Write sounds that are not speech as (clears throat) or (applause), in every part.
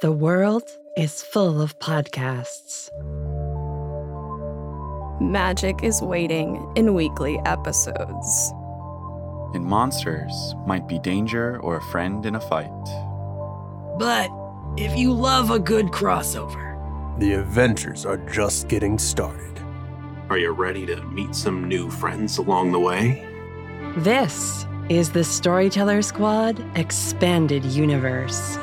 The world is full of podcasts. Magic is waiting in weekly episodes. And monsters might be danger or a friend in a fight. But if you love a good crossover, The adventures are just getting started. Are you ready to meet some new friends along the way? This is the Storyteller Squad Expanded Universe.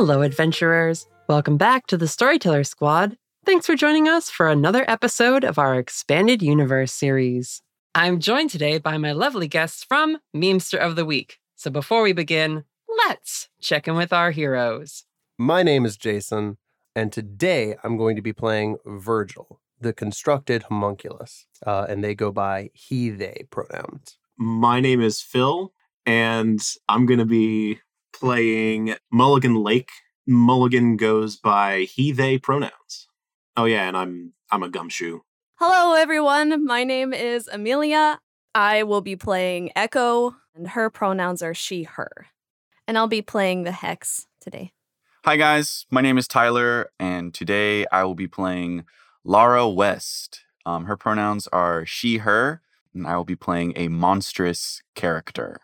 Hello, adventurers. Welcome back to the Storyteller Squad. Thanks for joining us for another episode of our Expanded Universe series. I'm joined today by my lovely guests from Memester of the Week. So before we begin, let's check in with our heroes. My name is Jason, and today I'm going to be playing Virgil, the constructed homunculus, uh, and they go by he, they pronouns. My name is Phil, and I'm going to be playing Mulligan Lake. Mulligan goes by he, they pronouns. Oh yeah, and I'm I'm a gumshoe. Hello, everyone. My name is Amelia. I will be playing Echo, and her pronouns are she, her. And I'll be playing the Hex today. Hi, guys. My name is Tyler, and today I will be playing Lara West. Um, her pronouns are she, her, and I will be playing a monstrous character.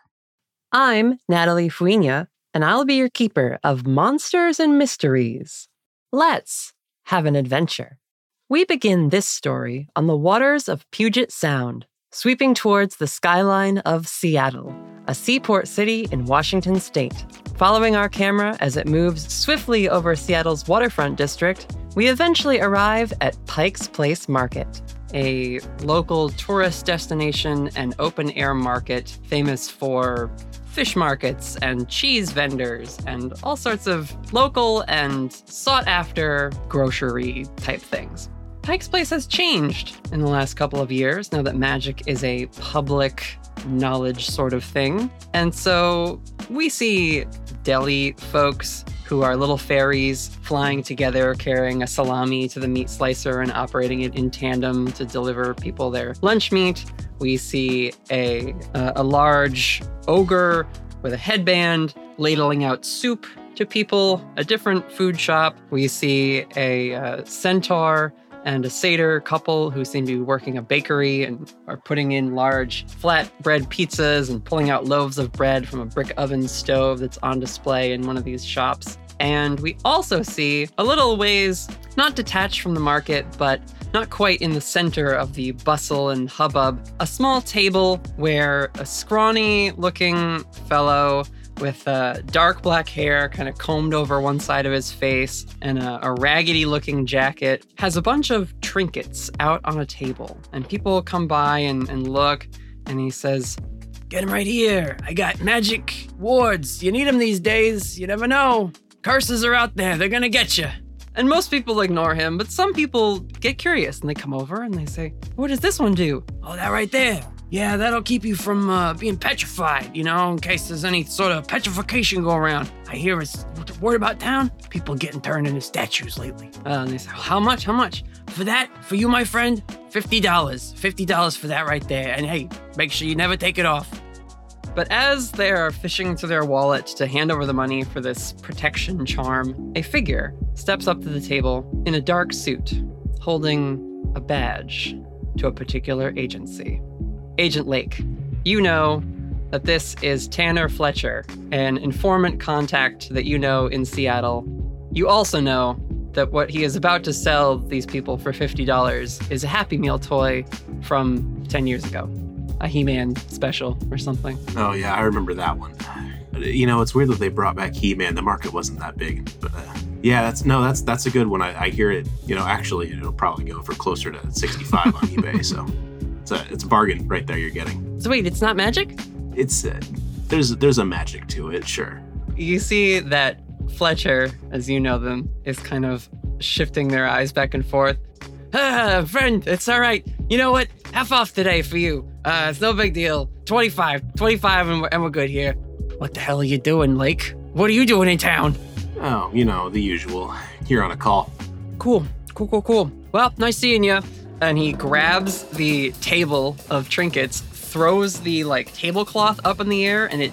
I'm Natalie Fuina, and I'll be your keeper of monsters and mysteries. Let's have an adventure. We begin this story on the waters of Puget Sound, sweeping towards the skyline of Seattle, a seaport city in Washington state. Following our camera as it moves swiftly over Seattle's waterfront district, we eventually arrive at Pike's Place Market, a local tourist destination and open air market famous for fish markets and cheese vendors and all sorts of local and sought after grocery type things. Pike's Place has changed in the last couple of years now that magic is a public knowledge sort of thing. And so we see deli folks who are little fairies flying together, carrying a salami to the meat slicer and operating it in tandem to deliver people their lunch meat. We see a, a, a large ogre with a headband ladling out soup to people, a different food shop. We see a uh, centaur and a satyr couple who seem to be working a bakery and are putting in large flat bread pizzas and pulling out loaves of bread from a brick oven stove that's on display in one of these shops. And we also see a little ways, not detached from the market, but not quite in the center of the bustle and hubbub, a small table where a scrawny looking fellow with uh, dark black hair kind of combed over one side of his face and a, a raggedy looking jacket has a bunch of trinkets out on a table. And people come by and, and look, and he says, get him right here. I got magic wards. You need them these days. You never know. Curses are out there. They're gonna get you. And most people ignore him, but some people get curious and they come over and they say, What does this one do? Oh, that right there. Yeah, that'll keep you from uh, being petrified, you know, in case there's any sort of petrification go around. I hear it's word about town. People getting turned into statues lately. Uh, and they say, How much? How much? For that, for you, my friend, $50. $50 for that right there. And hey, make sure you never take it off. But as they are fishing through their wallet to hand over the money for this protection charm, a figure steps up to the table in a dark suit, holding a badge to a particular agency. Agent Lake, you know that this is Tanner Fletcher, an informant contact that you know in Seattle. You also know that what he is about to sell these people for $50 is a Happy Meal toy from 10 years ago a He-Man special or something. Oh yeah, I remember that one. You know, it's weird that they brought back He-Man. The market wasn't that big, but uh, yeah, that's no, that's that's a good one. I, I hear it. You know, actually, it'll probably go for closer to sixty-five on eBay. (laughs) So it's a it's a bargain right there. You're getting. So wait, it's not magic? It's uh, there's there's a magic to it, sure. You see that Fletcher, as you know them, is kind of shifting their eyes back and forth. Ah, friend, it's all right. You know what? Half off today for you. Uh, it's no big deal. 25, 25, and we're, and we're good here. What the hell are you doing, Lake? What are you doing in town? Oh, you know, the usual. You're on a call. Cool, cool, cool, cool. Well, nice seeing you. And he grabs the table of trinkets, throws the like tablecloth up in the air, and it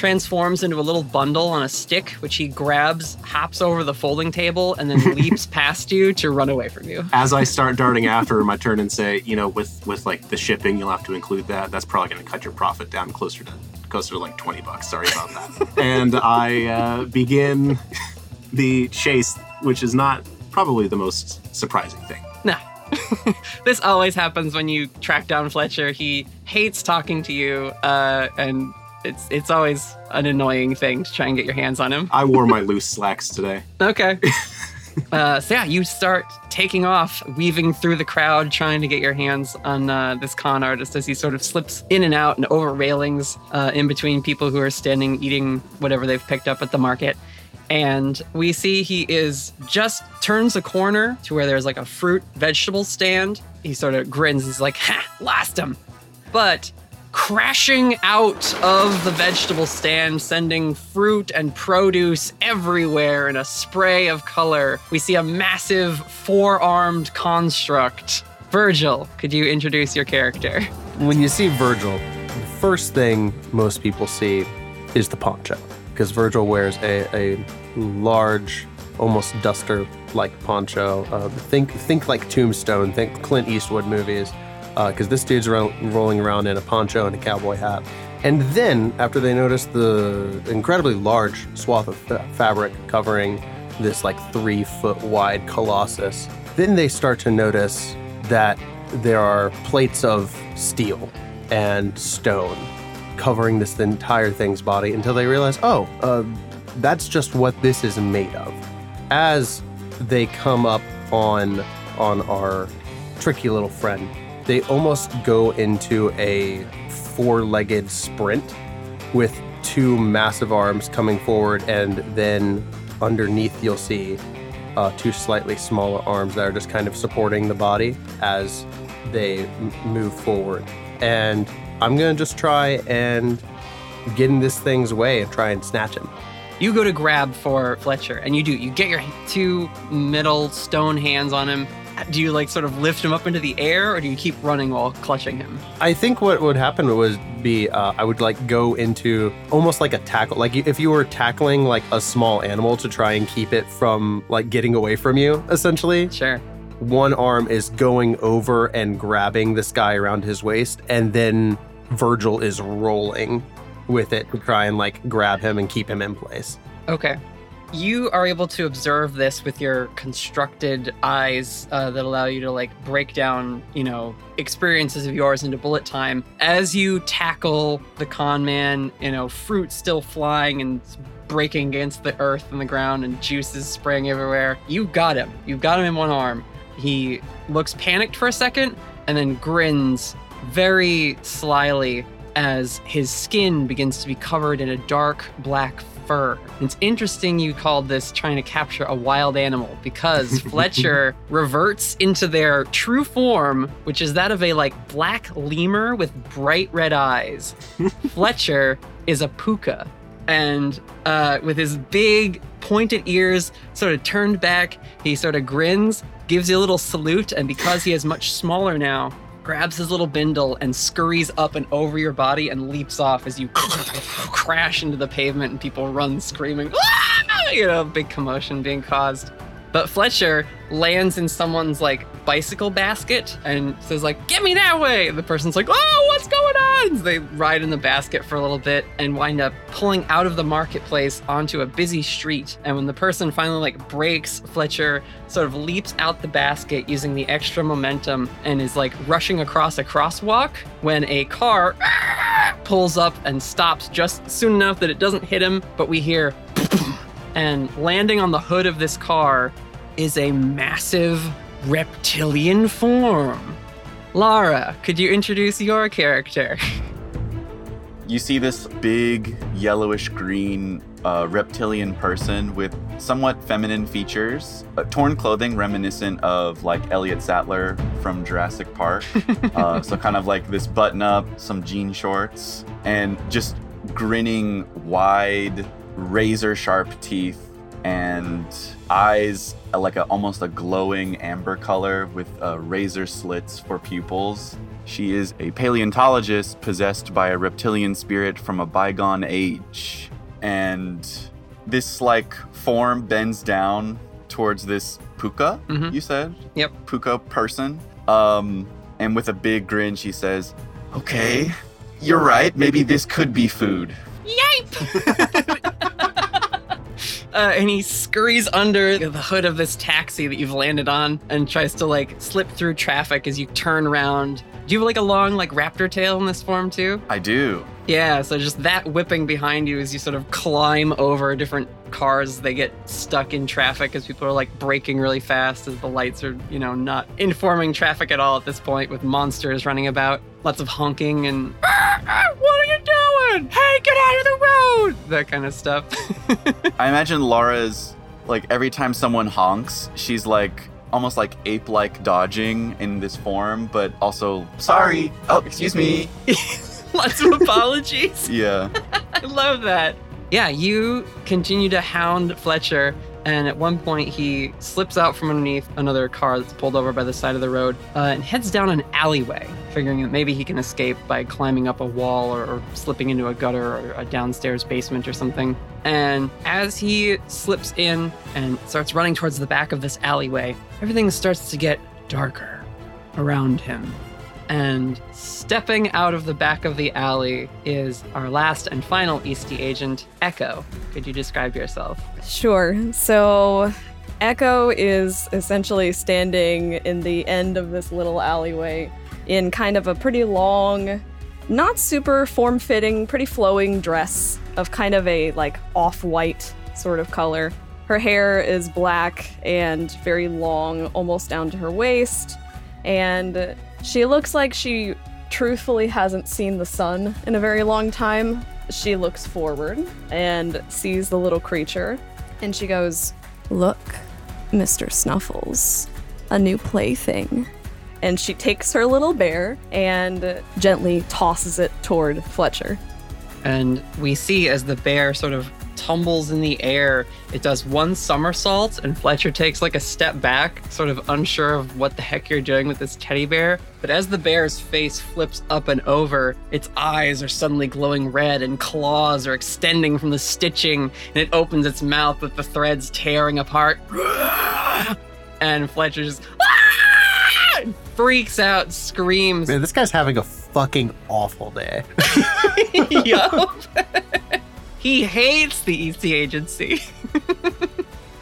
transforms into a little bundle on a stick, which he grabs, hops over the folding table, and then (laughs) leaps past you to run away from you. As I start darting after him, I turn and say, you know, with with like the shipping, you'll have to include that. That's probably going to cut your profit down closer to closer to like twenty bucks. Sorry about that. (laughs) and I uh, begin the chase, which is not probably the most surprising thing. Nah. (laughs) this always happens when you track down Fletcher. He hates talking to you, uh, and it's it's always an annoying thing to try and get your hands on him. I wore my loose slacks today. Okay. (laughs) Uh, so yeah, you start taking off, weaving through the crowd, trying to get your hands on uh, this con artist as he sort of slips in and out and over railings, uh, in between people who are standing eating whatever they've picked up at the market. And we see he is just turns a corner to where there's like a fruit vegetable stand. He sort of grins. He's like, "Ha, lost him!" But crashing out of the vegetable stand, sending fruit and produce everywhere in a spray of color. We see a massive four armed construct. Virgil, could you introduce your character? When you see Virgil, the first thing most people see is the poncho, because Virgil wears a, a large, almost duster-like poncho. Uh, think think like Tombstone, think Clint Eastwood movies, because this dude's ro- rolling around in a poncho and a cowboy hat. And then, after they notice the incredibly large swath of fa- fabric covering this like three foot wide colossus, then they start to notice that there are plates of steel and stone covering this entire thing's body until they realize, oh, uh, that's just what this is made of. As they come up on on our tricky little friend, they almost go into a four-legged sprint with two massive arms coming forward, and then underneath you'll see uh, two slightly smaller arms that are just kind of supporting the body as they m- move forward. And I'm gonna just try and get in this thing's way and try and snatch him. You go to grab for Fletcher, and you do. You get your two middle stone hands on him. Do you like sort of lift him up into the air, or do you keep running while clutching him? I think what would happen would be uh, I would like go into almost like a tackle, like if you were tackling like a small animal to try and keep it from like getting away from you, essentially. Sure. One arm is going over and grabbing this guy around his waist, and then Virgil is rolling with it to try and like grab him and keep him in place. Okay. You are able to observe this with your constructed eyes uh, that allow you to like break down, you know, experiences of yours into bullet time. As you tackle the con man, you know, fruit still flying and breaking against the earth and the ground and juices spraying everywhere. You got him. You've got him in one arm. He looks panicked for a second and then grins very slyly as his skin begins to be covered in a dark black fur. It's interesting you called this trying to capture a wild animal because (laughs) Fletcher reverts into their true form, which is that of a like black lemur with bright red eyes. (laughs) Fletcher is a puka. And uh, with his big pointed ears sort of turned back, he sort of grins, gives you a little salute, and because he is much smaller now, grabs his little bindle and scurries up and over your body and leaps off as you (laughs) crash into the pavement and people run screaming. "Ah!" You know, big commotion being caused. But Fletcher lands in someone's like bicycle basket and says like, "Get me that way." And the person's like, "Oh, what's going on?" They ride in the basket for a little bit and wind up pulling out of the marketplace onto a busy street. And when the person finally like breaks, Fletcher sort of leaps out the basket using the extra momentum and is like rushing across a crosswalk when a car (laughs) pulls up and stops just soon enough that it doesn't hit him, but we hear (laughs) and landing on the hood of this car is a massive reptilian form. Lara, could you introduce your character? You see this big yellowish green uh, reptilian person with somewhat feminine features, uh, torn clothing reminiscent of like Elliot Sattler from Jurassic Park. (laughs) uh, so kind of like this button up, some jean shorts, and just grinning wide razor sharp teeth and eyes uh, like a almost a glowing amber color with uh, razor slits for pupils. She is a paleontologist possessed by a reptilian spirit from a bygone age. And this like form bends down towards this puka, Mhm. you said? Yep. Puka person. Um, and with a big grin, she says, Okay, you're right. Maybe this could be food. (laughs) (laughs) Uh, and he scurries under the hood of this taxi that you've landed on and tries to like slip through traffic as you turn around. Do you have like a long like raptor tail in this form too? I do. Yeah, so just that whipping behind you as you sort of climb over different cars. They get stuck in traffic as people are like braking really fast as the lights are, you know, not informing traffic at all at this point with monsters running about. Lots of honking and, "Ah, (laughs) ah, what are you doing? Hey, get out of the road! That kind of stuff. (laughs) I imagine Lara's like every time someone honks, she's like almost like ape like dodging in this form, but also sorry. Oh, excuse me. (laughs) Lots of apologies. Yeah. I love that. Yeah, you continue to hound Fletcher, and at one point he slips out from underneath another car that's pulled over by the side of the road uh, and heads down an alleyway, figuring that maybe he can escape by climbing up a wall or, or slipping into a gutter or a downstairs basement or something. And as he slips in and starts running towards the back of this alleyway, everything starts to get darker around him. And stepping out of the back of the alley is our last and final Eastey agent, Echo. Could you describe yourself? Sure. So, Echo is essentially standing in the end of this little alleyway in kind of a pretty long, not super form fitting, pretty flowing dress of kind of a like off white sort of color. Her hair is black and very long, almost down to her waist. And she looks like she truthfully hasn't seen the sun in a very long time. She looks forward and sees the little creature and she goes, Look, Mr. Snuffles, a new plaything. And she takes her little bear and gently tosses it toward Fletcher. And we see as the bear sort of tumbles in the air, it does one somersault, and Fletcher takes like a step back, sort of unsure of what the heck you're doing with this teddy bear. But as the bear's face flips up and over, its eyes are suddenly glowing red, and claws are extending from the stitching, and it opens its mouth with the threads tearing apart. (laughs) And Fletcher just "Ah!" (laughs) freaks out, screams, Man, this guy's having a fucking awful day. (laughs) yup. (laughs) he hates the Eastey agency.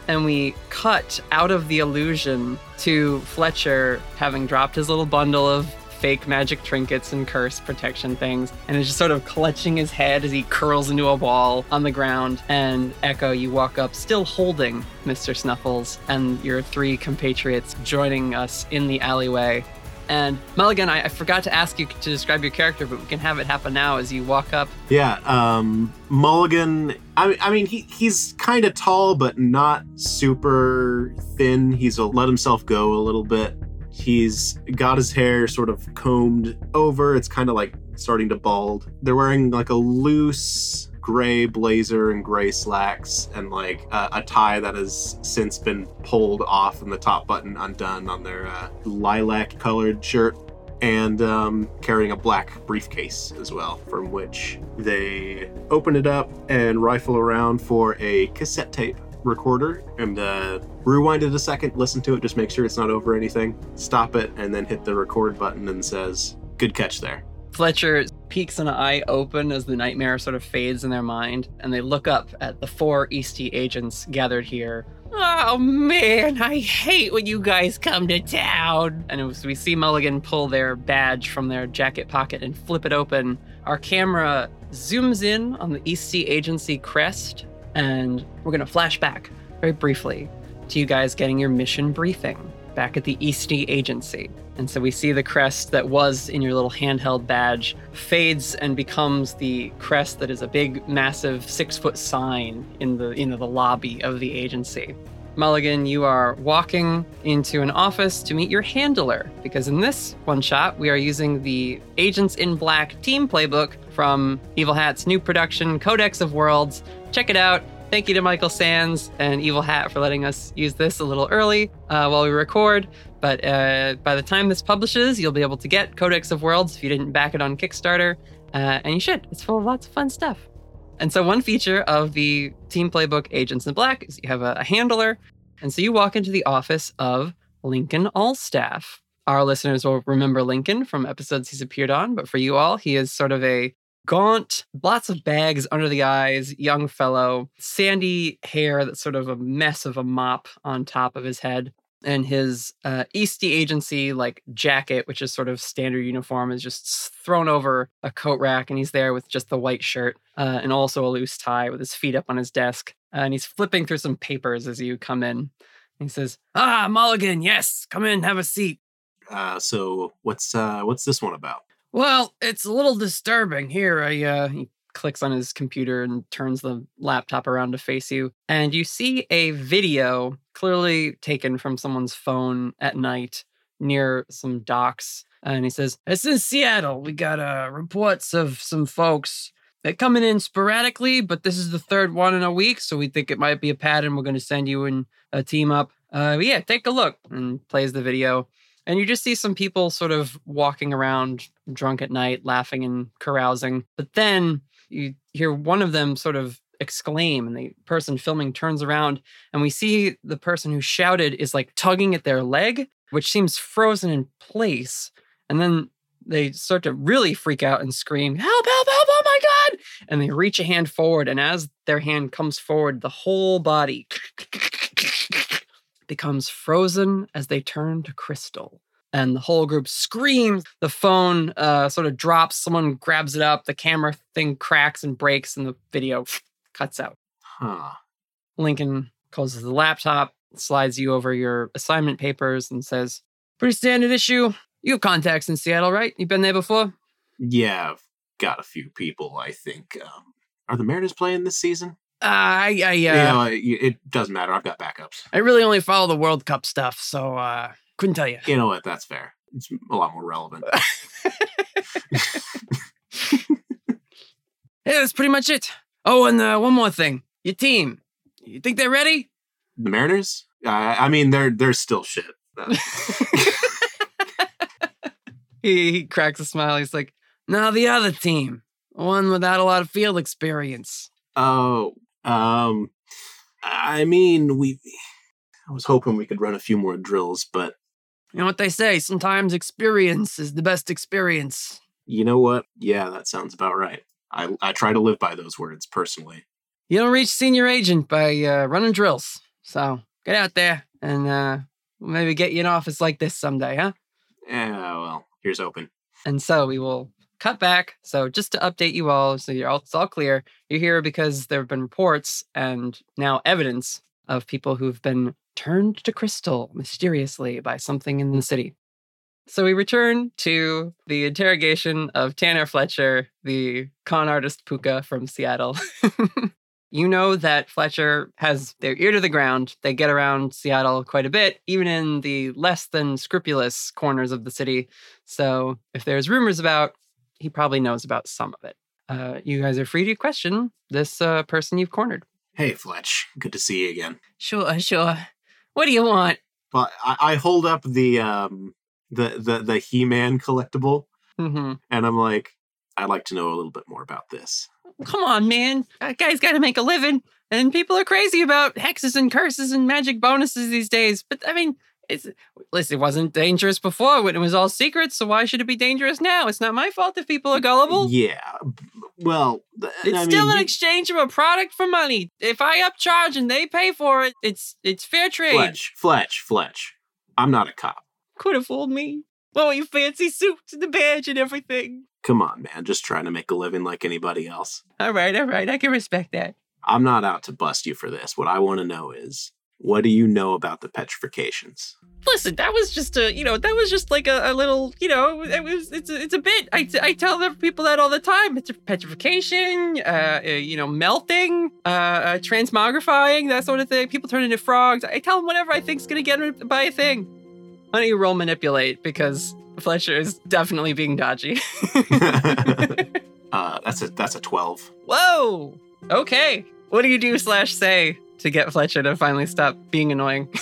and we cut out of the illusion to Fletcher having dropped his little bundle of fake magic trinkets and curse protection things and is just sort of clutching his head as he curls into a ball on the ground and echo you walk up still holding mr snuffles and your three compatriots joining us in the alleyway and Mulligan, I, I forgot to ask you to describe your character, but we can have it happen now as you walk up. Yeah, um, Mulligan. I, I mean, he, he's kind of tall, but not super thin. He's a, let himself go a little bit. He's got his hair sort of combed over. It's kind of like starting to bald. They're wearing like a loose gray blazer and gray slacks and like uh, a tie that has since been pulled off and the top button undone on their uh, lilac colored shirt and um, carrying a black briefcase as well, from which they open it up and rifle around for a cassette tape recorder and uh, rewind it a second, listen to it, just make sure it's not over anything, stop it, and then hit the record button and says, Good catch there. Fletcher peeks an eye open as the nightmare sort of fades in their mind, and they look up at the four Eastey agents gathered here. Oh man, I hate when you guys come to town. And as we see Mulligan pull their badge from their jacket pocket and flip it open, our camera zooms in on the Eastey agency crest, and we're gonna flash back very briefly to you guys getting your mission briefing back at the Eastey agency. And so we see the crest that was in your little handheld badge fades and becomes the crest that is a big, massive six foot sign in the know the lobby of the agency. Mulligan, you are walking into an office to meet your handler because in this one shot, we are using the Agents in Black team playbook from Evil Hat's new production, Codex of Worlds. Check it out. Thank you to Michael Sands and Evil Hat for letting us use this a little early uh, while we record. But uh, by the time this publishes, you'll be able to get Codex of Worlds if you didn't back it on Kickstarter. Uh, and you should. It's full of lots of fun stuff. And so, one feature of the team playbook Agents in Black is you have a, a handler. And so, you walk into the office of Lincoln Allstaff. Our listeners will remember Lincoln from episodes he's appeared on, but for you all, he is sort of a gaunt, lots of bags under the eyes, young fellow, sandy hair that's sort of a mess of a mop on top of his head. And his uh, Eastey agency like jacket, which is sort of standard uniform, is just thrown over a coat rack, and he's there with just the white shirt uh, and also a loose tie with his feet up on his desk. Uh, and he's flipping through some papers as you come in. He says, "Ah, Mulligan, yes, come in, have a seat." Uh, so what's uh, what's this one about? Well, it's a little disturbing. Here, I uh, he clicks on his computer and turns the laptop around to face you, and you see a video clearly taken from someone's phone at night near some docks. And he says, "It's in Seattle. We got uh, reports of some folks." They're coming in sporadically, but this is the third one in a week, so we think it might be a pattern. We're going to send you in a team up. Uh, yeah, take a look. And plays the video and you just see some people sort of walking around drunk at night, laughing and carousing. But then you hear one of them sort of exclaim, and the person filming turns around, and we see the person who shouted is like tugging at their leg, which seems frozen in place. And then they start to really freak out and scream, Help, help, help, oh my God! And they reach a hand forward, and as their hand comes forward, the whole body (laughs) becomes frozen as they turn to crystal. And the whole group screams. The phone uh, sort of drops. Someone grabs it up. The camera thing cracks and breaks, and the video (sniffs) cuts out. Huh. Lincoln closes the laptop, slides you over your assignment papers, and says, Pretty standard issue. You have contacts in Seattle, right? You've been there before? Yeah, I've got a few people. I think. Um, are the Mariners playing this season? Uh, I, I, uh, you know, it, doesn't matter. I've got backups. I really only follow the World Cup stuff, so uh, couldn't tell you. You know what? That's fair. It's a lot more relevant. (laughs) Yeah, that's pretty much it. Oh, and uh, one more thing. Your team. You think they're ready? the Mariners? Uh, I mean, they're they're still shit. (laughs) He, he cracks a smile. He's like, no, the other team. One without a lot of field experience. oh, um, I mean, we. I was hoping we could run a few more drills, but You know what they say? Sometimes experience is the best experience. you know what? Yeah, that sounds about right. I I try to live by those words personally. You don't reach senior agent by uh, running drills. So get out there and uh, we'll maybe get you an office like this someday, huh? Yeah, well, here's open. And so we will cut back. So just to update you all, so you're all, it's all clear. You're here because there have been reports and now evidence of people who've been turned to crystal mysteriously by something in the city. So we return to the interrogation of Tanner Fletcher, the con artist Puka from Seattle. (laughs) you know that Fletcher has their ear to the ground. They get around Seattle quite a bit, even in the less than scrupulous corners of the city. So if there's rumors about, he probably knows about some of it. Uh, you guys are free to question this uh, person you've cornered. Hey, Fletch, good to see you again. Sure, sure. What do you want? Well, I, I hold up the um the the the He Man collectible, hmm and I'm like, I'd like to know a little bit more about this. Come on, man. That guy's got to make a living. And people are crazy about hexes and curses and magic bonuses these days. But I mean, it's listen, it wasn't dangerous before when it was all secret. So why should it be dangerous now? It's not my fault if people are gullible. Yeah, well, It's I still mean, an exchange of a product for money. If I upcharge and they pay for it, it's it's fair trade. Fletch, Fletch, Fletch. I'm not a cop. Could have fooled me. Oh, you fancy suits and the badge and everything. Come on, man, just trying to make a living like anybody else. All right, all right. I can respect that. I'm not out to bust you for this. What I want to know is What do you know about the petrifications? Listen, that was just a, you know, that was just like a, a little, you know, it was, it's a, it's a bit. I, I tell the people that all the time. It's petrification, uh, uh, you know, melting, uh, uh, transmogrifying, that sort of thing. People turn into frogs. I tell them whatever I think's gonna get them by a thing. Why don't you roll manipulate because Fletcher is definitely being dodgy. (laughs) uh, that's a that's a twelve. Whoa. Okay. What do you do slash say to get Fletcher to finally stop being annoying? (laughs)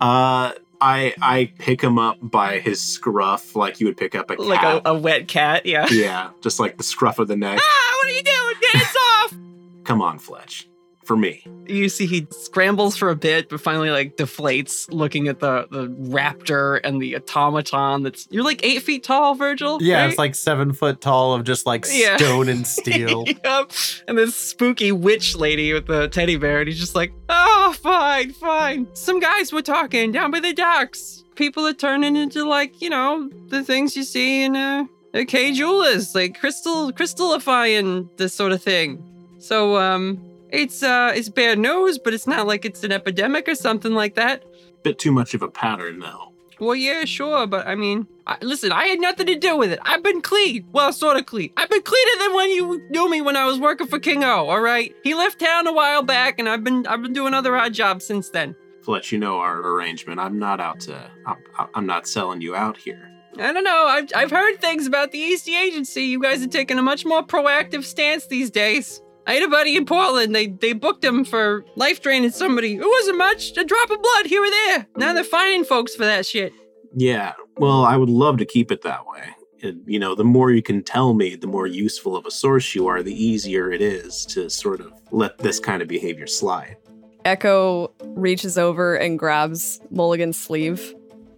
Uh, I I pick him up by his scruff, like you would pick up a cat. like a, a wet cat, yeah. yeah, just like the scruff of the neck. Ah, what are you doing? Get off! Come on, Fletch. For me. you see he scrambles for a bit, but finally like deflates, looking at the the raptor and the automaton. That's you're like eight feet tall, Virgil. Yeah, right? it's like seven foot tall of just like Yeah. stone and (laughs) steel. yep. And this spooky witch lady with the teddy bear, and he's just like, oh, fine, fine. Some guys were talking down by the docks. People are turning into like, you know, the things you see in uh, okay Jewelers, like crystal crystallifying this sort of thing. So um it's uh it's bad news, but it's not like it's an epidemic or something like that. Bit too much of a pattern, though. Well, yeah, sure, but I mean, I, listen, I had nothing to do with it. I've been clean. Well, sort of clean. I've been cleaner than when you knew me when I was working for King O. All right, he left town a while back, and I've been I've been doing other odd jobs since then. To let you know our arrangement. I'm not out to. I'm, I'm not selling you out here. I don't know. I've I've heard things about the Eastey Agency. You guys are taking a much more proactive stance these days. I had a buddy in Portland. They they booked him for life draining somebody. It wasn't much, a drop of blood here or there. Now they're finding folks for that shit. Yeah. Well, I would love to keep it that way. And, you know, the more you can tell me, the more useful of a source you are, the easier it is to sort of let this kind of behavior slide. Echo reaches over and grabs Mulligan's sleeve,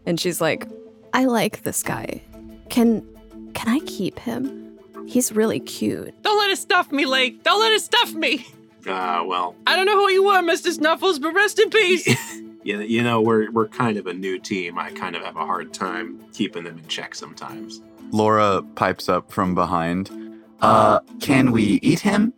and she's like, I like this guy. Can can I keep him? He's really cute. Don't let it stuff me, Lake. Don't let it stuff me. Uh, well, I don't know who you are, Mr. Snuffles, but rest in peace. (laughs) you, you know, we're, we're kind of a new team. I kind of have a hard time keeping them in check sometimes. Lara pipes up from behind. Uh, can we eat him?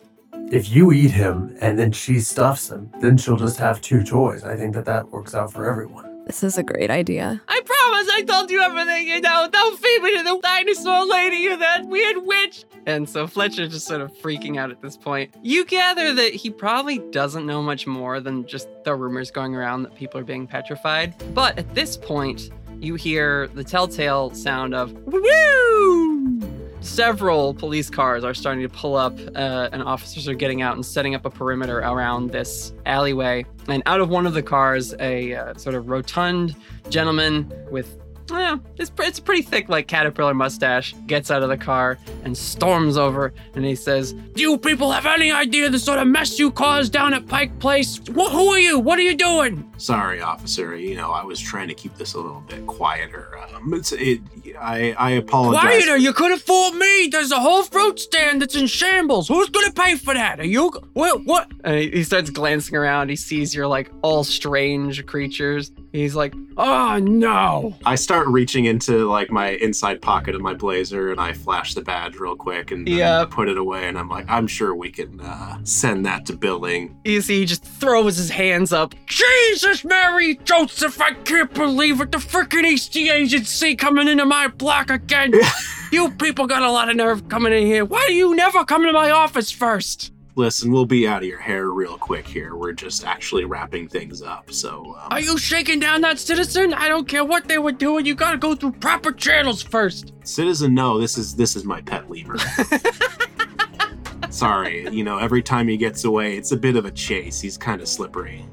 If you eat him and then she stuffs him, then she'll just have two toys. I think that that works out for everyone. This is a great idea. I promise I told you everything, you know. Don't feed me to the dinosaur lady or that weird witch. And so Fletcher's just sort of freaking out at this point. You gather that he probably doesn't know much more than just the rumors going around that people are being petrified. But at this point, you hear the telltale sound of woo! Several police cars are starting to pull up, uh, and officers are getting out and setting up a perimeter around this alleyway. And out of one of the cars, a uh, sort of rotund gentleman with yeah, it's, it's a pretty thick, like caterpillar mustache. Gets out of the car and storms over, and he says, "Do you people have any idea the sort of mess you caused down at Pike Place? Wh- who are you? What are you doing?" Sorry, officer. You know, I was trying to keep this a little bit quieter. Um, it's, it, I, I apologize. Quieter! You could have fooled me. There's a whole fruit stand that's in shambles. Who's gonna pay for that? Are you? What? What? And he he starts glancing around. He sees you're like all strange creatures. He's like, "Oh no!" I start reaching into like my inside pocket of my blazer and I flash the badge real quick and then put it away and I'm like, I'm sure we can uh, send that to billing. You see, he just throws his hands up. Jesus, Mary, Joseph, I can't believe it. The freaking Eastey Agency coming into my block again. (laughs) you people got a lot of nerve coming in here. Why do you never come to my office first? Listen, we'll be out of your hair real quick here. We're just actually wrapping things up. So, um, Are you shaking down that citizen? I don't care what they were doing. You gotta go through proper channels first. citizen, no, this is this is my pet lemur. (laughs) Sorry, you know, every time he gets away, it's a bit of a chase. He's kind of slippery.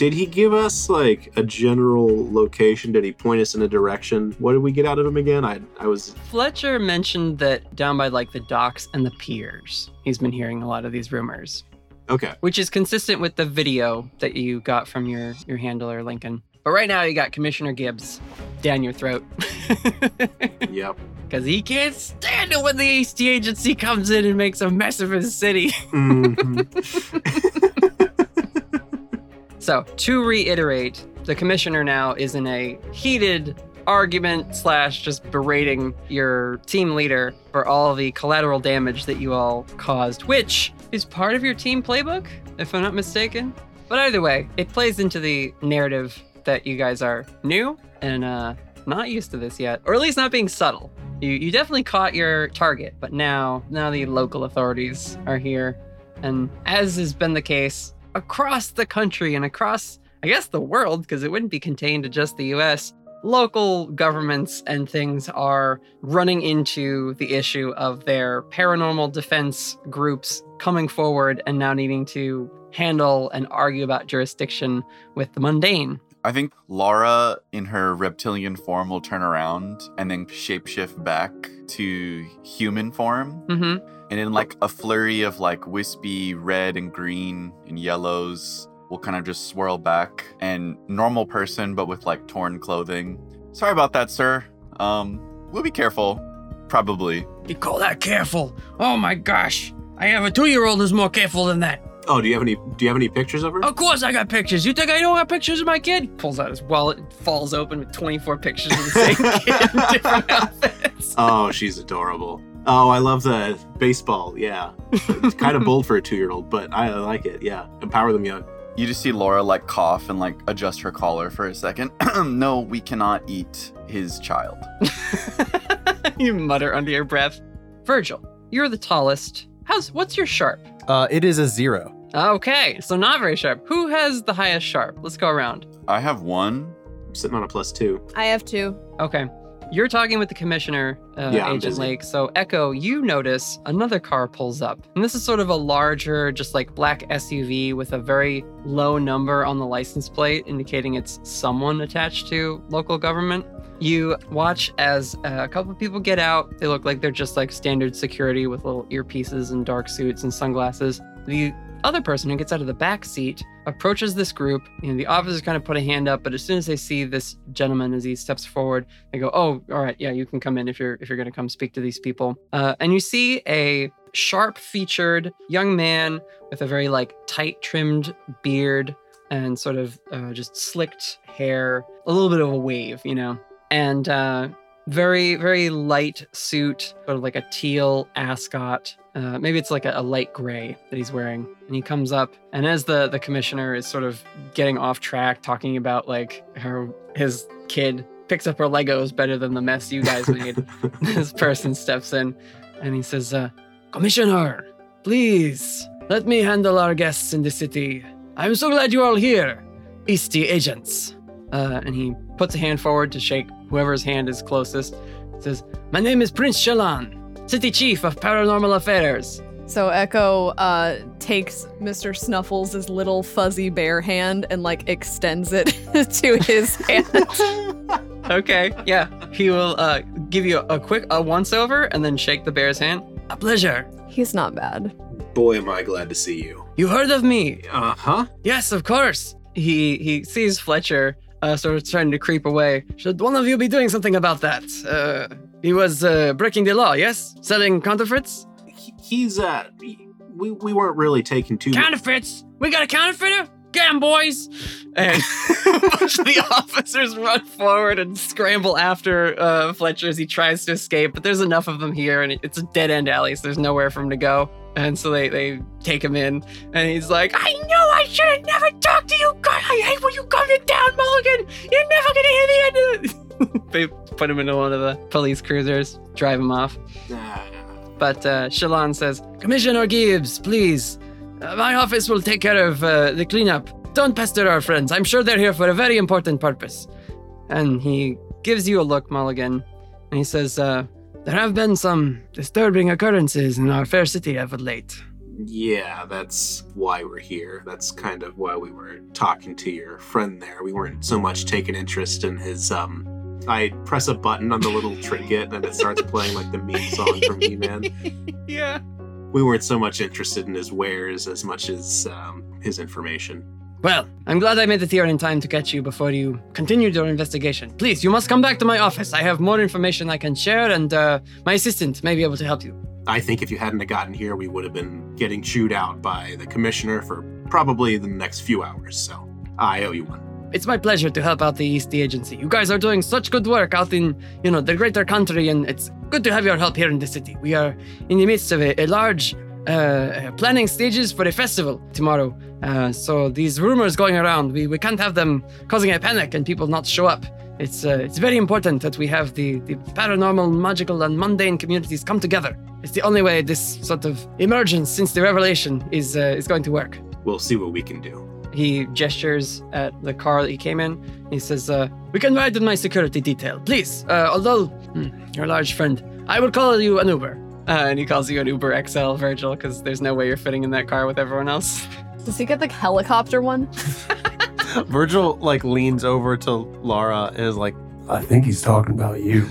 Did he give us like a general location? Did he point us in a direction? What did we get out of him again? I I was Fletcher mentioned that down by like the docks and the piers, he's been hearing a lot of these rumors, okay. which is consistent with the video that you got from your your handler Lincoln. But right now you got Commissioner Gibbs down your throat. (laughs) Yep. Because he can't stand it when the Eastey Agency comes in and makes a mess of his city. Mhm. (laughs) So, to reiterate, the commissioner now is in a heated argument slash just berating your team leader for all the collateral damage that you all caused, which is part of your team playbook, if I'm not mistaken. But either way, it plays into the narrative that you guys are new and uh, not used to this yet, or at least not being subtle. You you definitely caught your target, but now now the local authorities are here, and as has been the case across the country and across I guess the world, because it wouldn't be contained to just the US. Local governments and things are running into the issue of their paranormal defense groups coming forward and now needing to handle and argue about jurisdiction with the mundane. I think Lara, in her reptilian form, will turn around and then shapeshift back to human form. Mm-hmm. And in like a flurry of like wispy red and green and yellows, will kind of just swirl back and normal person, but with like torn clothing. Sorry about that, sir. Um, we'll be careful. Probably. You call that careful? Oh my gosh. I have a two year old who's more careful than that. Oh, do you have any? Do you have any pictures of her? Of course I got pictures. You think I don't have pictures of my kid? Pulls out his wallet and falls open with 24 pictures of the same (laughs) kid in different outfits. Oh, she's adorable. Oh, I love the baseball. Yeah, it's kind of (laughs) bold for a two-year-old, but I like it. Yeah, empower them young. You just see Lara like cough and like adjust her collar for a second. (clears throat) no, we cannot eat his child. (laughs) you mutter under your breath. Virgil, you're the tallest. How's what's your sharp? Uh, it is a zero. Okay, so not very sharp. Who has the highest sharp? Let's go around. I have one. I'm sitting on a plus two. I have two. Okay. You're talking with the commissioner, uh, Yeah, Agent. Lake. So, Echo, you notice another car pulls up. And this is sort of a larger, just like black SUV with a very low number on the license plate, indicating it's someone attached to local government. You watch as uh, a couple of people get out. They look like they're just like standard security with little earpieces and dark suits and sunglasses. Other person who gets out of the back seat approaches this group. You know, the officers kind of put a hand up, but as soon as they see this gentleman as he steps forward, they go, "Oh, all right, yeah, you can come in if you're if you're going to come speak to these people." Uh, and you see a sharp-featured young man with a very like tight-trimmed beard and sort of uh, just slicked hair, a little bit of a wave, you know, and uh, very very light suit, sort of like a teal ascot. Uh, maybe it's like a, a light gray that he's wearing, and he comes up, and as the the commissioner is sort of getting off track, talking about like her his kid picks up her Legos better than the mess you guys made. (laughs) (laughs) this person steps in, and he says, uh, "Commissioner, please let me handle our guests in the city. I'm so glad you're all here, Eastey agents." Uh, and he puts a hand forward to shake whoever's hand is closest. Says, "My name is Prince Shalan, City Chief of Paranormal Affairs." So Echo uh, takes Mr. Snuffles' little fuzzy bear hand and like extends it (laughs) to his hand. (laughs) Okay, yeah, he will uh, give you a, quick a once over and then shake the bear's hand. A pleasure. He's not bad. Boy, am I glad to see you. You heard of me? Uh huh. Yes, of course. He he sees Fletcher uh, sort of trying to creep away. Should one of you be doing something about that? Uh, he was uh, breaking the law. Yes, selling counterfeits. He's uh, we we weren't really taking too. Counterfeits. We got a counterfeiter. Get him, boys! And (laughs) a bunch of the officers run forward and scramble after uh, Fletcher as he tries to escape. But there's enough of them here, and it's a dead end alley, so there's nowhere for him to go. And so they, they take him in, and he's like, I know I should have never talked to you. God, I hate when you come to town, Mulligan. You're never gonna hear the end of it. they put him into one of the police cruisers, drive him off. Ah, But uh, Shalon says, Commissioner Gibbs, please, uh, my office will take care of uh, the cleanup. Don't pester our friends. I'm sure they're here for a very important purpose. And he gives you a look, Mulligan, and he says, uh, There have been some disturbing occurrences in our fair city of late. yeah, that's why we're here. That's kind of why we were talking to your friend there. We weren't so much taking interest in his um. I press a button on the little (laughs) trinket and it starts playing like the meme song from He-Man. (laughs) yeah. We weren't so much interested in his wares as much as um, his information. Well, I'm glad I made it here in time to catch you before you continued your investigation. Please, you must come back to my office. I have more information I can share, and uh, my assistant may be able to help you. I think if you hadn't have gotten here, we would have been getting chewed out by the commissioner for probably the next few hours. So I owe you one. It's my pleasure to help out the East Agency. You guys are doing such good work out in, you know, the greater country, and it's good to have your help here in the city. We are in the midst of a, a large uh, planning stages for a festival tomorrow. Uh, so these rumors going around, we, we can't have them causing a panic and people not show up. It's uh, it's very important that we have the, the paranormal, magical, and mundane communities come together. It's the only way this sort of emergence since the revelation is uh, is going to work. We'll see what we can do. He gestures at the car that he came in. He says, uh, "We can ride in my security detail, please. Uh, although hmm, you're a large friend, I will call you an Uber." Uh, and he calls you an Uber XL, Virgil, because there's no way you're fitting in that car with everyone else. Does he get the helicopter one? (laughs) Virgil like leans over to Lara and is like, I think he's talking about you.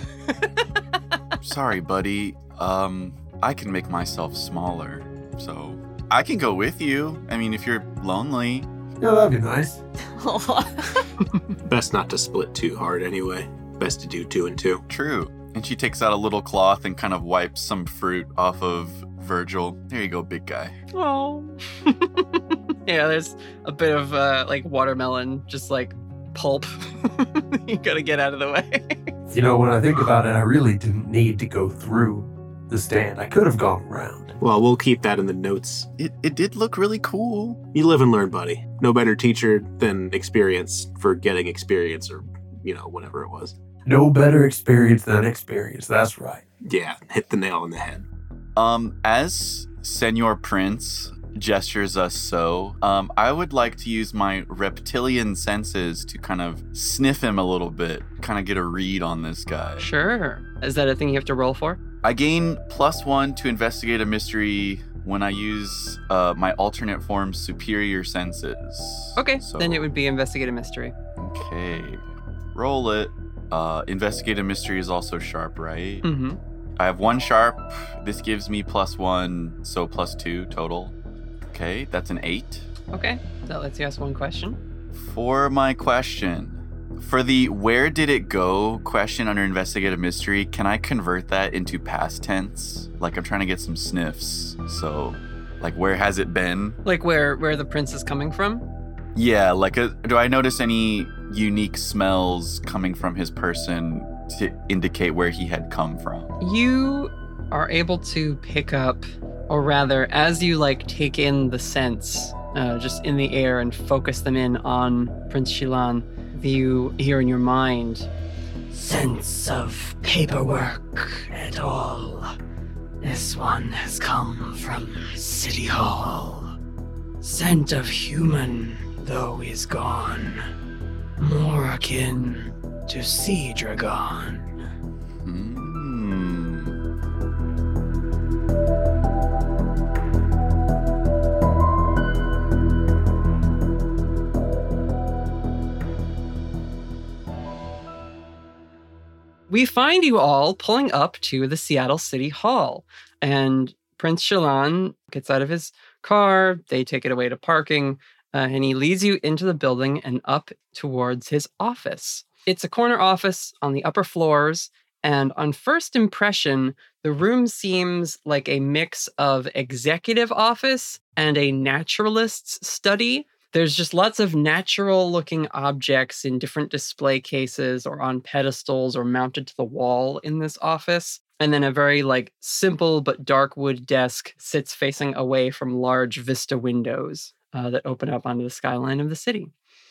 (laughs) Sorry, buddy. Um, I can make myself smaller, so I can go with you. I mean, if you're lonely. Yeah, that'd be nice. (laughs) Best not to split too hard anyway. Best to do two and two. True. And she takes out a little cloth and kind of wipes some fruit off of Virgil. There you go, big guy. Oh. (laughs) yeah, there's a bit of uh, like watermelon, just like pulp. (laughs) you gotta get out of the way. (laughs) You know, when I think about it, I really didn't need to go through the stand. I could have gone around. Well, we'll keep that in the notes. It, it did look really cool. You live and learn, buddy. No better teacher than experience for getting experience or, you know, whatever it was. No better experience than experience. That's right. Yeah, hit the nail on the head. Um, as Senor Prince gestures us so, um, I would like to use my reptilian senses to kind of sniff him a little bit, kind of get a read on this guy. Sure. Is that a thing you have to roll for? I gain plus one to investigate a mystery when I use uh, my alternate form superior senses. Okay, So- then it would be investigate a mystery. Okay, roll it. Uh, investigate a mystery is also sharp, right? Mm-hmm. I have one sharp. This gives me plus one, so plus two total. Okay, that's an eight. Okay, that lets you ask one question. For my question, for the where did it go question under investigative mystery, can I convert that into past tense? Like I'm trying to get some sniffs. So, like where has it been? Like where where the prince is coming from? Yeah, like a, do I notice any unique smells coming from his person to indicate where he had come from? You are able to pick up, or rather, as you like take in the scents, uh, just in the air and focus them in on Prince Shilan, you hear in your mind sense of paperwork at all. This one has come from City Hall. Scent of human, though is gone. More akin to Sea Dragon. Hmm. we find you all pulling up to the Seattle City Hall. And Prince Shilan gets out of his car. They take it away to parking. Uh, and he leads you into the building and up towards his office. It's a corner office on the upper floors. And on first impression, the room seems like a mix of executive office and a naturalist's study. There's just lots of natural looking objects in different display cases or on pedestals or mounted to the wall in this office. And then a very like simple but dark wood desk sits facing away from large vista windows uh, that open up onto the skyline of the city.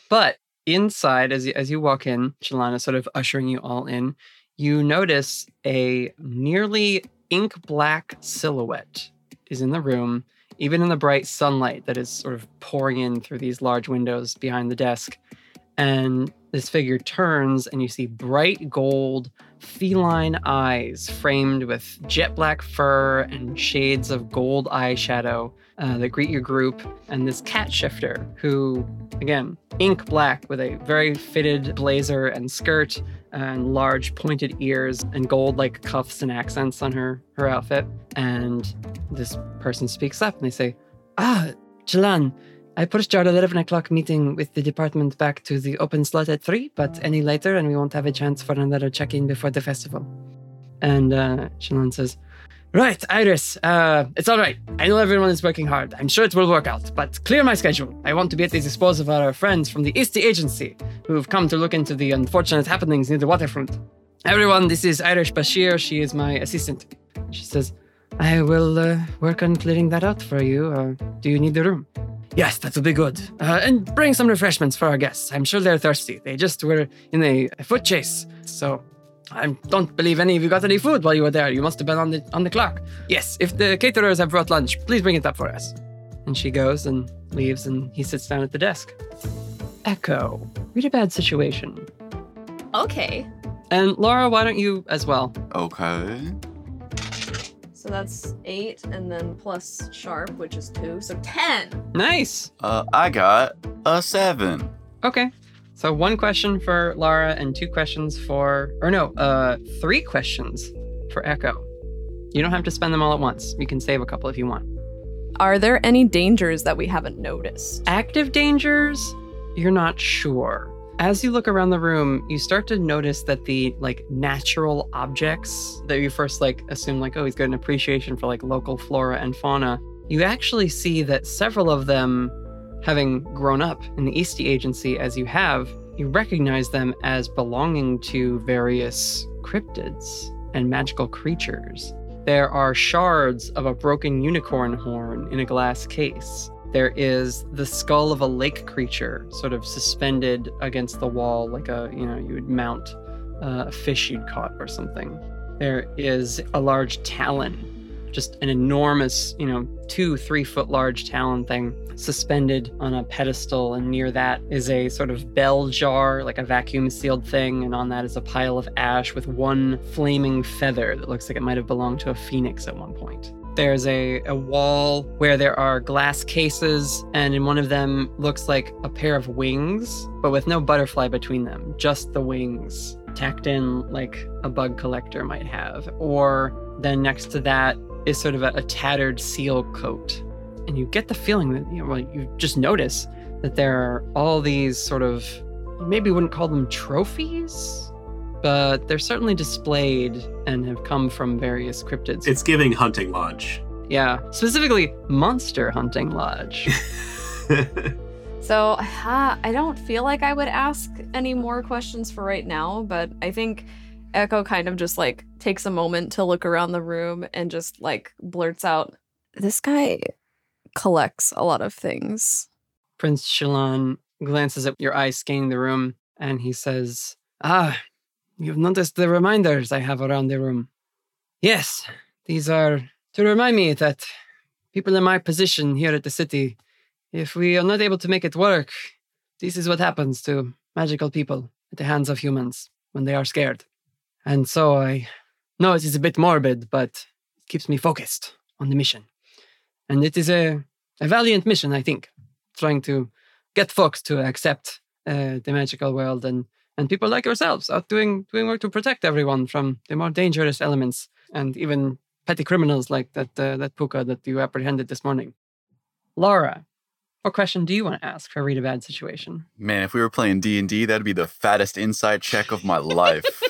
But inside, as you, as you walk in, Shalana sort of ushering you all in, you notice a nearly ink black silhouette is in the room, even in the bright sunlight that is sort of pouring in through these large windows behind the desk. And this figure turns, and you see bright gold, feline eyes framed with jet black fur and shades of gold eyeshadow uh, that greet your group, and this cat shifter who, again, ink black with a very fitted blazer and skirt and large pointed ears and gold like cuffs and accents on her her outfit. And this person speaks up and they say, Ah, Jalan, I pushed our 11 o'clock meeting with the department back to the open slot at 3, but any later and we won't have a chance for another check in before the festival. And uh, says, Right, Iris, uh, it's all right. I know everyone is working hard. I'm sure it will work out, but clear my schedule. I want to be at the disposal of our friends from the Eastey Agency who've come to look into the unfortunate happenings near the waterfront. Everyone, this is Iris Bashir. She is my assistant. She says, I will uh, work on clearing that out for you. Uh, do you need the room? Yes, that will be good. Uh, and bring some refreshments for our guests. I'm sure they're thirsty. They just were in a, a foot chase, so I don't believe any of you got any food while you were there. You must have been on the on the clock. Yes, if the caterers have brought lunch, please bring it up for us. And she goes and leaves, and he sits down at the desk. Echo, read a bad situation. Okay. And Lara, why don't you as well? Okay. So that's eight, and then plus sharp, which is two, so ten. Nice. Uh, I got a seven. Okay. So one question for Lara and two questions for, or no, uh, three questions for Echo. You don't have to spend them all at once. You can save a couple if you want. Are there any dangers that we haven't noticed? Active dangers, you're not sure. As you look around the room, you start to notice that the like natural objects that you first like assume like oh he's got an appreciation for like local flora and fauna. You actually see that several of them having grown up in the Eastey Agency as you have, you recognize them as belonging to various cryptids and magical creatures. There are shards of a broken unicorn horn in a glass case. There is the skull of a lake creature sort of suspended against the wall, like a, you know, you would mount uh, a fish you'd caught or something. There is a large talon just an enormous, you know, two, three foot large talon thing suspended on a pedestal. And near that is a sort of bell jar, like a vacuum sealed thing. And on that is a pile of ash with one flaming feather that looks like it might have belonged to a phoenix at one point. There's a, a wall where there are glass cases, and in one of them looks like a pair of wings, but with no butterfly between them, just the wings tacked in like a bug collector might have. Or then next to that is sort of a, a tattered seal coat. And you get the feeling that, you know, well, you just notice that there are all these sort of, you maybe wouldn't call them trophies, but they're certainly displayed and have come from various cryptids. It's giving hunting lodge. yeah, specifically Monster Hunting Lodge. (laughs) So uh, I don't feel like I would ask any more questions for right now, but I think Echo kind of just like takes a moment to look around the room and just like blurts out, This guy collects a lot of things. Prince Shalon glances at your eyes scanning the room and he says, Ah, you've noticed the reminders I have around the room. Yes, these are to remind me that people in my position here at the city, if we are not able to make it work, this is what happens to magical people at the hands of humans when they are scared. And so I know it is a bit morbid, but it keeps me focused on the mission. And it is a, a valiant mission, I think, trying to get folks to accept uh, the magical world and, and people like yourselves out doing, doing work to protect everyone from the more dangerous elements and even petty criminals like that, uh, that puka that you apprehended this morning. Lara, what question do you want to ask for Read a Bad Situation? Man, if we were playing D and D, that'd be the fattest insight check of my life. (laughs)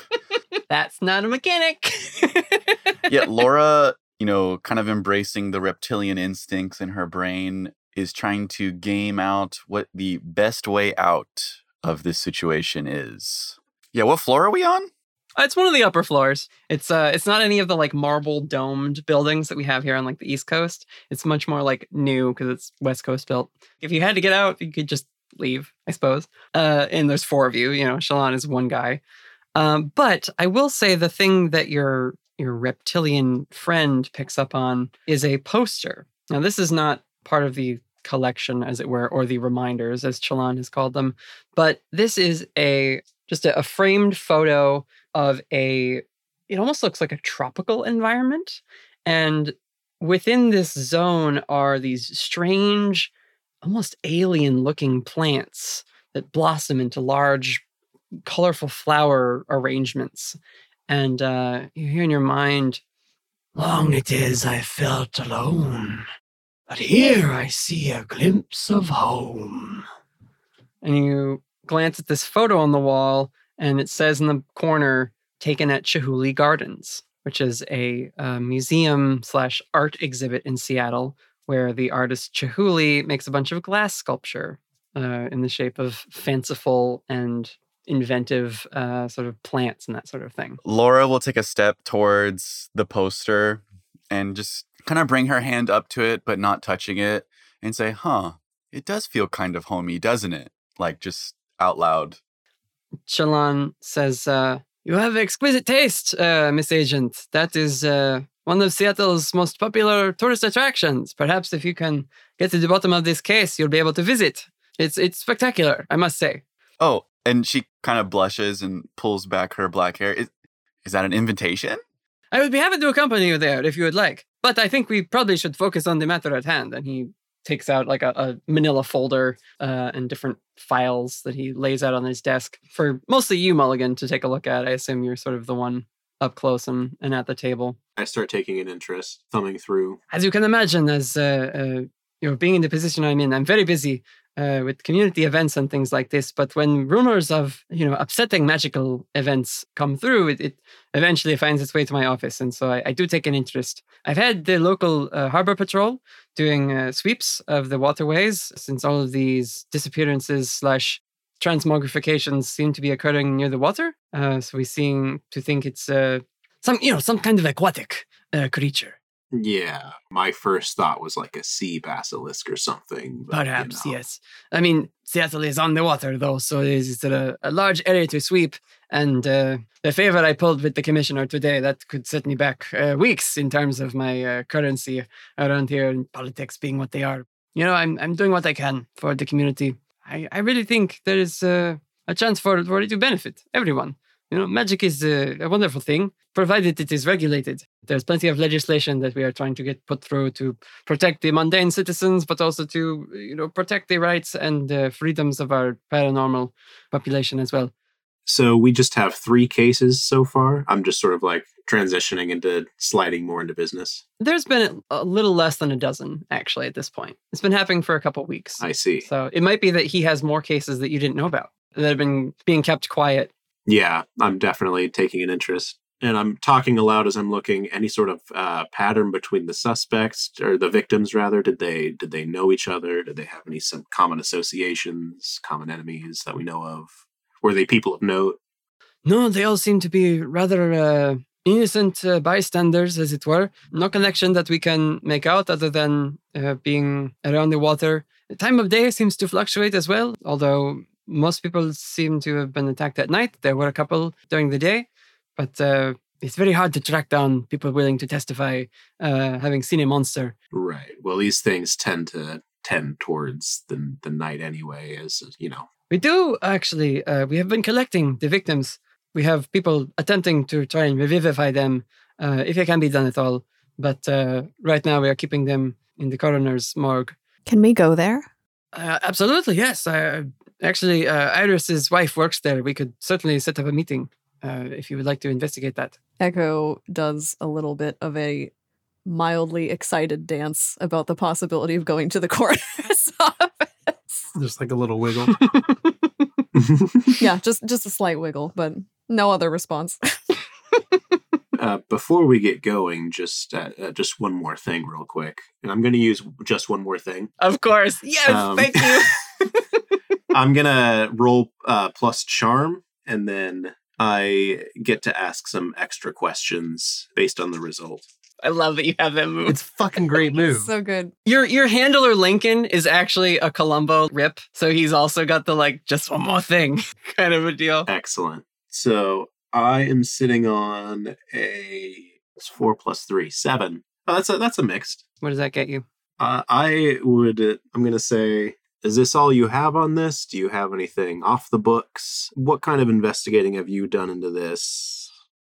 That's not a mechanic. (laughs) Yet Lara, you know, kind of embracing the reptilian instincts in her brain, is trying to game out what the best way out of this situation is. Yeah, what floor are we on? Uh, It's one of the upper floors. It's uh it's not any of the like marble domed buildings that we have here on like the East Coast. It's much more like new because it's West Coast built. If you had to get out, you could just leave, I suppose. Uh and there's four of you, you know, Shalon is one guy. Um, but I will say the thing that your your reptilian friend picks up on is a poster. Now this is not part of the collection, as it were, or the reminders, as Chelan has called them, but this is a just a, a framed photo of a it almost looks like a tropical environment and within this zone are these strange almost alien looking plants that blossom into large colorful flower arrangements. And uh, you hear in your mind long it is i felt alone but here i see a glimpse of home. And you glance at this photo on the wall and it says in the corner taken at Chihuly Gardens, which is a, uh museum slash art exhibit in Seattle where the artist Chihuly makes a bunch of glass sculpture uh, in the shape of fanciful and inventive uh, sort of plants and that sort of thing. Lara will take a step towards the poster and just kind of bring her hand up to it, but not touching it, and say, huh, it does feel kind of homey, doesn't it? Like just out loud. Shalon says, uh, You have exquisite taste, uh, Miss Agent. That is uh, one of Seattle's most popular tourist attractions. Perhaps if you can get to the bottom of this case, you'll be able to visit. It's it's spectacular, I must say. Oh, and she kind of blushes and pulls back her black hair. Is, is that an invitation? I would be happy to accompany you there if you would like. But I think we probably should focus on the matter at hand. And he takes out like a, a manila folder uh, and different files that he lays out on his desk for mostly you, Mulligan, to take a look at. I assume you're sort of the one up close and, and at the table. I start taking an interest, thumbing through. As you can imagine, as uh, uh, you know, being in the position I'm in, I'm very busy uh, with community events and things like this. But when rumors of you know upsetting magical events come through, it, it eventually finds its way to my office, and so I, I do take an interest. I've had the local uh, harbor patrol doing uh, sweeps of the waterways since all of these disappearances slash transmogrifications seem to be occurring near the water. Uh, so we seem to think it's uh, some you know some kind of aquatic uh, creature. Yeah, my first thought was like a sea basilisk or something. but, you Perhaps, know. yes. I mean, Seattle is on the water, though, so it is a, a large area to sweep. And uh, the favor I pulled with the commissioner today, that could set me back uh, weeks in terms of my uh, currency around here and politics being what they are. You know, I'm, I'm doing what I can for the community. I, I really think there is uh, a chance for, for it to benefit everyone. You know, magic is a, a wonderful thing, provided it is regulated. There's plenty of legislation that we are trying to get put through to protect the mundane citizens, but also to, you know, protect the rights and uh, freedoms of our paranormal population as well. So we just have three cases so far. I'm just sort of like transitioning into sliding more into business. There's been a little less than a dozen, actually, at this point. It's been happening for a couple weeks. I see. So it might be that he has more cases that you didn't know about that have been being kept quiet. Yeah, I'm definitely taking an interest. And I'm talking aloud as I'm looking. Any sort of uh, pattern between the suspects or the victims, rather? Did they did they know each other? Did they have any some common associations, common enemies that we know of? Were they people of note? No, they all seem to be rather uh, innocent uh, bystanders, as it were. No connection that we can make out other than uh, being around the water. The time of day seems to fluctuate as well, although most people seem to have been attacked at night. There were a couple during the day, but uh, it's very hard to track down people willing to testify uh, having seen a monster. Right. Well, these things tend to tend towards the the night anyway, as you know. We do actually. Uh, we have been collecting the victims. We have people attempting to try and revivify them, uh, if it can be done at all. But uh, right now, we are keeping them in the coroner's morgue. Can we go there? Uh, absolutely, yes. Uh, actually, uh, Iris's wife works there. We could certainly set up a meeting uh, if you would like to investigate that. Echo does a little bit of a mildly excited dance about the possibility of going to the (laughs) coroner's office. Just like a little wiggle. (laughs) (laughs) yeah, just just a slight wiggle, but no other response. uh, before we get going, just uh, uh, just one more thing, real quick, and I'm going to use just one more thing. Of course, yes. Um, thank you. I'm gonna roll uh, plus charm, and then I get to ask some extra questions based on the result. I love that you have that move. it's a fucking great (laughs) move. so good. Your your handler Lincoln is actually a Columbo rip, so he's also got the like just one more thing (laughs) kind of a deal. Excellent. So I am sitting on a it's four plus three, seven. Oh, that's a that's a mixed. What does that get you? Uh, I would. uh, I'm gonna say. Is this all you have on this? Do you have anything off the books? What kind of investigating have you done into this?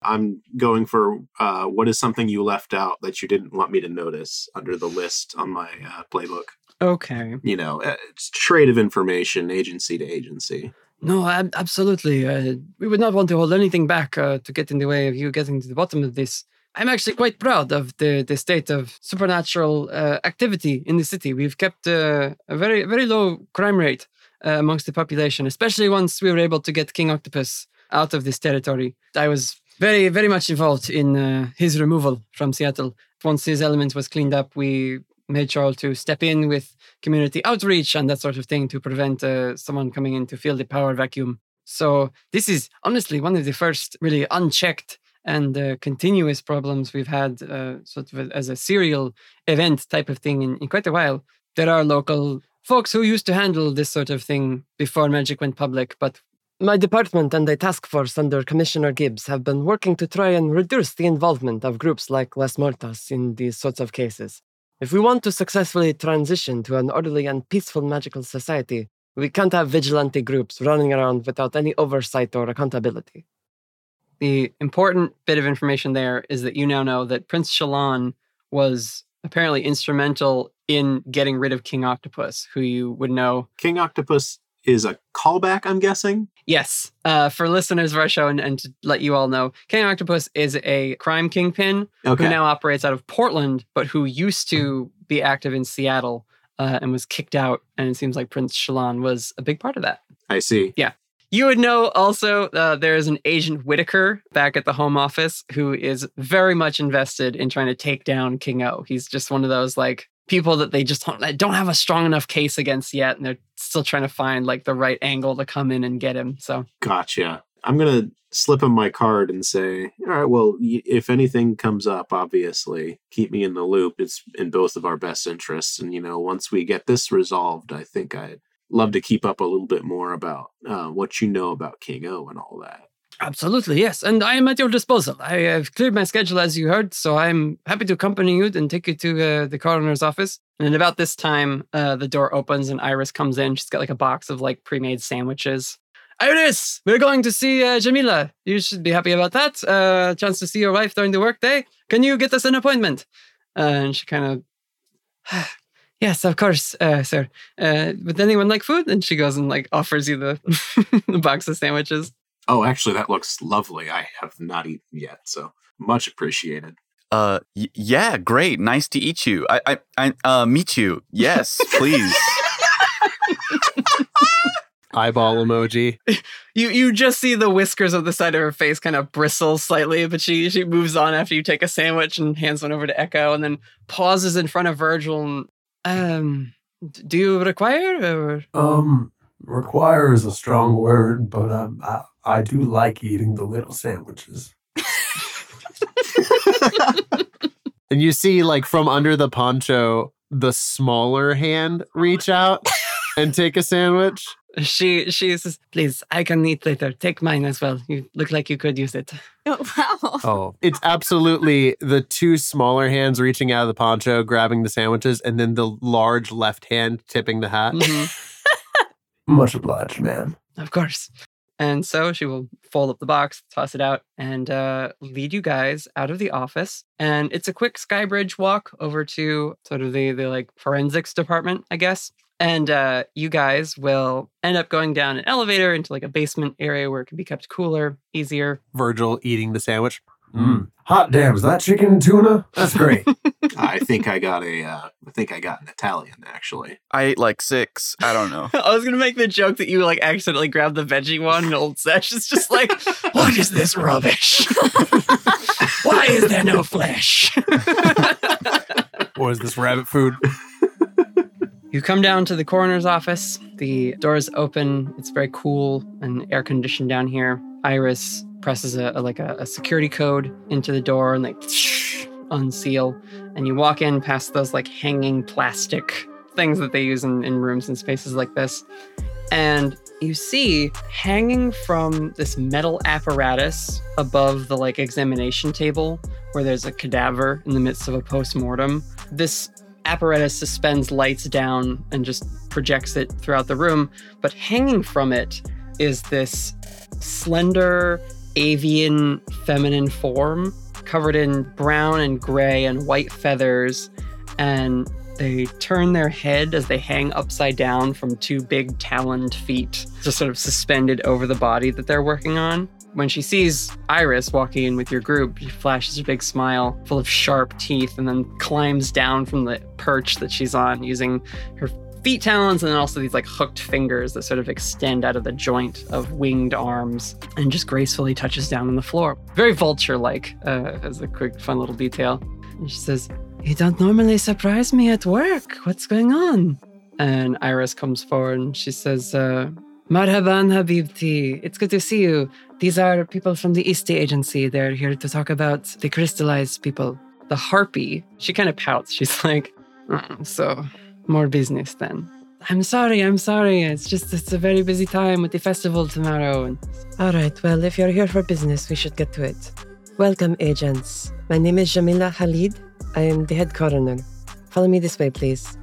I'm going for uh, what is something you left out that you didn't want me to notice under the list on my uh, playbook. Okay. You know, uh, it's trade of information, agency to agency. No, ab- absolutely. Uh, we would not want to hold anything back uh, to get in the way of you getting to the bottom of this. I'm actually quite proud of the, the state of supernatural uh, activity in the city. We've kept uh, a very very low crime rate uh, amongst the population, especially once we were able to get King Octopus out of this territory. I was very very much involved in uh, his removal from Seattle. Once his element was cleaned up, we made sure to step in with community outreach and that sort of thing to prevent uh, someone coming in to fill the power vacuum. So this is honestly one of the first really unchecked and the continuous problems we've had, uh, sort of as a serial event type of thing in, in quite a while, there are local folks who used to handle this sort of thing before magic went public, but my department and a task force under Commissioner Gibbs have been working to try and reduce the involvement of groups like Las Mortas in these sorts of cases. If we want to successfully transition to an orderly and peaceful magical society, we can't have vigilante groups running around without any oversight or accountability. The important bit of information there is that you now know that Prince Shalon was apparently instrumental in getting rid of King Octopus, who you would know. King Octopus is a callback, I'm guessing. Yes, uh, for listeners of our show and, and to let you all know, King Octopus is a crime kingpin Okay. who now operates out of Portland, but who used to be active in Seattle uh, and was kicked out. And it seems like Prince Shalon was a big part of that. I see. You would know also uh, there is an Agent Whitaker back at the Home Office who is very much invested in trying to take down King O. He's just one of those like people that they just don't, don't have a strong enough case against yet, and they're still trying to find like the right angle to come in and get him. So Gotcha. I'm gonna slip him my card and say, all right, well, if anything comes up, obviously keep me in the loop. It's in both of our best interests, and you know, once we get this resolved, I think I'd love to keep up a little bit more about uh, what you know about King O and all that. Absolutely, yes. And I am at your disposal. I have cleared my schedule as you heard, so I'm happy to accompany you and take you to uh, the coroner's office. And about this time, uh, the door opens and Iris comes in. She's got like a box of like pre made sandwiches. Iris, we're going to see uh, Jamila. You should be happy about that. Uh, chance to see your wife during the workday. Can you get us an appointment? And she kind of, yes, of course, uh, sir. Uh, would anyone like food? And she goes and like offers you the, (laughs) the box of sandwiches. Oh, actually, that looks lovely. I have not eaten yet, so much appreciated. Uh, y- yeah, great. Nice to eat you. I, I, I uh, meet you. Yes, (laughs) please. Eyeball emoji. You you just see the whiskers of the side of her face kind of bristle slightly, but she she moves on after you take a sandwich and hands one over to Echo, and then pauses in front of Virgil. And, um, do you require? Or? Um, require is a strong word, but um, I, I do like eating the little sandwiches. (laughs) And you see, like, from under the poncho, the smaller hand reach out and take a sandwich. She she says, "Please, I can eat later. Take mine as well. You look like you could use it." Oh, wow. Oh, it's absolutely the two smaller hands reaching out of the poncho, grabbing the sandwiches, and then the large left hand tipping the hat. Mhm, (laughs) Much obliged, ma'am. of course. And so she will fold up the box, toss it out, and uh, lead you guys out of the office. And it's a quick skybridge walk over to sort of the, the like forensics department, I guess. And uh, you guys will end up going down an elevator into like a basement area where it can be kept cooler, easier. Virgil eating the sandwich. Mm. Hot damn, is that chicken and tuna? That's great. (laughs) I think I got a. Uh, I think I got an Italian actually. I ate like six. I don't know. (laughs) I was gonna make the joke that you like accidentally grabbed the veggie one, and old Sesh is just like, (laughs) "What is this rubbish? Why is there no flesh?" Or is this rabbit food? You come down to the coroner's office. The doors open. It's very cool and air conditioned down here. Iris presses a, a- like a, a security code into the door and like (sniffs) unseal. And you walk in past those like hanging plastic things that they use in, in rooms and spaces like this. And you see hanging from this metal apparatus above the like examination table where there's a cadaver in the midst of a post-mortem. This apparatus suspends lights down and just projects it throughout the room. But hanging from it is this slender avian feminine form covered in brown and gray and white feathers. And they turn their head as they hang upside down from two big taloned feet, just sort of suspended over the body that they're working on. When she sees Iris walking in with your group, she flashes a big smile full of sharp teeth and then climbs down from the perch that she's on using her feet talons and then also these like hooked fingers that sort of extend out of the joint of winged arms and just gracefully touches down on the floor. Very vulture like, uh, as a quick, fun little detail. And she says, You don't normally surprise me at work. What's going on? And Iris comes forward and she says, uh, Marhaban Habibti. It's good to see you. These are people from the Eastey Agency. They're here to talk about the crystallized people. The harpy, she kind of pouts. She's (laughs) like, "Mm, so more business then. I'm sorry, I'm sorry. It's just it's a very busy time with the festival tomorrow. And all right, well, if you're here for business, we should get to it. Welcome, agents. My name is Jamila Khalid. I am the head coroner. Follow me this way, please.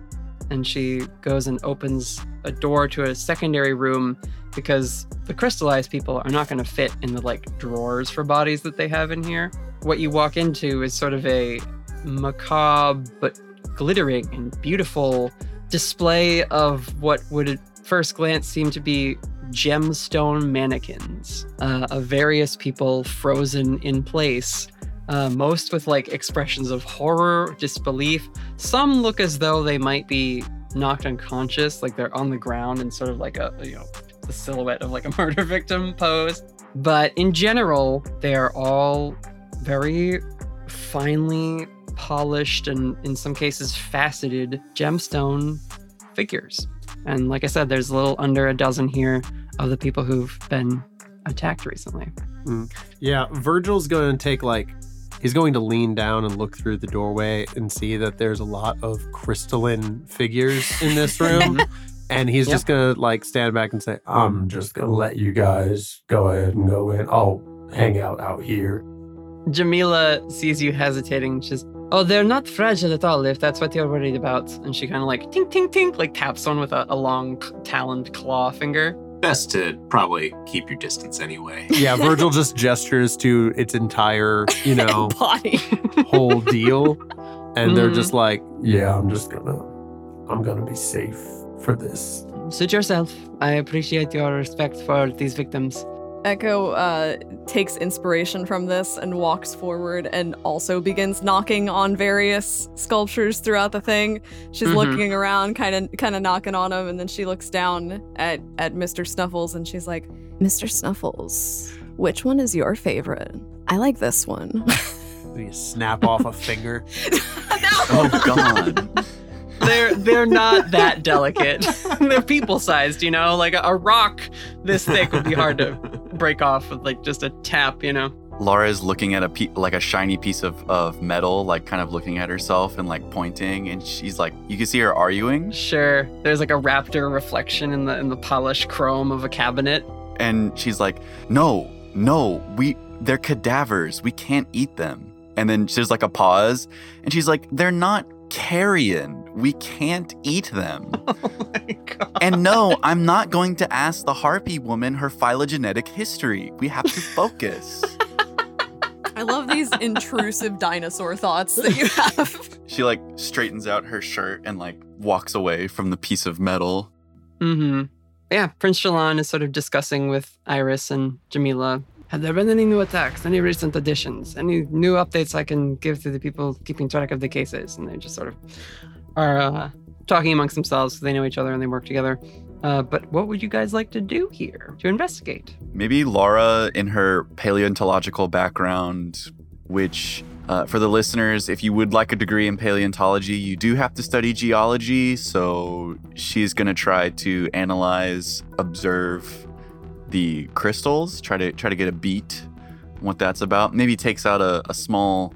And she goes and opens a door to a secondary room because the crystallized people are not going to fit in the like drawers for bodies that they have in here. What you walk into is sort of a macabre but glittering and beautiful display of what would at first glance seem to be gemstone mannequins uh, of various people frozen in place uh, most with like expressions of horror, disbelief. Some look as though they might be knocked unconscious, like they're on the ground and sort of like a, you know, the silhouette of like a (laughs) murder victim pose. But in general, they are all very finely polished and in some cases faceted gemstone figures. And like I said, there's a little under a dozen here of the people who've been attacked recently. Hmm. Yeah, Virgil's going to take like he's going to lean down and look through the doorway and see that there's a lot of crystalline figures in this (laughs) room. Mm-hmm. and he's Yeah. just going to like stand back and say, I'm just gonna let you guys go ahead and go in. I'll hang out out here. Jamila sees you hesitating. She's, oh, they're not fragile at all if that's what you're worried about. And she kind of like tink, tink, tink, like taps one with a, a long taloned claw finger. Best to probably keep your distance anyway. (laughs) Yeah, Virgil just gestures to its entire, you (laughs) know, Body. whole deal. And they're Mhm. just like, Yeah, I'm just gonna I'm gonna be safe for this. Suit yourself. I appreciate your respect for these victims. Echo uh, takes inspiration from this and walks forward and also begins knocking on various sculptures throughout the thing. She's Mhm. looking around, kind of kind of knocking on them, and then she looks down at at Mr. Snuffles and she's like, Mr. Snuffles, which one is your favorite? I like this one. (laughs) you snap off a finger. (laughs) Oh God. (laughs) They're they're not that delicate. (laughs) they're people sized, you know. Like a, rock this thick would be hard to break off with like just a tap, you know. Lara is looking at a pe- like a shiny piece of, of metal, like kind of looking at herself and like pointing, and she's like, you can see her arguing, Sure. There's like a raptor reflection in the in the polished chrome of a cabinet. and she's like, no, no, we they're cadavers, we can't eat them. And then there's like a pause, and she's like, they're not carrion, we can't eat them. (laughs) Oh my god. and no, I'm not going to ask the harpy woman her phylogenetic history. We have to focus. (laughs) "I love these intrusive dinosaur thoughts that you have." (laughs) she like straightens out her shirt and like walks away from the piece of metal. Mm-hmm. Yeah, Prince Shalon is sort of discussing with Iris and Jamila. Have there been any new attacks? Any recent additions? Any new updates I can give to the people keeping track of the cases? And they just sort of are uh, talking amongst themselves because they know each other and they work together. Uh, but what would you guys like to do here to investigate? Maybe Lara, in her paleontological background, which uh, for the listeners, if you would like a degree in paleontology, you do have to study geology. So she's going to try to analyze, observe the crystals, try to try to get a beat on what that's about. Maybe takes out a, a small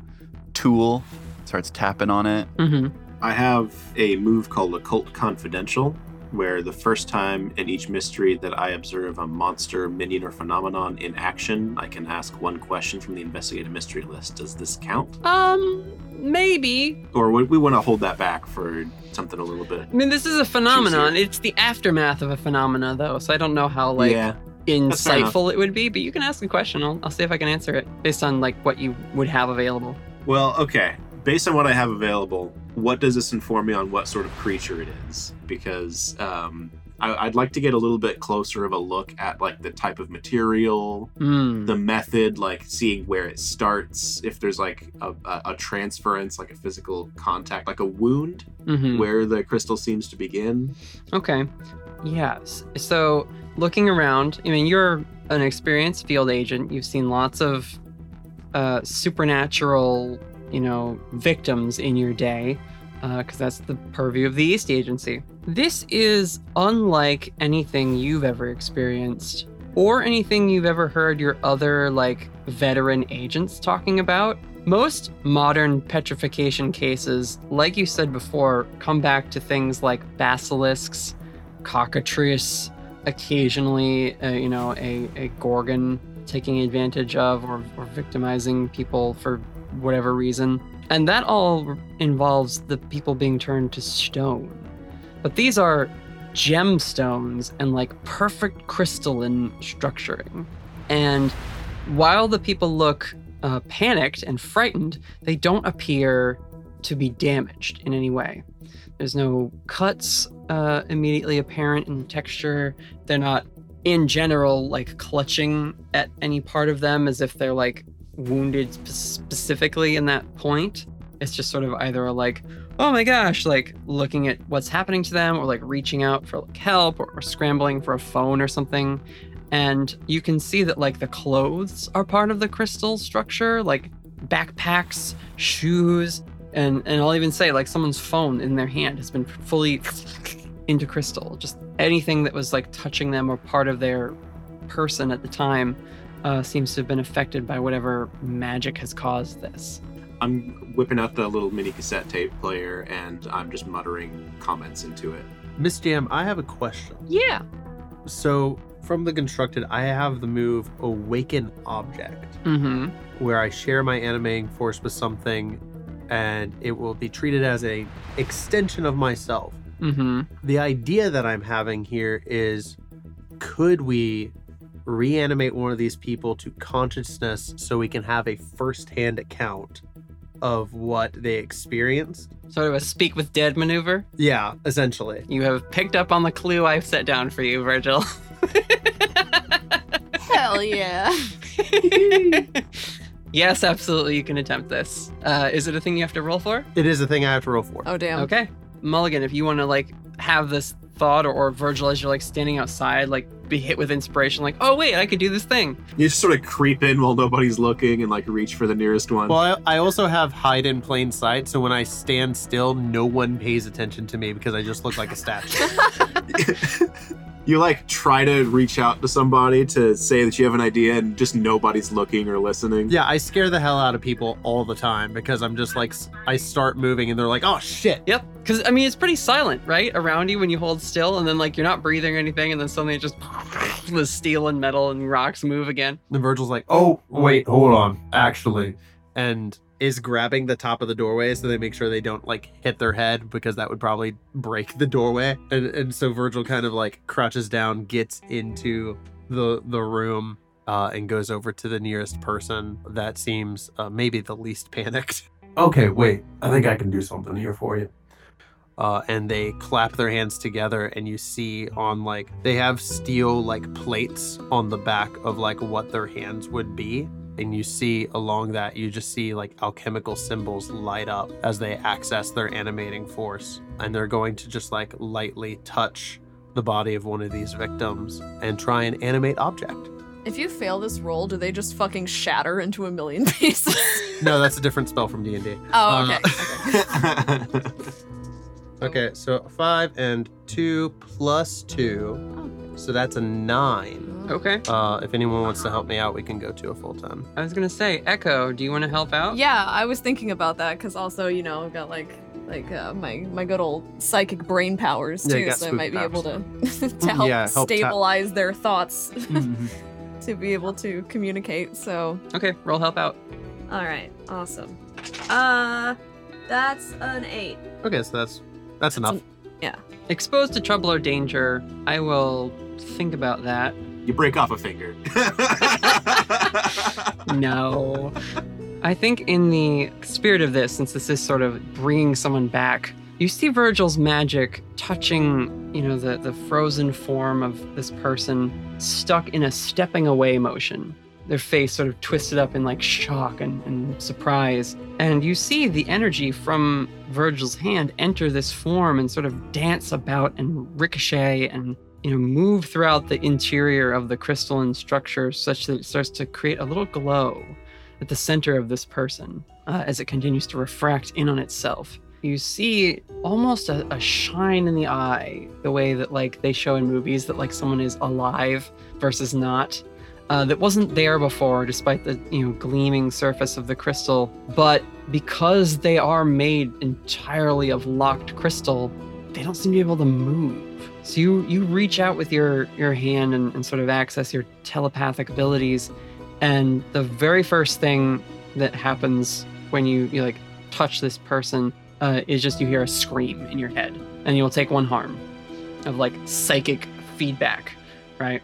tool, starts tapping on it. Mm-hmm. I have a move called Occult Confidential, where the first time in each mystery that I observe a monster, minion, or phenomenon in action, I can ask one question from the investigative mystery list. Does this count? Um, maybe. Or would we want to hold that back for something a little bit? I mean, this is a phenomenon. It's the aftermath of a phenomena, though, so I don't know how like yeah, insightful it would be. But you can ask a question. I'll, I'll see if I can answer it based on like what you would have available. Well, okay. Based on what I have available, what does this inform me on what sort of creature it is? Because um, I, I'd like to get a little bit closer of a look at like the type of material, Hmm. the method, like seeing where it starts, if there's like a, a, a transference, like a physical contact, like a wound, hmm where the crystal seems to begin. Okay. Yes. So looking around, I mean, you're an experienced field agent. You've seen lots of uh, supernatural, you know, victims in your day. Because that's the purview of the East Agency. This is unlike anything you've ever experienced or anything you've ever heard your other, like, veteran agents talking about. Most modern petrification cases, like you said before, come back to things like basilisks, cockatrice, occasionally, uh, you know, a, a gorgon taking advantage of or, or victimizing people for whatever reason. And that all involves the people being turned to stone. But these are gemstones and like perfect crystalline structuring. And while the people look uh, panicked and frightened, they don't appear to be damaged in any way. There's no cuts uh, immediately apparent in texture. They're not, in general, like clutching at any part of them as if they're like wounded spe- specifically in that point. It's just sort of either a like, oh my gosh, like looking at what's happening to them, or like reaching out for like help, or, or scrambling for a phone or something. And you can see that like the clothes are part of the crystal structure, like backpacks, shoes, and and I'll even say like someone's phone in their hand has been fully (laughs) into crystal. Just anything that was like touching them or part of their person at the time uh, seems to have been affected by whatever magic has caused this. I'm whipping out the little mini cassette tape player and I'm just muttering comments into it. Miss Jam, I have a question. Yeah. So from the constructed, I have the move Awaken Object, Mm-hmm. where I share my animating force with something, and it will be treated as a extension of myself. Mm-hmm. The idea that I'm having here is, could we reanimate one of these people to consciousness so we can have a first-hand account of what they experienced? Sort of a speak with dead maneuver. Yeah, essentially. You have picked up on the clue I've set down for you, Virgil. (laughs) Hell yeah. (laughs) yes, absolutely. You can attempt this. Uh, is it a thing you have to roll for? It is a thing I have to roll for. Oh damn. Okay. Mulligan, if you want to like have this thought or, or Virgil as you're like standing outside, like be hit with inspiration, like, oh wait, I could do this thing. You just sort of creep in while nobody's looking and like reach for the nearest one. Well, I, I also have hide in plain sight, so when I stand still, no one pays attention to me because I just look like a statue. (laughs) (laughs) you like try to reach out to somebody to say that you have an idea and just nobody's looking or listening. yeah, I scare the hell out of people all the time because I'm just like, I start moving and they're like, oh shit. Yep. Because I mean, it's pretty silent, right, around you when you hold still, and then like you're not breathing or anything, and then suddenly it just (laughs) the steel and metal and rocks move again. And Virgil's like, Oh, wait, hold on. Actually, and is grabbing the top of the doorway so they make sure they don't like hit their head because that would probably break the doorway. And and so Virgil kind of like crouches down, gets into the the room, uh, and goes over to the nearest person that seems uh, maybe the least (laughs) panicked. okay, wait. I think I can do something here for you. Uh, and they clap their hands together and you see on like they have steel like plates on the back of like what their hands would be and you see along that you just see like alchemical symbols light up as they access their animating force and they're going to just like lightly touch the body of one of these victims and try and animate object If you fail this roll, do they just fucking shatter into a million (laughs) pieces? no that's a different spell from d&d oh, Uh, okay. okay. (laughs) okay so five and two plus two so that's a nine Okay. Uh, if anyone wants to help me out, we can go to a full 10. I was gonna say, Echo, do you want to help out? Yeah, I was thinking about that because also, you know, I've got like like uh, my my good old psychic brain powers too, got so I might be able to (laughs) to help, Yeah, help ta- stabilize their thoughts (laughs) Mm-hmm. to be able to communicate. So, Okay, roll help out. all right, awesome. Uh, that's an eight. Okay, so that's that's enough. Yeah. Exposed to trouble or danger, I will think about that. You break off a finger. (laughs) No. I think in the spirit of this, since this is sort of bringing someone back, you see Virgil's magic touching, you know, the, the frozen form of this person stuck in a stepping away motion. Their face sort of twisted up in like shock and, and surprise. And you see the energy from Virgil's hand enter this form and sort of dance about and ricochet and you know, move throughout the interior of the crystalline structure such that it starts to create a little glow at the center of this person uh, as it continues to refract in on itself. you see almost a, a shine in the eye, the way that like they show in movies that like someone is alive versus not. Uh, that wasn't there before, despite the you know gleaming surface of the crystal. But because they are made entirely of locked crystal, they don't seem to be able to move. So you you reach out with your your hand and, and sort of access your telepathic abilities, and the very first thing that happens when you you like touch this person uh, is just you hear a scream in your head, and you'll take one harm of like psychic feedback, right?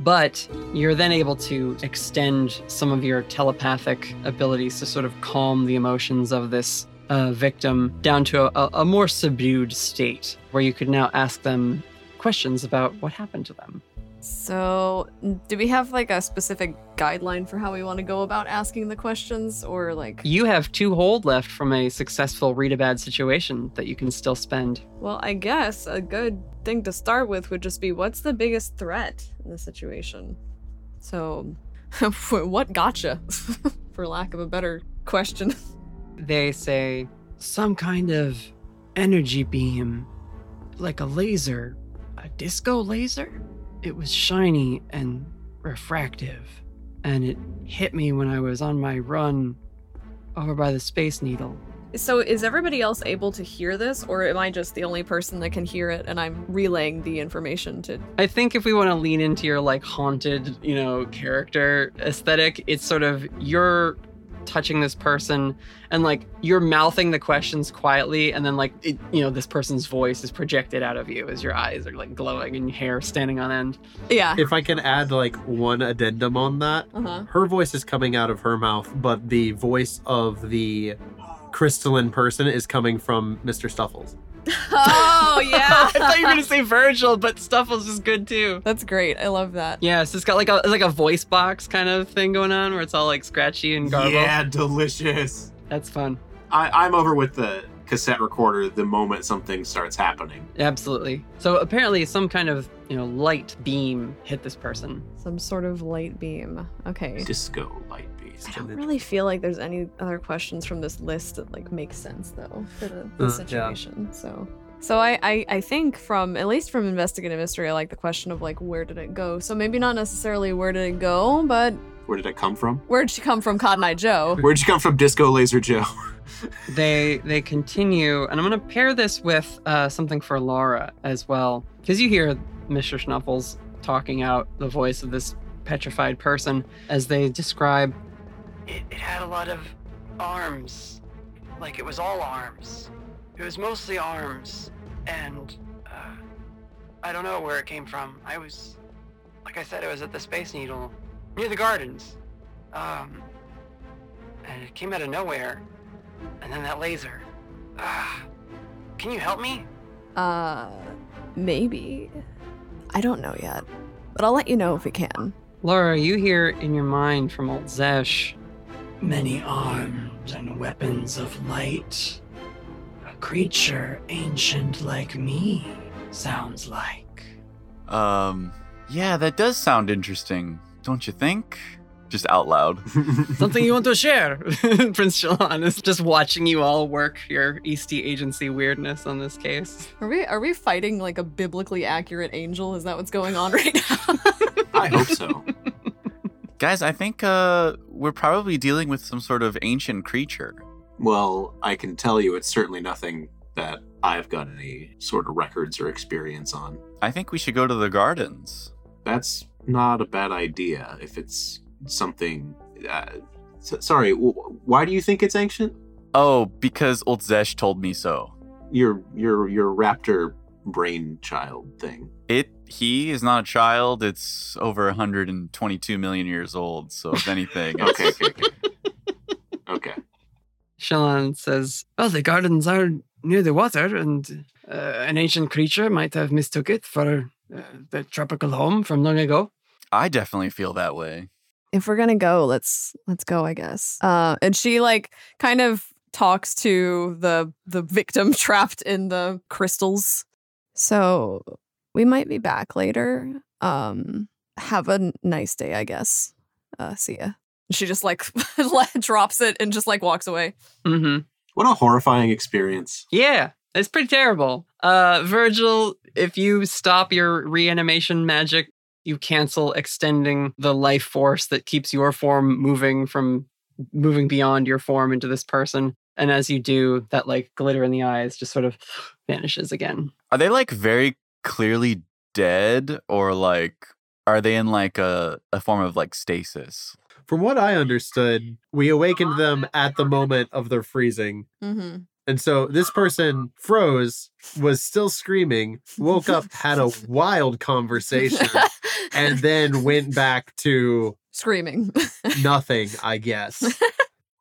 But you're then able to extend some of your telepathic abilities to sort of calm the emotions of this uh, victim down to a, a more subdued state, where you could now ask them questions about what happened to them. So, do we have like a specific guideline for how we want to go about asking the questions, or like? You have two hold left from a successful read a bad situation that you can still spend. Well, I guess a good thing to start with would just be what's the biggest threat in the situation. So, (laughs) what gotcha, (laughs) for lack of a better question. (laughs) They say some kind of energy beam, like a laser, a disco laser. It was shiny and refractive, and it hit me when I was on my run over by the Space Needle. So, is everybody else able to hear this, or am I just the only person that can hear it and I'm relaying the information to? I think if we want to lean into your like haunted, you know, character aesthetic, it's sort of you're touching this person and like you're mouthing the questions quietly and then like it, you know this person's voice is projected out of you as your eyes are like glowing and your hair standing on end. Yeah. If I can add like one addendum on that, Uh huh. her voice is coming out of her mouth, but the voice of the crystalline person is coming from Mr. Snuffles. Oh yeah. (laughs) I thought you were gonna say Virgil, but Snuffles is good too. That's great. I love that. Yeah, so it's got like a like a voice box kind of thing going on where it's all like scratchy and garbled. Yeah, delicious. That's fun. I, I'm over with the cassette recorder the moment something starts happening. Absolutely. So apparently some kind of, you know, light beam hit this person. Some sort of light beam. Okay. Disco light beast. I don't really feel like there's any other questions from this list that like make sense though for the, the Uh, yeah. situation. So so I, I I think from at least from investigative mystery, I like the question of like where did it go? So maybe not necessarily where did it go, but Where did it come from? where'd she come from, Cotton Eye Joe? (laughs) Where'd she come from, Disco Laser Joe? (laughs) They they continue, and I'm gonna pair this with uh, something for Lara as well, because you hear Mr. Schnuffles talking out the voice of this petrified person as they describe. It, it had a lot of arms, like it was all arms. It was mostly arms, and uh, I don't know where it came from. I was, like I said, it was at the Space Needle near the gardens, um, and it came out of nowhere. And then that laser. Ah, can you help me? Uh, maybe. I don't know yet, but I'll let you know if we can. Lara, you hear in your mind from old Zesh many arms and weapons of light. A creature ancient like me, sounds like. Um, yeah, that does sound interesting, don't you think? Just out loud. (laughs) Something you want to share? (laughs) Prince Shalon is just watching you all work your Eastey agency weirdness on this case. Are we are we fighting like a biblically accurate angel? Is that what's going on right now? I hope so. (laughs) Guys, I think uh, we're probably dealing with some sort of ancient creature. Well, I can tell you it's certainly nothing that I've got any sort of records or experience on. I think we should go to the gardens. That's not a bad idea if it's something. Uh, s- sorry, w- why do you think it's ancient? Oh, because old Zesh told me so. Your your your raptor brainchild thing. It he is not a child. It's over 122 million years old. So if anything, (laughs) it's, Okay, okay, okay. okay. Shalon says, Well, the gardens are near the water, and uh, an ancient creature might have mistook it for uh, the tropical home from long ago. I definitely feel that way. if we're gonna go, let's let's go, I guess. Uh, and she like kind of talks to the the victim (laughs) trapped in the crystals. So we might be back later. Um, have a n- nice day, I guess. Uh, see ya. She just like (laughs) drops it and just like walks away. Mm-hmm. What a horrifying experience. Yeah, it's pretty terrible. Uh, Virgil, if you stop your reanimation magic, you cancel extending the life force that keeps your form moving from moving beyond your form into this person. And as you do, that like glitter in the eyes just sort of vanishes again. Are they like very clearly dead or like are they in like a, a form of like stasis? From what I understood, we awakened them at the moment of their freezing. Mm-hmm. And so this person froze, was still screaming, woke up, had a wild conversation, and then went back to Screaming. nothing, (laughs) I guess. (laughs)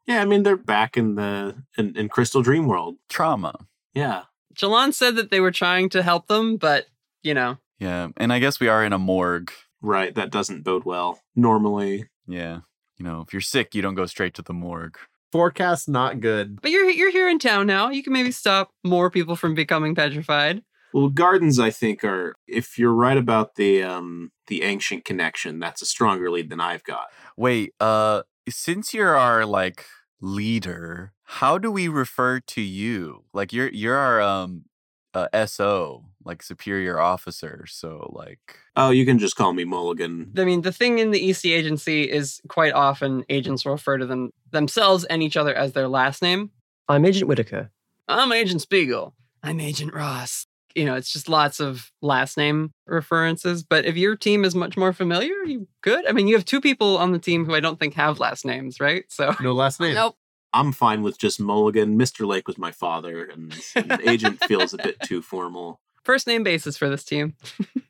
Yeah, I mean they're back in the in, in Crystal Dream World. Trauma. Yeah. Shalon said that they were trying to help them, but you know, Yeah. And I guess we are in a morgue. Right. That doesn't bode well. Normally. Yeah. You know, if you're sick, you don't go straight to the morgue. Forecast not good. but you're you're here in town now. You can maybe stop more people from becoming petrified. Well, gardens, I think, are if you're right about the um the ancient connection, that's a stronger lead than I've got. Wait, uh, since you're our like leader, how do we refer to you? Like you're you're our um uh, SO, like superior officer. So like Oh, you can just call me Mulligan. I mean, the thing in the Eastey agency is quite often agents refer to them themselves and each other as their last name. I'm Agent Whitaker. I'm Agent Spiegel. I'm Agent Ross. You know, it's just lots of last name references. But if your team is much more familiar, you could. I mean, you have two people on the team who I don't think have last names, right? So No last (laughs) name. nope. I'm fine with just Mulligan. Mr. Lake was my father, and, (laughs) and agent feels a bit too formal. first name basis for this team. (laughs)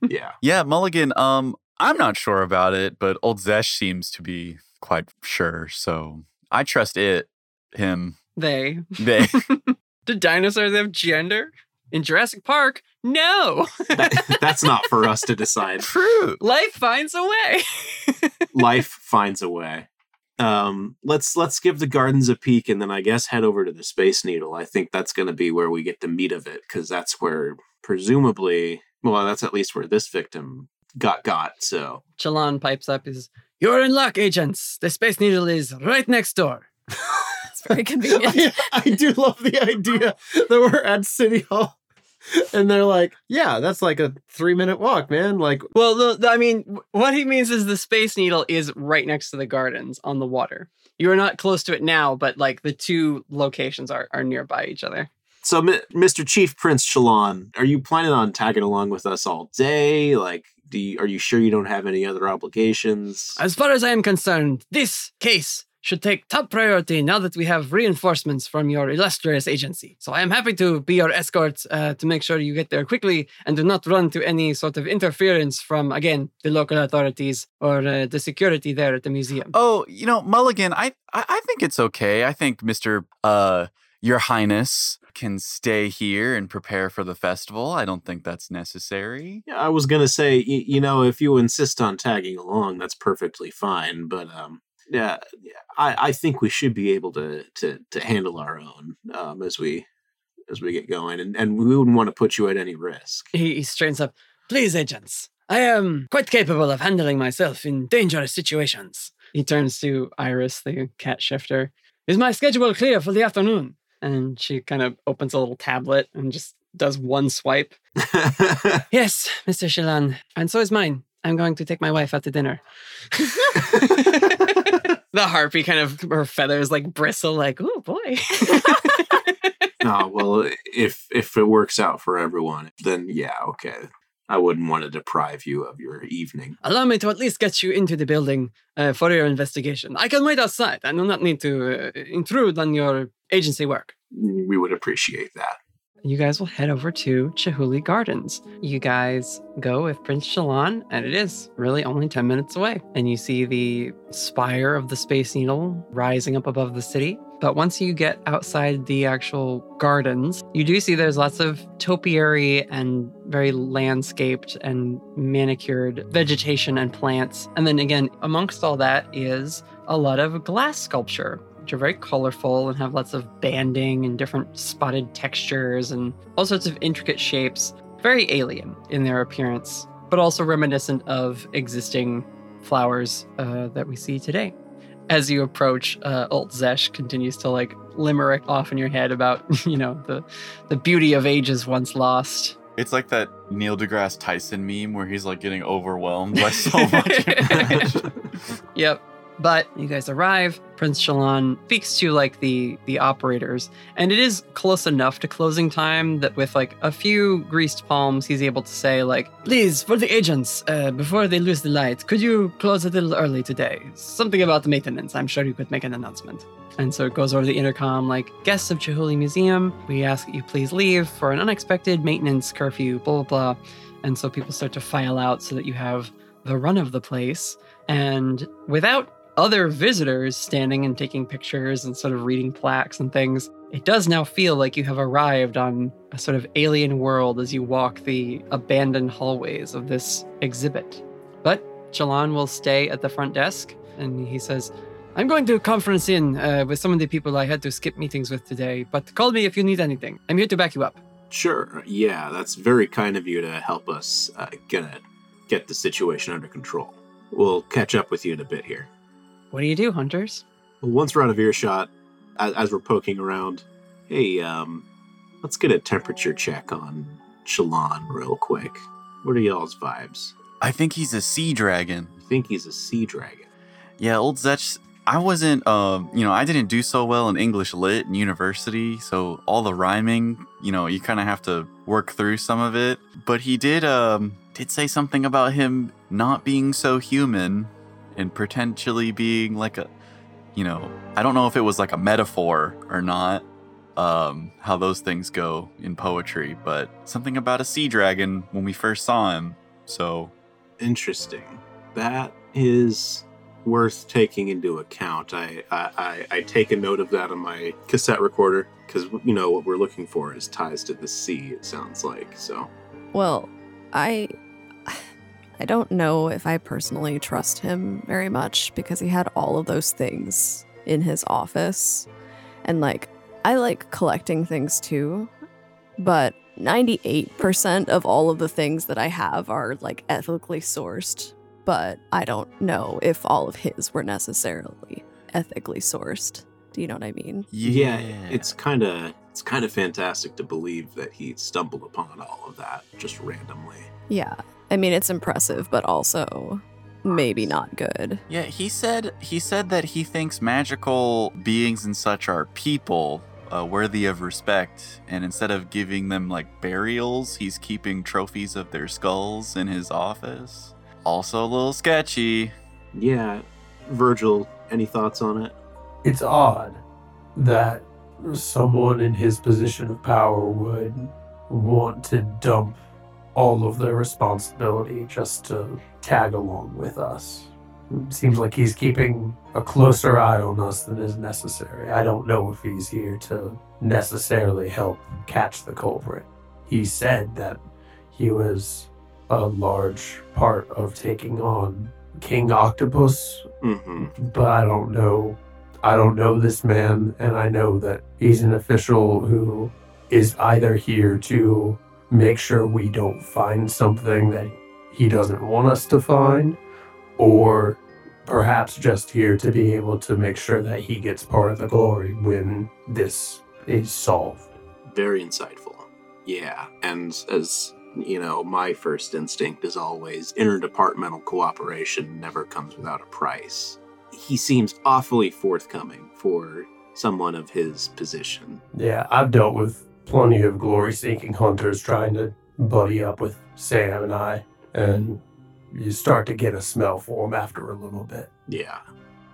Yeah. yeah, Mulligan. Um, I'm not sure about it, but Old Zesh seems to be quite sure. So I trust it, him, They. they. (laughs) Do dinosaurs have gender? In Jurassic Park, no. That- that's not for us to decide. True. Life finds a way. Life finds a way. Um, let's let's give the gardens a peek, and then I guess head over to the Space Needle. I think that's going to be where we get the meat of it, because that's where presumably, well, that's at least where this victim got got. So Shalon pipes up. He says, You're in luck, agents. The Space Needle is right next door. (laughs) It's very convenient. I, I do love the idea that we're at City Hall. (laughs) And they're like, yeah, that's like a three minute walk, man. Like, Well, the, the- I mean, what he means is the Space Needle is right next to the gardens on the water. You are not close to it now, but like the two locations are, are nearby each other. So, Mi- Mr. Chief Prince Shalon, are you planning on tagging along with us all day? Like, do you, are you sure you don't have any other obligations? As far as I am concerned, this case should take top priority now that we have reinforcements from your illustrious agency. So I am happy to be your escort uh, to make sure you get there quickly and do not run to any sort of interference from, again, the local authorities or uh, the security there at the museum. Oh, you know, Mulligan, I, I I think it's okay. I think Mr. Uh Your Highness can stay here and prepare for the festival. I don't think that's necessary. Yeah, I was gonna say, y- you know, if you insist on tagging along, that's perfectly fine. But um, yeah, I, I think we should be able to to to handle our own um, as we as we get going, and and we wouldn't want to put you at any risk. He, he straightens up. Please, agents, I am quite capable of handling myself in dangerous situations. He turns to Iris, the cat shifter. Is my schedule clear for the afternoon? And she kind of opens a little tablet and just does one swipe. (laughs) Yes, Mr. Shalon, and so is mine. I'm going to take my wife out to dinner. (laughs) the harpy kind of her feathers like bristle, like, oh boy. (laughs) oh well, if if it works out for everyone, then yeah, okay. I wouldn't want to deprive you of your evening. Allow me to at least get you into the building uh, for your investigation. I can wait outside. I do not need to uh, intrude on your agency work. We would appreciate that. You guys will head over to Chihuly Gardens. You guys go with Prince Shalon, and it is really only 10 minutes away. And you see the spire of the Space Needle rising up above the city. But once you get outside the actual gardens, you do see there's lots of topiary and very landscaped and manicured vegetation and plants. And then again, amongst all that is a lot of glass sculpture which are very colorful and have lots of banding and different spotted textures and all sorts of intricate shapes. Very alien in their appearance, but also reminiscent of existing flowers uh, that we see today. as you approach, uh, Old Zesh continues to like limerick off in your head about (laughs) you know the the beauty of ages once lost. It's like that Neil deGrasse Tyson meme where he's like getting overwhelmed by so (laughs) much. Yep. But you guys arrive. Prince Shalon speaks to like the the operators, and it is close enough to closing time that with like a few greased palms, he's able to say like, "Please, for the agents, uh, before they lose the light, could you close a little early today? Something about the maintenance. I'm sure you could make an announcement." And so it goes over the intercom like, "Guests of Chihuly Museum, we ask that you please leave for an unexpected maintenance curfew." Blah blah blah. And so people start to file out so that you have the run of the place. And without other visitors standing and taking pictures and sort of reading plaques and things, it does now feel like you have arrived on a sort of alien world as you walk the abandoned hallways of this exhibit. But Shalon will stay at the front desk and he says, I'm going to a conference in uh, with some of the people I had to skip meetings with today, but call me if you need anything. I'm here to back you up. Sure. Yeah, that's very kind of you to help us uh, get the situation under control. We'll catch up with you in a bit here. What do you do, hunters? Well, once we're out of earshot, as, as we're poking around, hey, um, let's get a temperature check on Shalon real quick. What are y'all's vibes? I think he's a sea dragon. I think he's a sea dragon. Yeah, old Zesh. I wasn't, uh, you know, I didn't do so well in English lit in university, so all the rhyming, you know, you kind of have to work through some of it. But he did, um, did say something about him not being so human and potentially being like a, you know, I don't know if it was like a metaphor or not, um, how those things go in poetry, but something about a sea dragon when we first saw him. So Interesting. That is worth taking into account. I I, I, I take a note of that on my cassette recorder because you know what we're looking for is ties to the sea. It sounds like so. Well, I I don't know if I personally trust him very much because he had all of those things in his office. And like I like collecting things too, but 98% of all of the things that I have are like ethically sourced, but I don't know if all of his were necessarily ethically sourced. Do you know what I mean? Yeah, it's kind of it's kind of fantastic to believe that he stumbled upon all of that just randomly. Yeah. I mean, it's impressive, but also maybe not good. Yeah, he said he said that he thinks magical beings and such are people uh, worthy of respect, and instead of giving them like burials, he's keeping trophies of their skulls in his office. Also, a little sketchy. Yeah, Virgil, any thoughts on it? It's odd that someone in his position of power would want to dump all of their responsibility just to tag along with us. It seems like he's keeping a closer eye on us than is necessary. I don't know if he's here to necessarily help catch the culprit. He said that he was a large part of taking on King Octopus, Mm-hmm. but I don't know. I don't know this man, and I know that he's an official who is either here to make sure we don't find something that he doesn't want us to find, or perhaps just here to be able to make sure that he gets part of the glory when this is solved. Very insightful. Yeah, and as you know, my first instinct is always interdepartmental cooperation never comes without a price. He seems awfully forthcoming for someone of his position. Yeah, I've dealt with plenty of glory seeking hunters trying to buddy up with Sam and I, and you start to get a smell for them after a little bit. Yeah.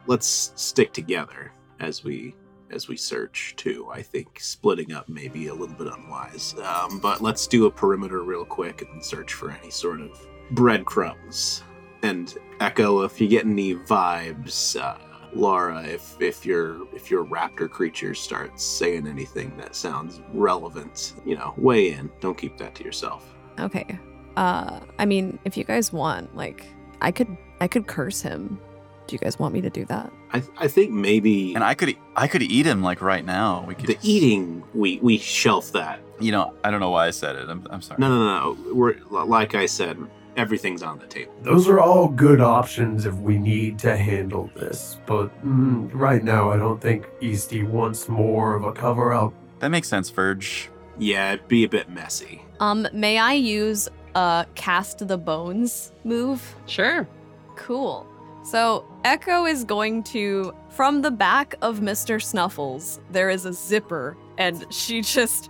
Let's stick together as we as we search too. I think splitting up may be a little bit unwise. Um, but let's do a perimeter real quick and search for any sort of breadcrumbs. And Echo, if you get any vibes, uh, Lara, if if your if your raptor creature starts saying anything that sounds relevant, you know, weigh in. Don't keep that to yourself. Okay. Uh I mean, if you guys want, like I could I could curse him. Do you guys want me to do that? I I think maybe And I could I could eat him like right now. We could the just- eating we we shelf that You know, I don't know why I said it. I'm, I'm sorry. No, no, no. We're like I said. Everything's on the table. Those are all good options if we need to handle this, but mm, right now I don't think Eastey wants more of a cover up. That makes sense, Verge. Yeah, it'd be a bit messy. Um, may I use a cast the bones move? Sure. Cool. So Echo is going to, from the back of Mr. Snuffles, there is a zipper, and she just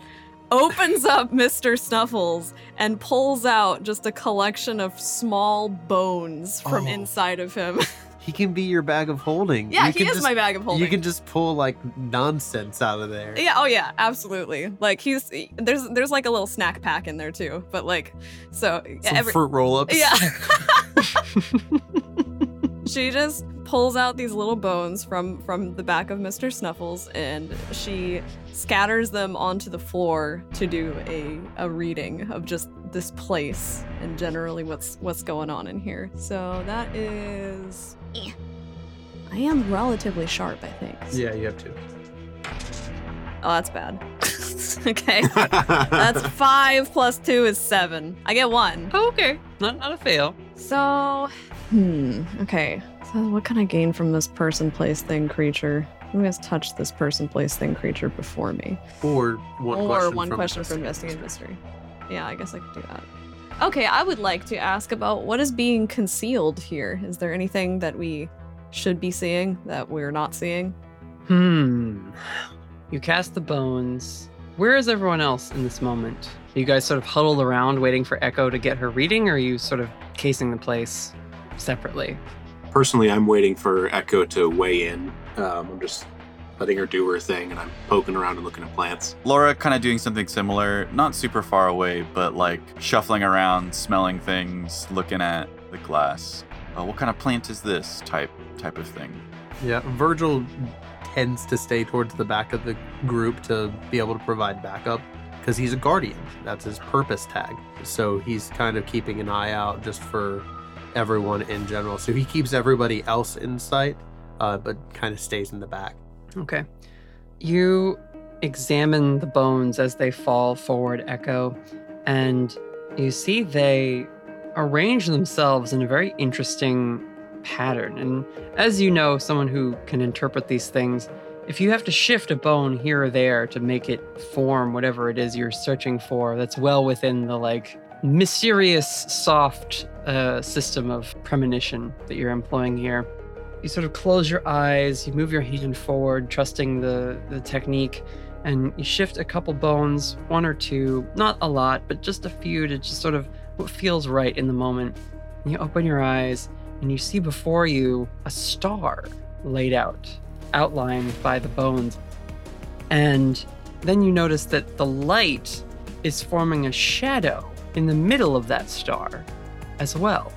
opens up Mr. Snuffles and pulls out just a collection of small bones from Oh. inside of him. (laughs) He can be your bag of holding. yeah, You he can is just- my bag of holding. You can just pull like nonsense out of there. Yeah, oh yeah, absolutely. Like he's there's there's like a little snack pack in there too. But like so Some every fruit roll-ups. Yeah. (laughs) (laughs) she just pulls out these little bones from from the back of Mr. Snuffles and she scatters them onto the floor to do a a reading of just this place and generally what's what's going on in here. So that is Eh. I am relatively sharp, I think. Yeah, you have to. Oh, that's bad. (laughs) okay. That's five plus two is seven. I get one. Oh, okay. Not, not a fail. So, hmm. Okay. So, what can I gain from this person, place, thing, creature? Who has touched this person, place, thing, creature before me? Or one or question one from question for investigate investigating mystery. Yeah, I guess I could do that. Okay, I would like to ask about what is being concealed here. Is there anything that we should be seeing that we're not seeing? Hmm. You cast the bones. Where is everyone else in this moment? Are you guys sort of huddled around waiting for Echo to get her reading, or are you sort of casing the place separately? Personally, I'm waiting for Echo to weigh in. Um, I'm just letting her do her thing, and I'm poking around and looking at plants. Lara kind of doing something similar, not super far away, but like shuffling around, smelling things, looking at the glass. Uh, what kind of plant is this? Type type of thing. Yeah, Virgil tends to stay towards the back of the group to be able to provide backup because he's a guardian. That's his purpose tag. So he's kind of keeping an eye out just for everyone in general. So he keeps everybody else in sight, uh, but kind of stays in the back. Okay. You examine the bones as they fall forward, Echo, and you see they arrange themselves in a very interesting pattern. And as you know, someone who can interpret these things, if you have to shift a bone here or there to make it form whatever it is you're searching for, that's well within the like mysterious, soft uh, system of premonition that you're employing here. You sort of close your eyes, you move your hand forward, trusting the, the technique, and you shift a couple bones, one or two, not a lot, but just a few to just sort of what feels right in the moment. And you open your eyes and you see before you a star laid out, outlined by the bones. And then you notice that the light is forming a shadow in the middle of that star as well,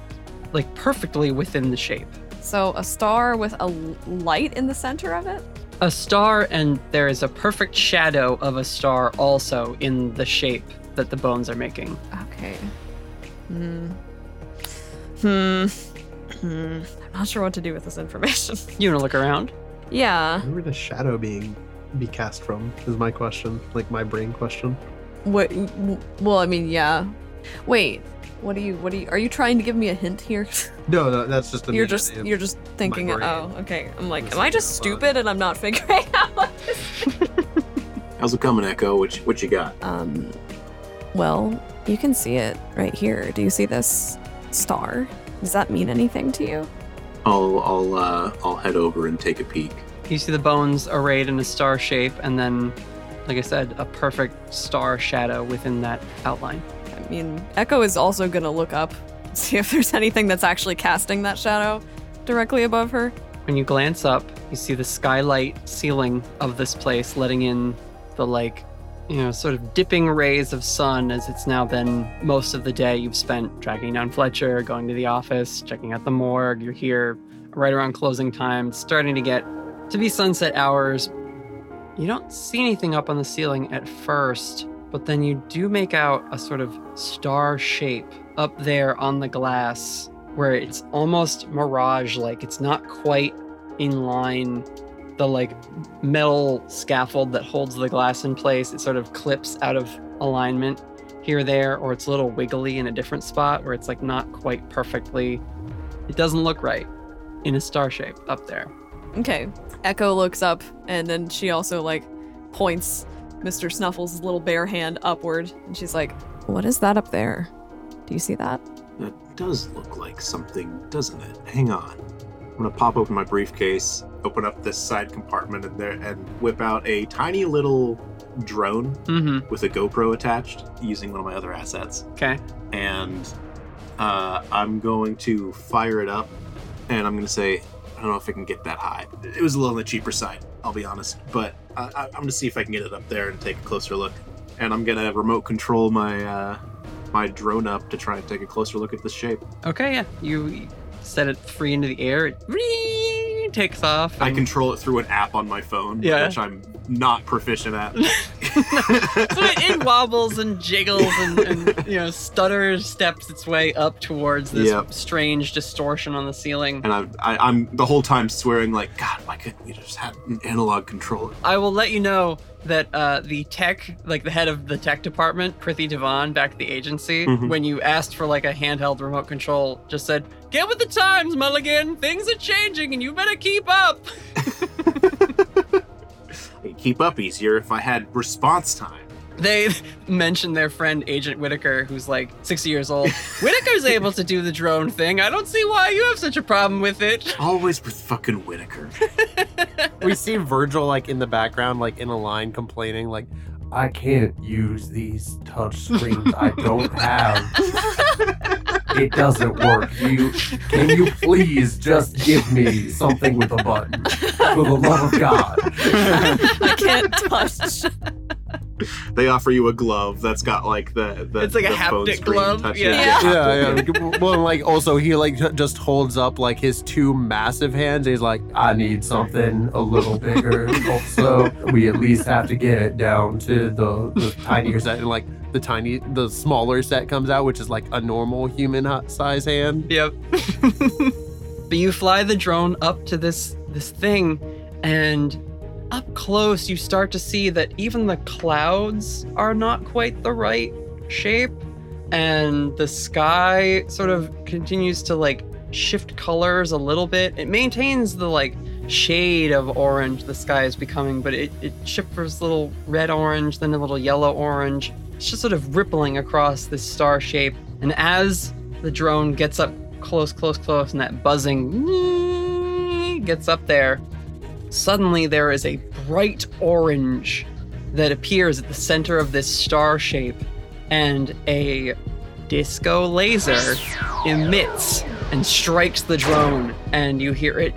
like perfectly within the shape. So, a star with a light in the center of it? A star, and there is a perfect shadow of a star also in the shape that the bones are making. Okay. Hmm. Hmm. Hmm. I'm not sure what to do with this information. (laughs) You want to look around? yeah. Where would the shadow being be cast from? Is my question, like my brain question. What? Well, I mean, yeah. Wait. What are you? What are you? Are you trying to give me a hint here? (laughs) No, no, that's just you're just you're just thinking. Oh, okay. I'm like, am I just thinking out loud. stupid and I'm not (laughs) figuring out? What this (laughs) How's it coming, Echo? What you, what you got? Um, well, you can see it right here. Do you see this star? Does that mean anything to you? I'll I'll uh, I'll head over and take a peek. You see the bones arrayed in a star shape, and then, like I said, a perfect star shadow within that outline. I mean, Echo is also gonna look up, (laughs) see if there's anything that's actually casting that shadow directly above her. When you glance up, you see the skylight ceiling of this place letting in the like, you know, sort of dipping rays of sun as it's now been most of the day you've spent tracking down Fletcher, going to the office, checking out the morgue. You're here right around closing time. It's starting to get to be sunset hours. You don't see anything up on the ceiling at first, but then you do make out a sort of star shape up there on the glass where it's almost mirage like. It's not quite in line. The like metal scaffold that holds the glass in place, it sort of clips out of alignment. here or there, or it's a little wiggly in a different spot where it's like not quite perfectly. It doesn't look right in a star shape up there. Okay. Echo looks up and then she also like points Mr. Snuffles' little bare hand upward and she's like, What is that up there? Do you see that? That does look like something, doesn't it? Hang on. I'm gonna pop open my briefcase, open up this side compartment in there, and whip out a tiny little drone Mm-hmm. with a GoPro attached using one of my other assets. Okay. And uh, I'm going to fire it up, and I'm gonna say, I don't know if I can get that high. It was a little on the cheaper side, I'll be honest, but I, I, I'm gonna see if I can get it up there and take a closer look. And I'm gonna remote control my uh, my drone up to try and take a closer look at this shape. Okay, yeah. You set it free into the air. It takes off. I control it through an app on my phone, Yeah. which I'm not proficient at. (laughs) so it, it wobbles and jiggles and, and you know stutters, steps its way up towards this Yep. strange distortion on the ceiling. and I'm, I, I'm the whole time swearing like, God, why couldn't we just have an analog controller? I will let you know that uh, the tech, like the head of the tech department, Prithi Devan, back at the agency, Mhm. when you asked for like a handheld remote control, just said, "Get with the times, Mulligan. Things are changing, and you better keep up." (laughs) It'd keep up easier if I had response time. They mentioned their friend Agent Whitaker, who's like 60 years old. (laughs) Whitaker's able to do the drone thing. I don't see why you have such a problem with it. Always with fucking Whitaker. (laughs) we see Virgil like in the background, like in a line complaining, like, I can't use these touch screens I don't have. (laughs) It doesn't work. You can you please just give me something with a button? For the love of God. (laughs) I can't touch. They offer you a glove that's got like the, the It's like a the phone haptic glove, touch- yeah. yeah, yeah. Well, like also he like just holds up like his two massive hands. He's like, I need something a little bigger. (laughs) Also, we at least have to get it down to the, the tinier set, and like the tiny, the smaller set comes out, which is like a normal human size hand. Yep. (laughs) but you fly the drone up to this this thing and up close you start to see that even the clouds are not quite the right shape and the sky sort of continues to like shift colors a little bit. It maintains the like shade of orange the sky is becoming, but it, it shifts a little red orange, then a little yellow orange. It's just sort of rippling across this star shape. And as the drone gets up close, close, close, and that buzzing gets up there, suddenly there is a bright orange that appears at the center of this star shape, and a disco laser emits and strikes the drone, and you hear it.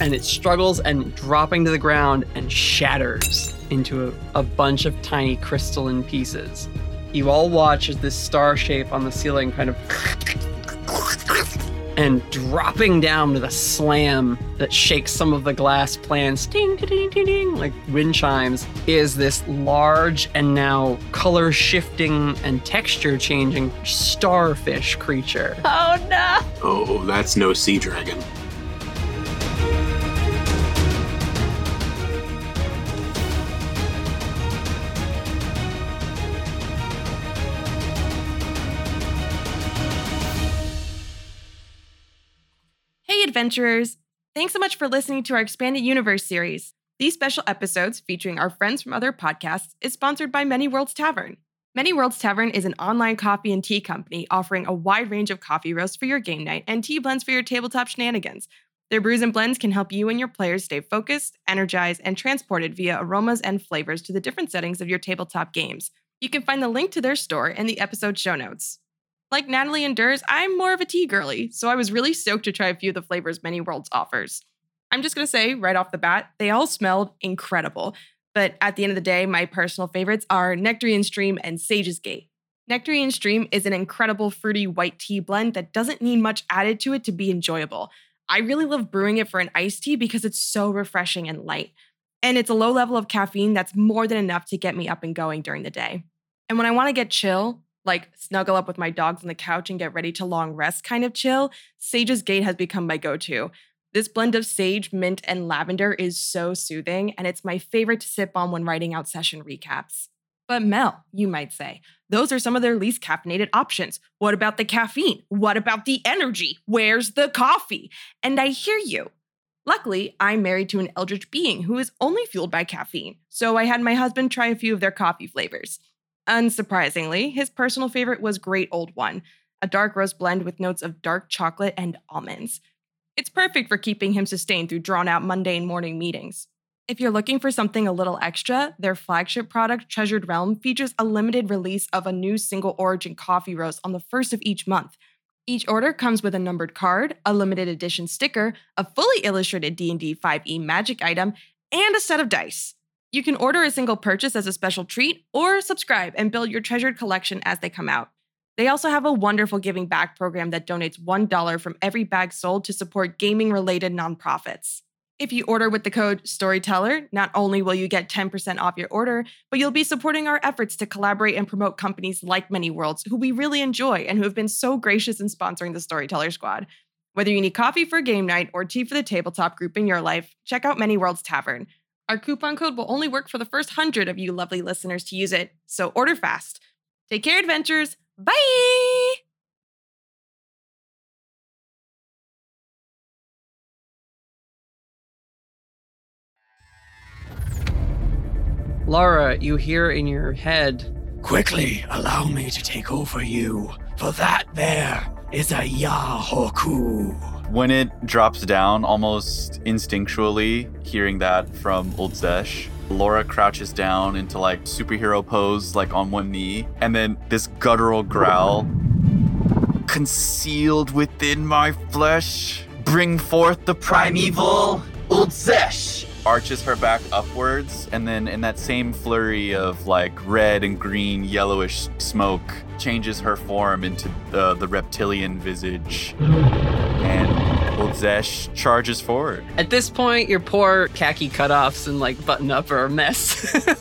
And it struggles and dropping to the ground and shatters into a, a bunch of tiny crystalline pieces. You all watch as this star shape on the ceiling kind of and dropping down with a slam that shakes some of the glass plants, ding, ding, ding, ding, ding, like wind chimes, is this large and now color shifting and texture changing starfish creature. Oh no! Oh, that's no sea dragon. Adventurers! Thanks so much for listening to our Expanded Universe series. These special episodes featuring our friends from other podcasts is sponsored by Many Worlds Tavern. Many Worlds Tavern is an online coffee and tea company offering a wide range of coffee roasts for your game night and tea blends for your tabletop shenanigans. Their brews and blends can help you and your players stay focused, energized, and transported via aromas and flavors to the different settings of your tabletop games. You can find the link to their store in the episode show notes. Like Natalie and Durs, I'm more of a tea girly, so I was really stoked to try a few of the flavors Many Worlds offers. I'm just gonna say right off the bat, they all smelled incredible. But at the end of the day, my personal favorites are Nectarian Stream and Sage's Gate. Nectarian Stream is an incredible fruity white tea blend that doesn't need much added to it to be enjoyable. I really love brewing it for an iced tea because it's so refreshing and light. And it's a low level of caffeine that's more than enough to get me up and going during the day. And when I wanna get chill, like snuggle up with my dogs on the couch and get ready to long rest kind of chill, Sage's Gate has become my go to. This blend of sage, mint, and lavender is so soothing, and it's my favorite to sip on when writing out session recaps. But Mel, you might say, those are some of their least caffeinated options. What about the caffeine? What about the energy? Where's the coffee? And I hear you. Luckily, I'm married to an eldritch being who is only fueled by caffeine, so I had my husband try a few of their coffee flavors. Unsurprisingly, his personal favorite was Great Old One, a dark roast blend with notes of dark chocolate and almonds. It's perfect for keeping him sustained through drawn out mundane morning meetings. If you're looking for something a little extra, their flagship product, Treasured Realm, features a limited release of a new single origin coffee roast on the first of each month. Each order comes with a numbered card, a limited edition sticker, a fully illustrated D&D 5e magic item, and a set of dice. You can order a single purchase as a special treat or subscribe and build your treasured collection as they come out. They also have a wonderful giving back program that donates $1 from every bag sold to support gaming related nonprofits. If you order with the code STORYTELLER, not only will you get 10% off your order, but you'll be supporting our efforts to collaborate and promote companies like Many Worlds, who we really enjoy and who have been so gracious in sponsoring the Storyteller Squad. Whether you need coffee for a game night or tea for the tabletop group in your life, check out Many Worlds Tavern. Our coupon code will only work for the first hundred of you lovely listeners to use it, so order fast. Take care, adventures. Bye! Lara, you hear in your head, Quickly, allow me to take over you, for that there is a Yahoku. When it drops down, almost instinctually, hearing that from Old Zesh, Lara crouches down into like superhero pose, like on one knee, and then this guttural growl concealed within my flesh, bring forth the primeval Old Zesh. Arches her back upwards, and then in that same flurry of like red and green, yellowish smoke, changes her form into the, the reptilian visage. And Zesh charges forward. at this point, your poor khaki cutoffs and like button up are a mess. (laughs)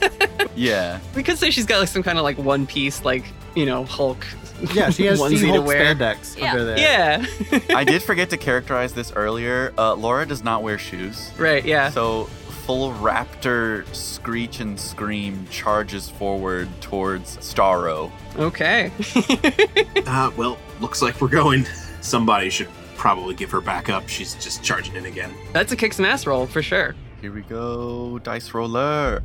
Yeah. we could say she's got like some kind of like one piece, like, you know, Hulk. Yeah, she has (laughs) onesie to She-Hulk wear. spandex Yeah. under there. Yeah. (laughs) I did forget to characterize this earlier. Uh, Lara does not wear shoes. right, yeah. So full raptor screech and scream charges forward towards Starro. Okay. Uh, well, looks like we're going. Somebody should probably give her back up. She's just charging in again. That's a kick some ass roll for sure. Here we go, dice roller.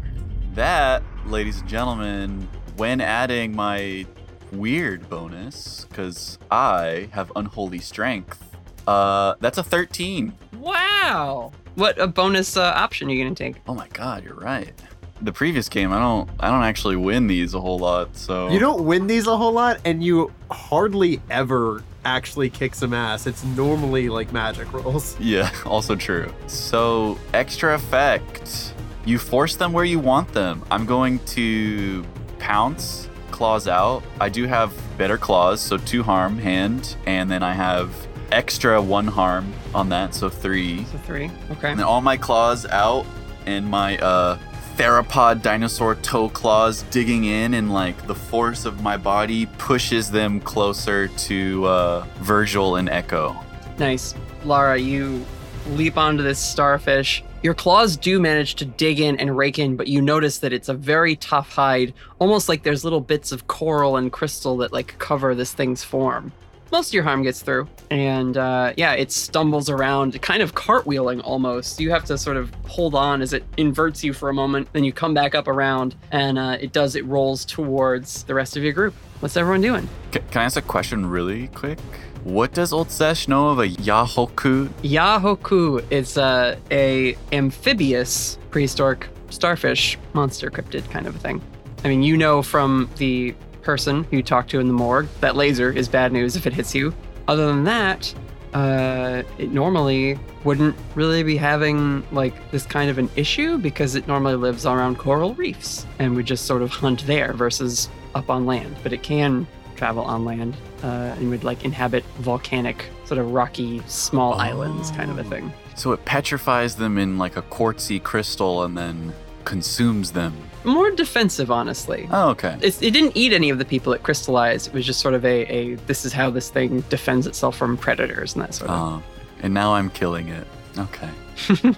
That, ladies and gentlemen, when adding my weird bonus, because I have unholy strength, uh, that's a 13. Wow. What a bonus uh, option are you going to take? Oh my god, you're right. The previous game, I don't, I don't actually win these a whole lot. So You don't win these a whole lot, and you hardly ever actually kick some ass. It's normally like magic rolls. (laughs) Yeah, (laughs) also true. So, extra effect. You force them where you want them. I'm going to pounce, claws out. I do have better claws, so two harm, hand, and then I have extra one harm on that, so three. So three. Okay. And then all my claws out, and my uh, theropod dinosaur toe claws digging in, and like the force of my body pushes them closer to uh, Virgil and Echo. Nice. Lara, you leap onto this starfish. Your claws do manage to dig in and rake in, but you notice that it's a very tough hide, almost like there's little bits of coral and crystal that like cover this thing's form. Most of your harm gets through, and uh, yeah, it stumbles around, kind of cartwheeling almost. You have to sort of hold on as it inverts you for a moment, then you come back up around, and uh, it does, it rolls towards the rest of your group. What's everyone doing? C- can I ask a question really quick? What does Old Zesh know of a Yahoku? Yahoku is uh, a amphibious prehistoric starfish monster cryptid kind of a thing. I mean, you know from the person you talked to in the morgue that laser is bad news if it hits you. Other than that, uh, it normally wouldn't really be having like this kind of an issue because it normally lives around coral reefs and would just sort of hunt there versus up on land. But it can travel on land uh, and would like inhabit volcanic, sort of rocky, small islands kind of a thing. So it petrifies them in like a quartzy crystal and then consumes them. More defensive, honestly. Oh, okay. It's, it didn't eat any of the people it crystallized. It was just sort of a, a this is how this thing defends itself from predators and that sort of. Oh, and now I'm killing it. Okay. (laughs)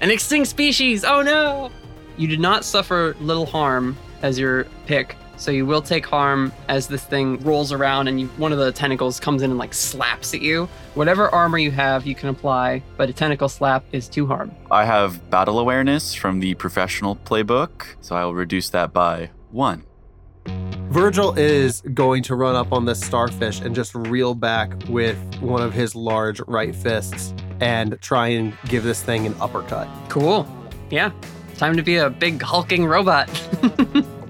An extinct species! Oh no! You did not suffer little harm as your pick. So you will take harm as this thing rolls around and you, one of the tentacles comes in and like slaps at you. Whatever armor you have, you can apply, but a tentacle slap is two harm. I have battle awareness from the professional playbook, so I will reduce that by one. Virgil is going to run up on this starfish and just reel back with one of his large right fists and try and give this thing an uppercut. Cool. Yeah. Time to be a big hulking robot. (laughs)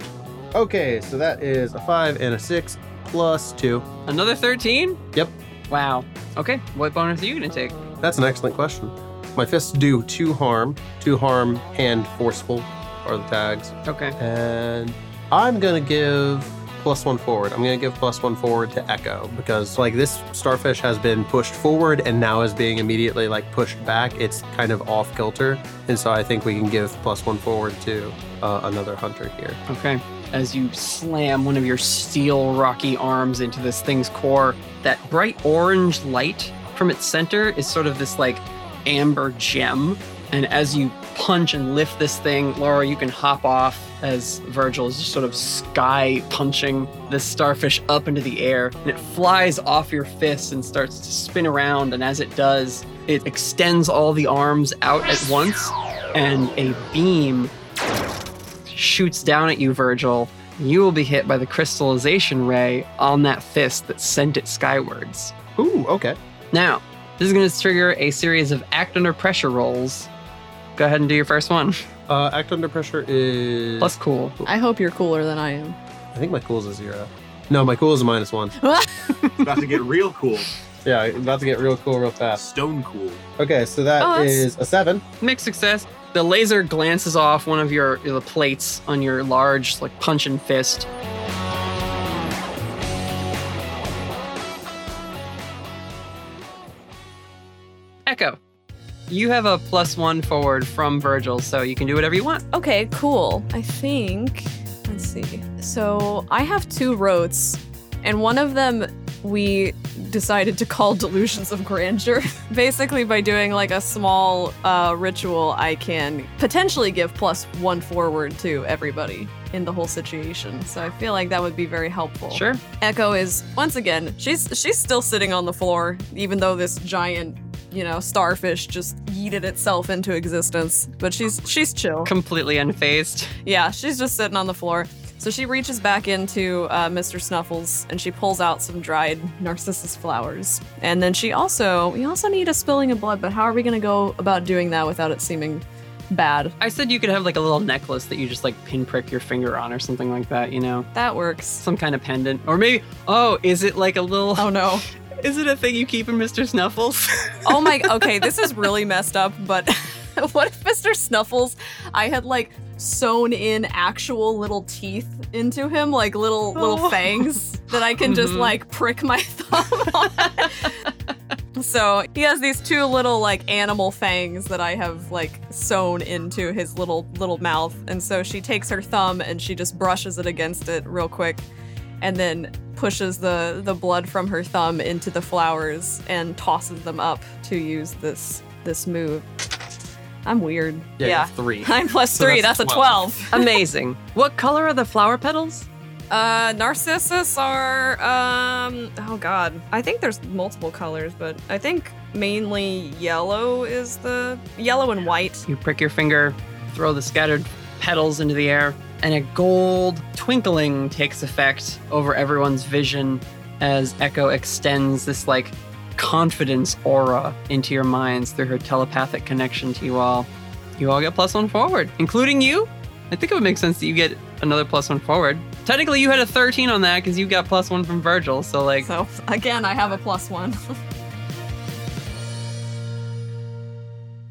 Okay, so that is a five and a six plus two. Another 13? Yep. Wow. Okay. What bonus are you going to take? That's an excellent question. My fists do two harm, two harm and forceful are the tags. Okay. And I'm gonna give plus one forward. I'm gonna give plus one forward to Echo because like this starfish has been pushed forward and now is being immediately like pushed back. It's kind of off kilter, and so I think we can give plus one forward to uh, another hunter here. Okay. As you slam one of your steel rocky arms into this thing's core, that bright orange light from its center is sort of this like amber gem. And as you punch and lift this thing, Lara, you can hop off as Virgil is just sort of sky punching this starfish up into the air. And it flies off your fist and starts to spin around. And as it does, it extends all the arms out at once. And a beam shoots down at you, Virgil, you will be hit by the crystallization ray on that fist that sent it skywards. Ooh, okay. Now, this is going to trigger a series of act under pressure rolls. Go ahead and do your first one. Uh, act under pressure is Plus cool. I hope you're cooler than I am. I think my cool is a zero. No, my cool is a minus one. (laughs) It's about to get real cool. Yeah, about to get real cool real fast. Stone cool. Okay, so that Oh, that's- is a seven. Mixed success. The laser glances off one of your the plates on your large, like punching fist. Echo, you have a plus one forward from Virgil, so you can do whatever you want. Okay, cool. I think. Let's see. So I have two rotes, and one of them we decided to call Delusions of Grandeur. (laughs) Basically, by doing like a small uh, ritual, I can potentially give plus one forward to everybody in the whole situation. So I feel like that would be very helpful. Sure. Echo is once again she's she's still sitting on the floor, even though this giant you know starfish just yeeted itself into existence. But she's she's chill. Completely unfazed. Yeah, she's just sitting on the floor. So she reaches back into uh, Mr. Snuffles and she pulls out some dried narcissus flowers. And then she also, we also need a spilling of blood, but how are we going to go about doing that without it seeming bad? I said you could have like a little necklace that you just like pinprick your finger on or something like that, you know? That works. Some kind of pendant. Or maybe, oh, is it like a little. Oh no. (laughs) Is it a thing you keep in Mr. Snuffles? Oh my, (laughs) okay, this is really messed up, but (laughs) (laughs) what if Mr. Snuffles, I had like sewn in actual little teeth into him, like little little Oh. fangs that I can just Mhm. like prick my (laughs) thumb on. (laughs) so he has these two little like animal fangs that I have like sewn into his little little mouth, and so she takes her thumb and she just brushes it against it real quick, and then pushes the the blood from her thumb into the flowers and tosses them up to use this this move. I'm weird. Yeah, Yeah. three. (laughs) I'm plus So three. that's That's, a 12. 12. (laughs) Amazing. what color are the flower petals? Uh, Narcissus are, um, oh god. I think there's multiple colors, but I think mainly yellow is the, yellow and white. You prick your finger, throw the scattered petals into the air, and a gold twinkling takes effect over everyone's vision as Echo extends this like confidence aura into your minds through her telepathic connection to you all. You all get plus one forward, including you. I think it would make sense that you get another plus one forward. Technically, you had a 13 on that because you got plus one from Virgil. So, like, So again, I have a plus one.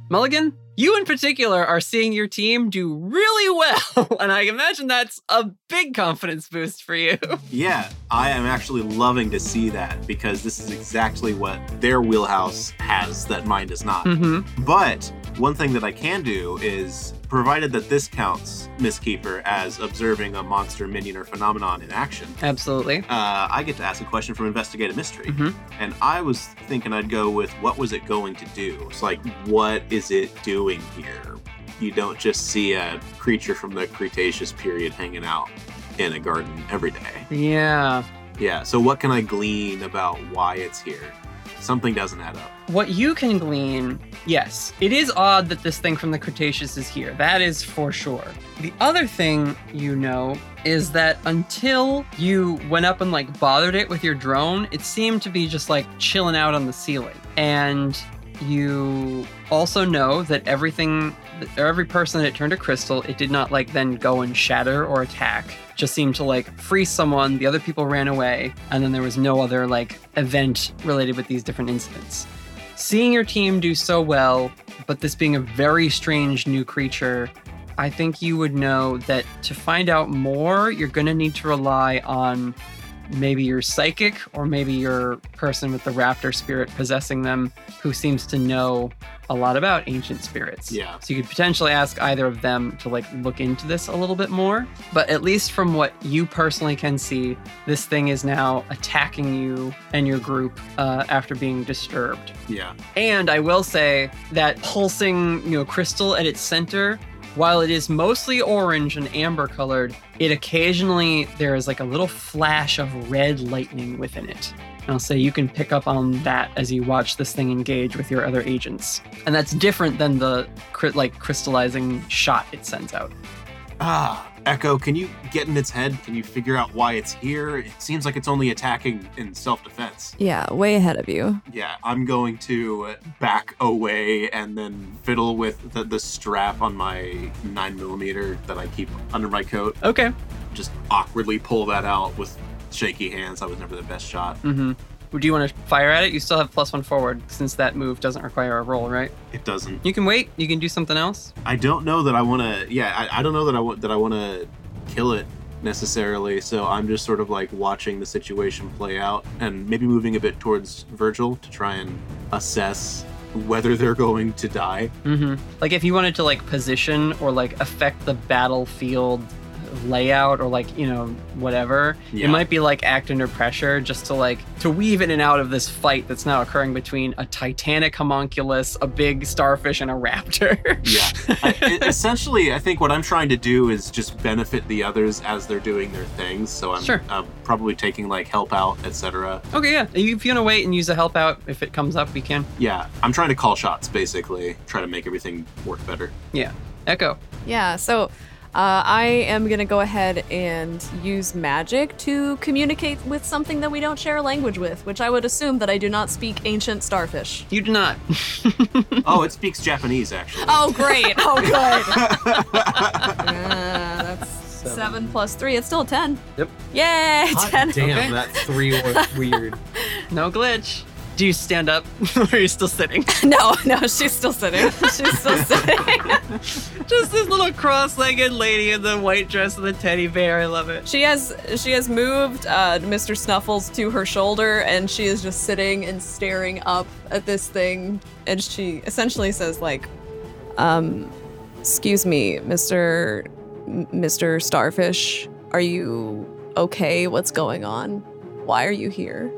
Mulligan, you in particular are seeing your team do really well. (laughs) And I imagine that's a big confidence boost for you. (laughs) Yeah, I am actually loving to see that because this is exactly what their wheelhouse has that mine does not. Mm-hmm. But one thing that I can do is, provided that this counts, Miss Keeper, as observing a monster, minion, or phenomenon in action, Absolutely. uh, I get to ask a question from Investigative Mystery. Mhm. And I was thinking I'd go with what was it going to do? It's like, what is it doing here? you don't just see a creature from the Cretaceous period hanging out in a garden every day. Yeah. Yeah, so what can I glean about why it's here? Something doesn't add up. What you can glean, yes, it is odd that this thing from the Cretaceous is here. That is for sure. The other thing you know is that until you went up and like bothered it with your drone, it seemed to be just like chilling out on the ceiling. And you also know that everything or every person that it turned to crystal, it did not like then go and shatter or attack. Just seemed to like freeze someone, the other people ran away, and then there was no other like event related with these different incidents. Seeing your team do so well, but this being a very strange new creature, I think you would know that to find out more, you're going to need to rely on maybe you're psychic or maybe your person with the raptor spirit possessing them who seems to know a lot about ancient spirits. Yeah. So you could potentially ask either of them to like look into this a little bit more. But at least from what you personally can see, this thing is now attacking you and your group uh, after being disturbed. Yeah. And I will say that pulsing, you know, crystal at its center, while it is mostly orange and amber colored, it occasionally there is like a little flash of red lightning within it. And I'll say you can pick up on that as you watch this thing engage with your other agents. And that's different than the like crystallizing shot it sends out. Ah, Echo, can you get in its head? Can you figure out why it's here? It seems like it's only attacking in self defense. Yeah, way ahead of you. Yeah, I'm going to back away and then fiddle with the, the strap on my 9mm that I keep under my coat. Okay. Just awkwardly pull that out with shaky hands. I was never the best shot. Mm-hmm. Do you want to fire at it? You still have plus one forward since that move doesn't require a roll, right? It doesn't. You can wait. You can do something else. I don't know that I want to. Yeah, I, I don't know that I want that I want to kill it necessarily. So I'm just sort of like watching the situation play out and maybe moving a bit towards Virgil to try and assess whether they're going to die. Mm-hmm. Like if you wanted to like position or like affect the battlefield layout or like you know whatever Yeah. it might be like act under pressure just to like to weave in and out of this fight that's now occurring between a titanic homunculus a big starfish and a raptor Yeah. I, I- (laughs) essentially, I think what I'm trying to do is just benefit the others as they're doing their things. So I'm Sure. uh, probably taking like help out, etc. okay yeah if you want to wait and use a help out if it comes up we can Yeah, I'm trying to call shots basically, try to make everything work better. yeah echo Yeah, so uh, I am gonna go ahead and use magic to communicate with something that we don't share a language with, which I would assume that I do not speak ancient starfish. you do not (laughs) oh, it speaks Japanese actually. Oh, great! (laughs) Oh, good. (laughs) Uh, that's seven plus three. It's still a ten. Yep. Yay! Hot Ten. damn, Okay. that three was weird. no glitch do you stand up or (laughs) are you still sitting (laughs) No, no, she's still sitting. (laughs) She's still sitting. just this little cross-legged lady in the white dress with the teddy bear i love it She has she has moved uh, Mr. Snuffles to her shoulder, and she is just sitting and staring up at this thing. And she essentially says, like, um, "Excuse me, Mr. M- Mr. Starfish, are you okay? What's going on? Why are you here?"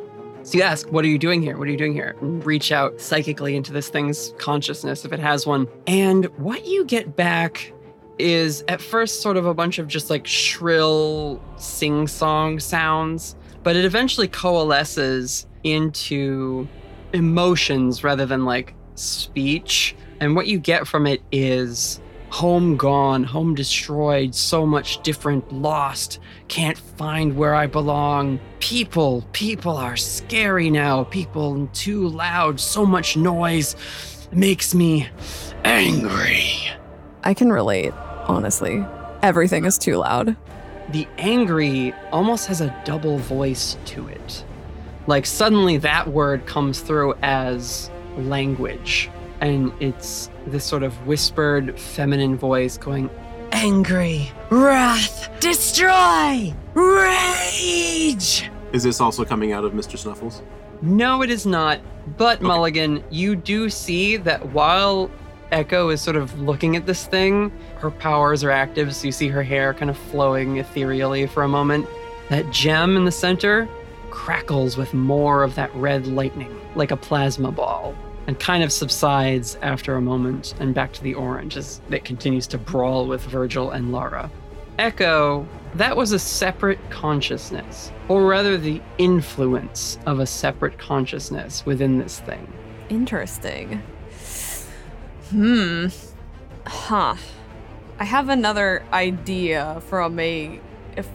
So you ask, what are you doing here? What are you doing here? And reach out psychically into this thing's consciousness if it has one. And what you get back is at first sort of a bunch of just like shrill sing song sounds, but it eventually coalesces into emotions rather than like speech. And what you get from it is home gone, home destroyed, so much different, lost, can't find where I belong. People, people are scary now. People too loud, so much noise makes me angry. I can relate, honestly. Everything is too loud. The angry almost has a double voice to it. Like suddenly that word comes through as language, and it's this sort of whispered feminine voice going, Angry, wrath, destroy, rage. Is this also coming out of Mr. Snuffles? No, it is not. But Mulligan, you do see that while Echo is sort of looking at this thing, her powers are active, so you see her hair kind of flowing ethereally for a moment. That gem in the center crackles with more of that red lightning, like a plasma ball. And kind of subsides after a moment and back to the orange as it continues to brawl with Virgil and Lara. Echo, that was a separate consciousness, or rather, the influence of a separate consciousness within this thing. Interesting. Hmm. Huh. I have another idea from a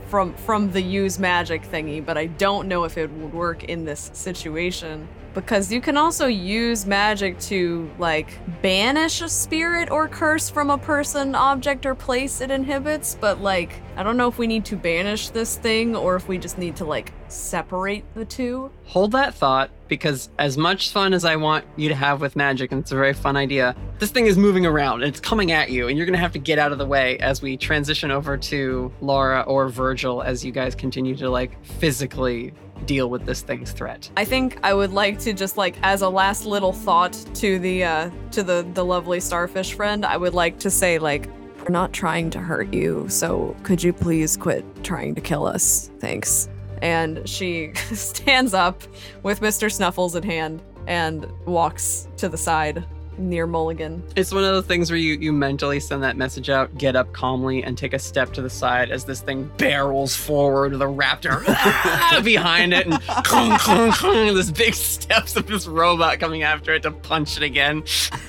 from from the use magic thingy, but I don't know if it would work in this situation because you can also use magic to like banish a spirit or curse from a person, object, or place it inhibits, but like I don't know if we need to banish this thing or if we just need to like separate the two. Hold that thought, because as much fun as I want you to have with magic, and it's a very fun idea, this thing is moving around and it's coming at you, and you're gonna have to get out of the way as we transition over to Lara or Virgil as you guys continue to like physically deal with this thing's threat. I think I would like to just like as a last little thought to the uh to the the lovely starfish friend, I would like to say like we're not trying to hurt you, so could you please quit trying to kill us? Thanks. And she (laughs) stands up with Mr. Snuffles in hand and walks to the side near Mulligan. It's one of those things where you, you mentally send that message out, get up calmly, and take a step to the side as this thing barrels forward with a raptor (laughs) behind it, and clunk, clunk, clunk, this big steps of this robot coming after it to punch it again.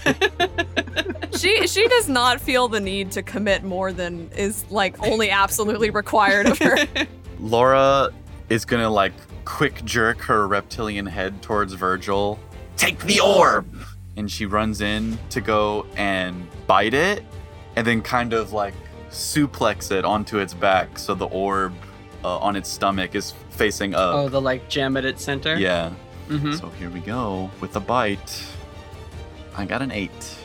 (laughs) She she does not feel the need to commit more than is like only absolutely required of her. (laughs) Lara is gonna like quick jerk her reptilian head towards Virgil. Take the orb! And she runs in to go and bite it and then kind of like suplex it onto its back so the orb uh, on its stomach is facing up. Oh, the like jam at its center? Yeah. hmm So here we go with the bite. I got an eight.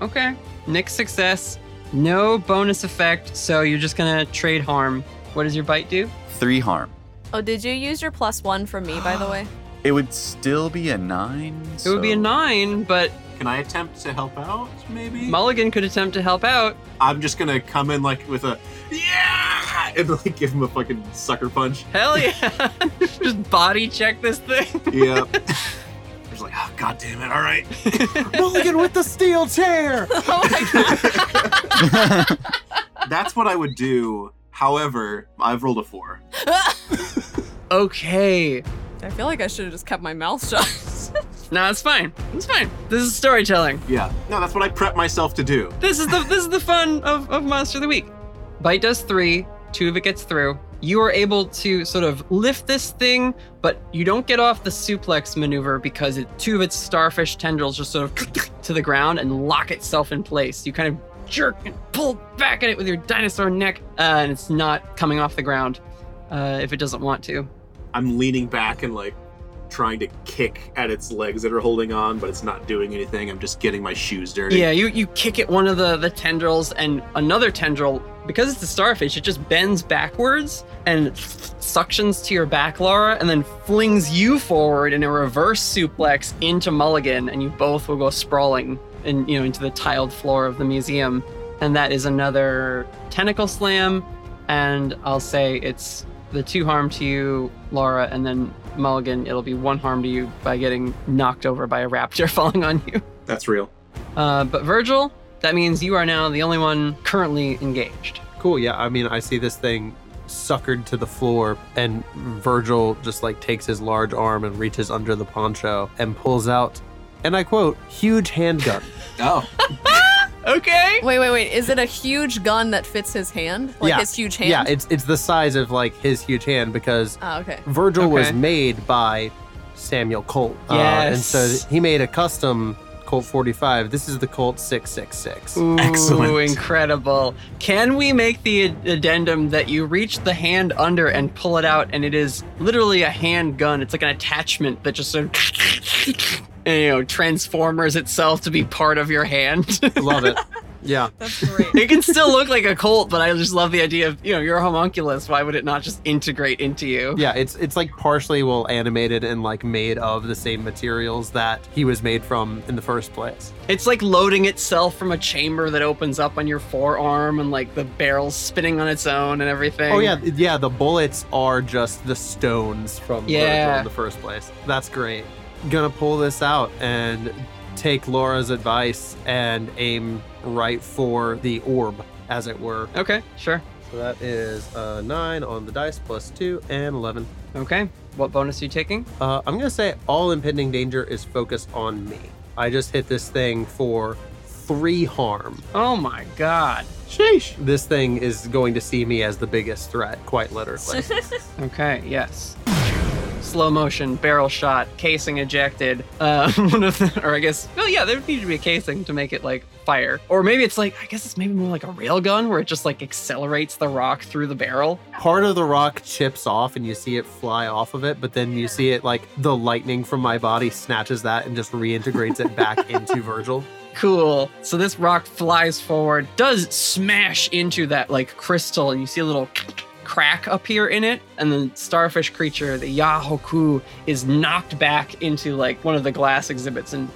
Okay. Mixed success. No bonus effect, so you're just gonna trade harm. What does your bite do? Three harm. oh, did you use your plus one for me, by the (gasps) way? It would still be a nine. It would be a nine, but Can I attempt to help out? Maybe. Mulligan could attempt to help out. I'm just gonna come in like with a yeah, and like give him a fucking sucker punch. Hell yeah! (laughs) just body check this thing. Yep. Just (laughs) like, oh god damn it! All right. (laughs) Mulligan with the steel chair. Oh my god. That's what I would do. However, I've rolled a four. Okay. I feel like I should have just kept my mouth (laughs) shut. No, it's fine. It's fine. This is storytelling. Yeah. No, that's what I prep myself to do. This is the this is the fun of, of Monster of the Week. Bite does three, two of it gets through. You are able to sort of lift this thing, but you don't get off the suplex maneuver because it, two of its starfish tendrils just sort of (laughs) to the ground and lock itself in place. You kind of jerk and pull back at it with your dinosaur neck, uh, and it's not coming off the ground uh, if it doesn't want to. I'm leaning back and like trying to kick at its legs that are holding on, but it's not doing anything. I'm just getting my shoes dirty. Yeah, you, you kick at one of the, the tendrils, and another tendril, because it's a starfish, it just bends backwards and suctions to your back, Lara, and then flings you forward in a reverse suplex into Mulligan, and you both will go sprawling in, you know, into the tiled floor of the museum. And that is another tentacle slam, and I'll say it's the two harm to you, Lara, and then Mulligan, it'll be one harm to you by getting knocked over by a raptor (laughs) falling on you. That's real. Uh, but Virgil, that means you are now the only one currently engaged. Cool. Yeah. I mean, I see this thing suckered to the floor, and Virgil just like takes his large arm and reaches under the poncho and pulls out, and I quote, "huge handgun." (laughs) Oh. (laughs) Okay. wait, wait, wait. Is it a huge gun that fits his hand? Like Yeah. his huge hand? Yeah, it's it's the size of like his huge hand because Oh, okay. Virgil was made by Samuel Colt. Uh, and so he made a custom Colt 45. This is the Colt 666. Ooh, Excellent. incredible. Can we make the addendum that you reach the hand under and pull it out, and it is literally a handgun? It's like an attachment that just sort of, you know, transformers itself to be part of your hand. (laughs) Love it. Yeah. (laughs) That's great. it can still look like a Colt, but I just love the idea of, you know, you're a homunculus. Why would it not just integrate into you? Yeah, it's it's like partially well animated and like made of the same materials that he was made from in the first place. It's like loading itself from a chamber that opens up on your forearm and like the barrel's spinning on its own and everything. Oh yeah, yeah, the bullets are just the stones from Virgil Yeah. in the first place. That's great. Gonna pull this out and take Lara's advice and aim right for the orb, as it were. Okay, sure. So that is uh, nine on the dice plus two and 11. Okay. What bonus are you taking? Uh, I'm going to say all impending danger is focused on me. I just hit this thing for three harm. Oh my god. Sheesh. This thing is going to see me as the biggest threat, quite literally. (laughs) (laughs) Okay, yes. Slow motion, barrel shot, casing ejected. Uh, (laughs) one of the, or I guess, well, yeah, there would need to be a casing to make it like fire. Or maybe it's like, I guess it's maybe more like a rail gun where it just like accelerates the rock through the barrel. Part of the rock chips off and you see it fly off of it, but then you see it like the lightning from my body snatches that and just reintegrates it back (laughs) into Virgil. Cool. So this rock flies forward, does smash into that like crystal, and you see a little crack appear in it, and the starfish creature, the Yahoku, is knocked back into like one of the glass exhibits, and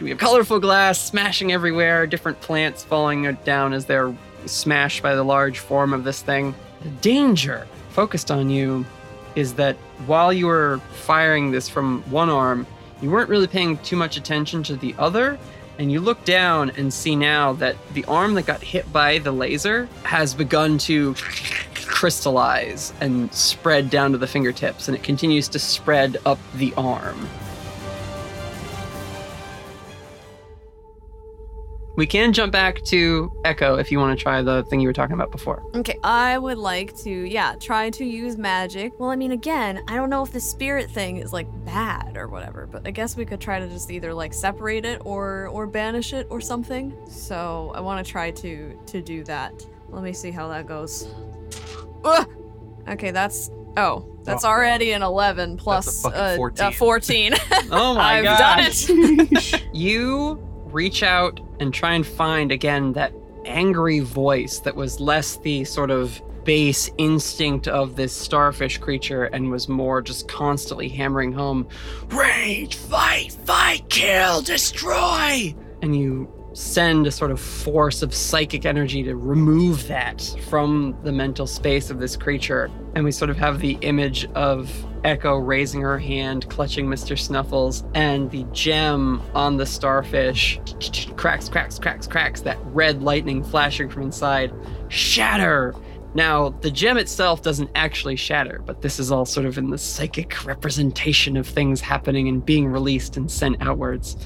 we have colorful glass smashing everywhere, different plants falling down as they're smashed by the large form of this thing. The danger focused on you is that while you were firing this from one arm, you weren't really paying too much attention to the other. And you look down and see now that the arm that got hit by the laser has begun to crystallize and spread down to the fingertips, and it continues to spread up the arm. We can jump back to Echo if you want to try the thing you were talking about before. Okay, I would like to, yeah, try to use magic. Well, I mean, again, I don't know if the spirit thing is like bad or whatever, but I guess we could try to just either like separate it or or banish it or something. So I want to try to to do that. Let me see how that goes. Ugh! Okay, that's oh, that's already an eleven plus fucking uh, 14. uh, 14. (laughs) Oh my god. I've gosh. done it. (laughs) you reach out and try and find again that angry voice that was less the sort of base instinct of this starfish creature and was more just constantly hammering home rage fight fight kill destroy and you send a sort of force of psychic energy to remove that from the mental space of this creature and we sort of have the image of Echo raising her hand, clutching Mr. Snuffles, and the gem on the starfish cracks, cracks, cracks, cracks, that red lightning flashing from inside. Shatter! Now, the gem itself doesn't actually shatter, but this is all sort of in the psychic representation of things happening and being released and sent outwards.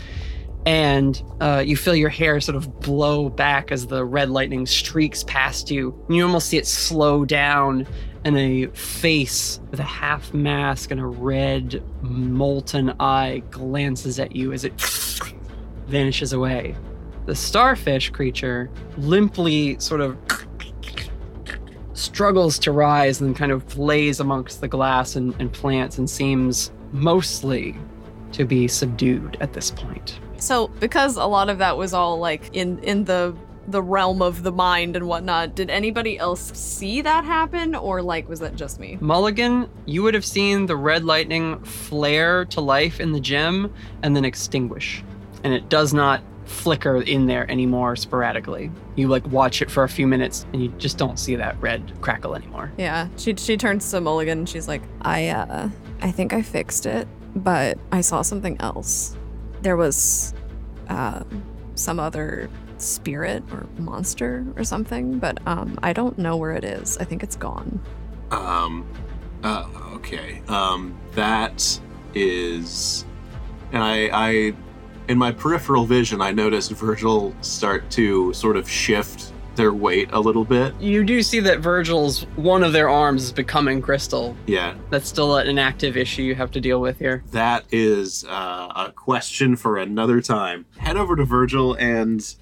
And uh, you feel your hair sort of blow back as the red lightning streaks past you. You almost see it slow down and a face with a half mask and a red molten eye glances at you as it (sniffs) vanishes away. The starfish creature limply sort of (sniffs) struggles to rise and kind of lays amongst the glass and, and plants and seems mostly to be subdued at this point. So, because a lot of that was all like in in the the realm of the mind and whatnot, did anybody else see that happen, or like was that just me? Mulligan, you would have seen the red lightning flare to life in the gem and then extinguish. And it does not flicker in there anymore sporadically. You like watch it for a few minutes and you just don't see that red crackle anymore. Yeah, she she turns to Mulligan and she's like, "I uh, I think I fixed it, but I saw something else. There was, uh, some other spirit or monster or something, but um, I don't know where it is. I think it's gone." Um, uh, okay. Um, that is, and I, I, in my peripheral vision, I noticed Virgil start to sort of shift their weight a little bit. You do see that Virgil's one of their arms is becoming crystal. Yeah, That's still an active issue you have to deal with here. that is uh, a question for another time. Head over to Virgil, and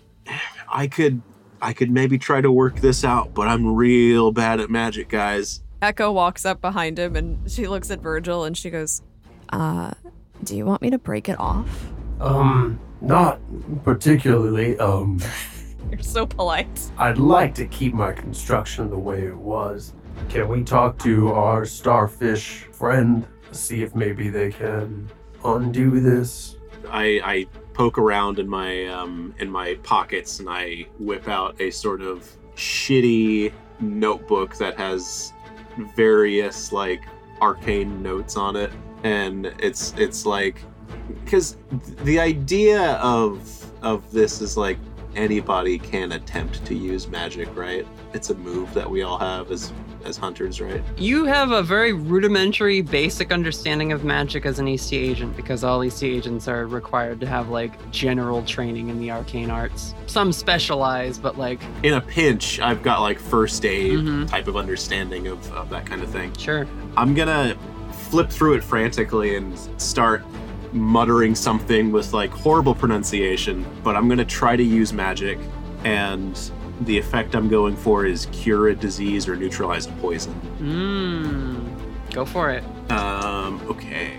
I could, I could maybe try to work this out, but I'm real bad at magic, guys. Echo walks up behind him and she looks at Virgil and she goes, "Uh, do you want me to break it off?" Um, not particularly. Um, (laughs) You're so polite. I'd like to keep my construction the way it was. Can we talk to our starfish friend? See if maybe they can undo this? I, I poke around in my um, in my pockets and I whip out a sort of shitty notebook that has various like arcane notes on it, and it's it's like because the idea of of this is like anybody can attempt to use magic, right? It's a move that we all have as as hunters, right? You have a very rudimentary, basic understanding of magic as an Eastey agent because all Eastey agents are required to have like general training in the arcane arts. Some specialize, but like, In a pinch, I've got like first aid Mhm. type of understanding of, of that kind of thing. sure. I'm gonna flip through it frantically and start muttering something with like horrible pronunciation, but I'm gonna try to use magic, and the effect I'm going for is cure a disease or neutralize a poison. Mmm. Go for it. Um, okay.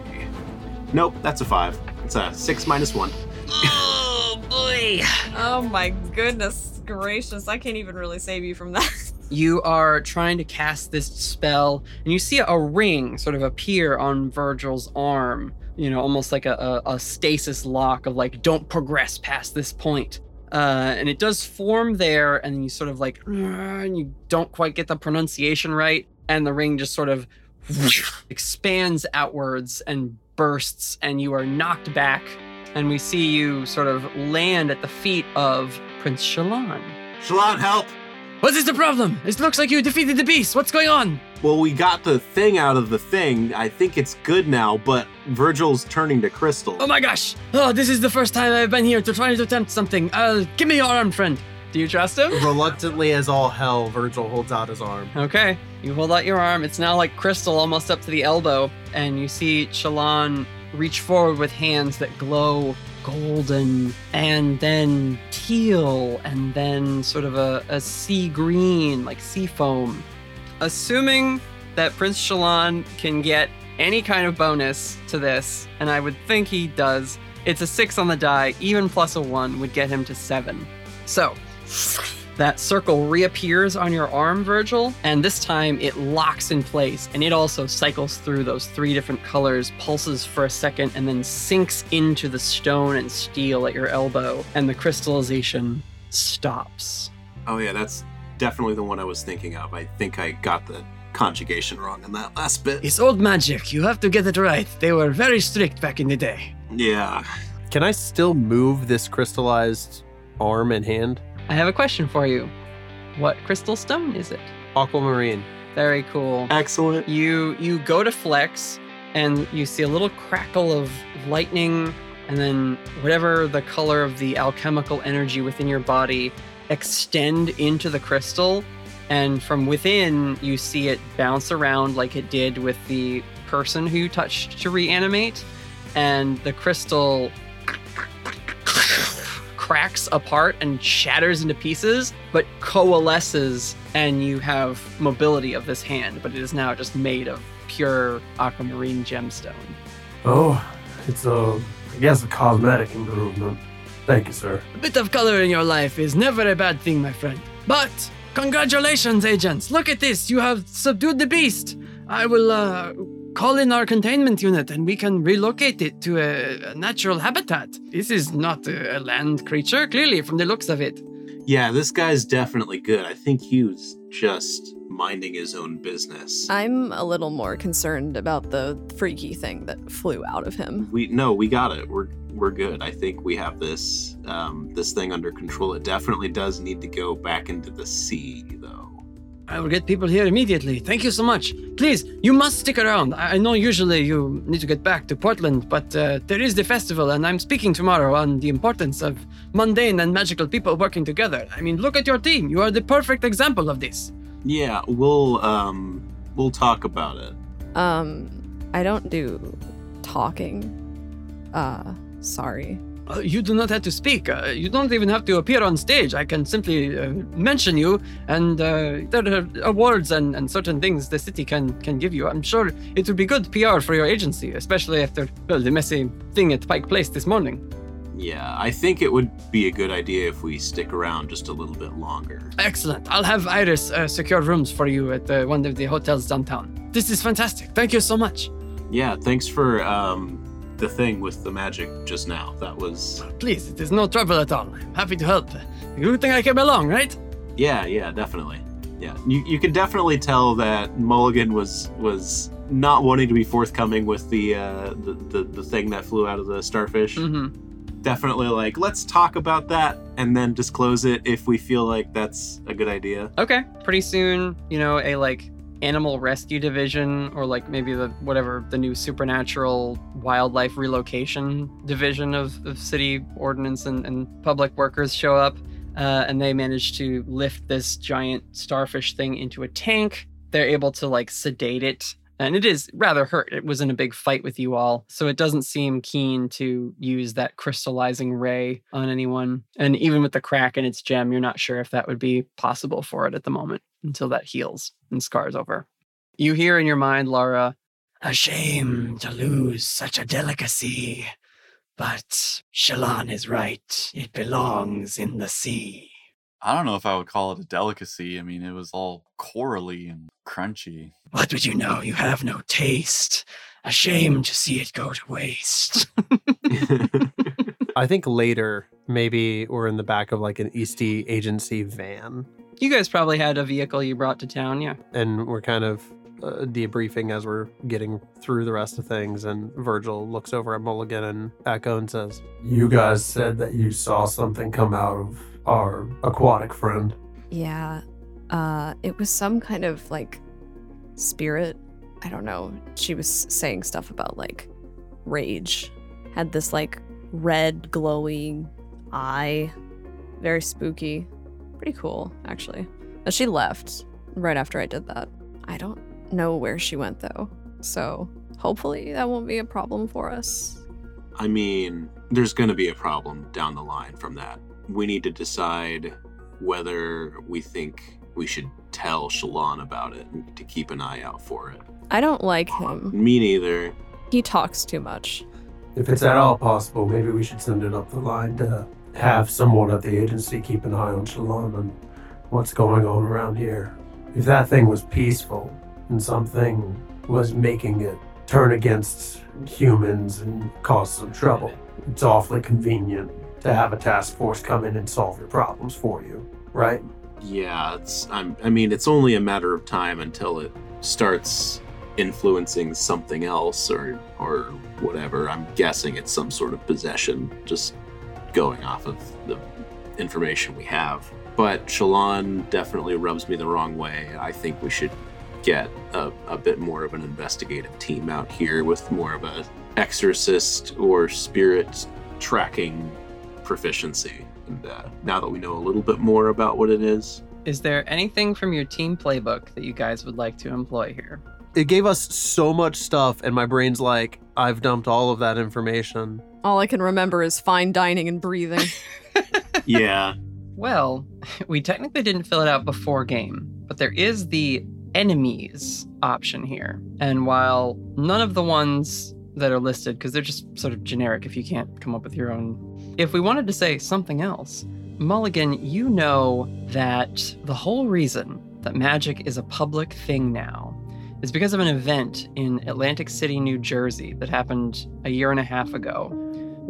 Nope, that's a five. It's a six minus one. Oh boy. Oh my goodness gracious! I can't even really save you from that. (laughs) You are trying to cast this spell, and you see a ring sort of appear on Virgil's arm. You know, almost like a, a, a stasis lock of like, don't progress past this point. Uh, and it does form there, and you sort of like, and you don't quite get the pronunciation right, and the ring just sort of (laughs) expands outwards and bursts, and you are knocked back. And we see you sort of land at the feet of Prince Shallan. Shalon, help! What is the problem? It looks like you defeated the beast. What's going on? Well, we got the thing out of the thing. I think it's good now, but Virgil's turning to crystal. Oh my gosh! Oh, this is the first time I've been here to try to attempt something. Uh, give me your arm, friend. Do you trust him? Reluctantly as all hell, Virgil holds out his arm. Okay. You hold out your arm. It's now like crystal almost up to the elbow. And you see Shalon reach forward with hands that glow golden and then teal and then sort of a, a sea green, like sea foam. Assuming that Prince Shalon can get any kind of bonus to this, and I would think he does, it's a six on the die, even plus a one would get him to seven. So, that circle reappears on your arm, Virgil, and this time it locks in place and it also cycles through those three different colors, pulses for a second, and then sinks into the stone and steel at your elbow, and the crystallization stops. Oh yeah, that's definitely the one I was thinking of. I think I got the conjugation wrong in that last bit. It's old magic. You have to get it right. They were very strict back in the day. Yeah. Can I still move this crystallized arm and hand? I have a question for you. What crystal stone is it? Aquamarine. Very cool. Excellent. You you go to flex and you see a little crackle of lightning and then whatever the color of the alchemical energy within your body extend into the crystal and from within you see it bounce around like it did with the person who you touched to reanimate and the crystal cracks apart and shatters into pieces, but coalesces, and you have mobility of this hand, but it is now just made of pure aquamarine gemstone. Oh, it's a, I guess, a cosmetic improvement. Thank you, sir. A bit of color in your life is never a bad thing, my friend. But congratulations, agents. Look at this. You have subdued the beast. I will uh, call in our containment unit and we can relocate it to a, a natural habitat. This is not a, a land creature, clearly, from the looks of it. Yeah, this guy's definitely good. I think he was just minding his own business. I'm a little more concerned about the freaky thing that flew out of him. we no, we got it. We're we're good. I think we have this um, this thing under control. It definitely does need to go back into the sea, though. I will get people here immediately. Thank you so much. Please, you must stick around. I I know usually you need to get back to Portland, but uh, there is the festival, and I'm speaking tomorrow on the importance of mundane and magical people working together. I mean, look at your team. You are the perfect example of this. Yeah, we'll um we'll talk about it. Um, I don't do talking. Uh, sorry. Uh, you do not have to speak. Uh, you don't even have to appear on stage. I can simply uh, mention you, and uh, there are awards and, and certain things the city can can give you. I'm sure it would be good PR for your agency, especially after well the messy thing at Pike Place this morning. Yeah, I think it would be a good idea if we stick around just a little bit longer. Excellent. I'll have Iris uh, secure rooms for you at uh, one of the hotels downtown. This is fantastic. Thank you so much. Yeah, thanks for um the thing with the magic just now. That was Please, it is no trouble at all. I'm happy to help. You think I came along, right? yeah, yeah, definitely. Yeah, you, you can definitely tell that Mulligan was was not wanting to be forthcoming with the uh, the, the the thing that flew out of the starfish. Mm-hmm. Definitely like let's talk about that and then disclose it if we feel like that's a good idea. Okay. Pretty soon, you know, a like animal rescue division or like maybe the whatever the new supernatural wildlife relocation division of, of city ordinance and, and public workers show up uh, and they manage to lift this giant starfish thing into a tank. They're able to like sedate it and it is rather hurt. It was in a big fight with you all so it doesn't seem keen to use that crystallizing ray on anyone. And even with the crack in its gem you're not sure if that would be possible for it at the moment until that heals and scars over you hear in your mind Lara A shame to lose such a delicacy. But Shalon is right. It belongs in the sea. I don't know if I would call it a delicacy. I mean, it was all corally and crunchy. What would you know? You have no taste. A shame to see it go to waste. (laughs) I think later, maybe we're in the back of like an Eastey agency van, you guys probably had a vehicle you brought to town yeah and we're kind of uh, debriefing as we're getting through the rest of things. And Virgil looks over at Mulligan and Echo and says, You guys said that you saw something come out of our aquatic friend. Yeah. Uh it was some kind of like spirit. I don't know. She was saying stuff about like rage. Had this like red glowing eye. Very spooky. Pretty cool, actually. And she left right after I did that. I don't know where she went though. So hopefully that won't be a problem for us. I mean, there's going to be a problem down the line from that. We need to decide whether we think we should tell Shalon about it and to keep an eye out for it. I don't like him. Me neither. He talks too much. If it's at all possible, maybe we should send it up the line to have someone at the agency keep an eye on Shalon and what's going on around here. If that thing was peaceful and something was making it turn against humans and cause some trouble, it's awfully convenient to have a task force come in and solve your problems for you, right? Yeah, it's I'm I mean, it's only a matter of time until it starts influencing something else or or whatever. I'm guessing it's some sort of possession just going off of the information we have. But Shalon definitely rubs me the wrong way. I think we should get a, a bit more of an investigative team out here with more of a exorcist or spirit tracking proficiency. And uh, now that we know a little bit more about what it is, is there anything from your team playbook that you guys would like to employ here It gave us so much stuff, and my brain's like, I've dumped all of that information. All I can remember is fine dining and breathing. (laughs) yeah, Well, we technically didn't fill it out before game, but there is the enemies option here. And while none of the ones that are listed, because they're just sort of generic if you can't come up with your own, if we wanted to say something else, Mulligan, you know that the whole reason that magic is a public thing now is because of an event in Atlantic City, New Jersey that happened a year and a half ago,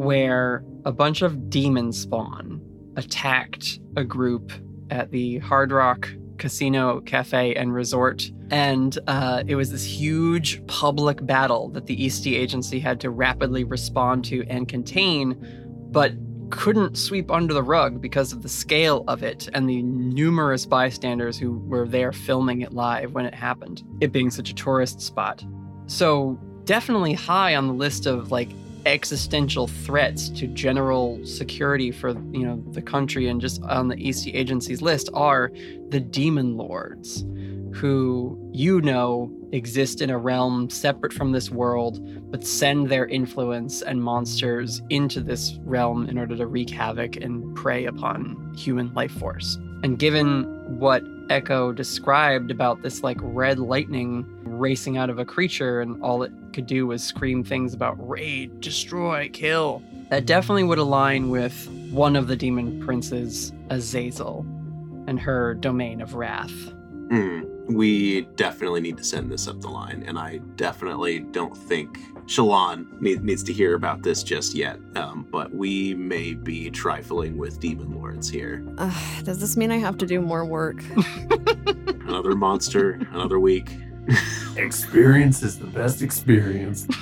where a bunch of demon spawn attacked a group at the Hard Rock Casino, Cafe, and Resort. And uh, it was this huge public battle that the Eastey Agency had to rapidly respond to and contain, but couldn't sweep under the rug because of the scale of it and the numerous bystanders who were there filming it live when it happened, it being such a tourist spot. So, definitely high on the list of like existential threats to general security for you know the country and just on the Eastey agency's list are the demon lords who you know exist in a realm separate from this world but send their influence and monsters into this realm in order to wreak havoc and prey upon human life force and given what echo described about this like red lightning racing out of a creature and all it could do was scream things about raid, destroy, kill. That definitely would align with one of the demon princes, Azazel, and her domain of wrath. Hmm. We definitely need to send this up the line, and I definitely don't think Shalon need, needs to hear about this just yet. Um, but we may be trifling with demon lords here. Uh, does this mean I have to do more work? (laughs) Another monster, another week. (laughs) Experience is the best experience. (laughs)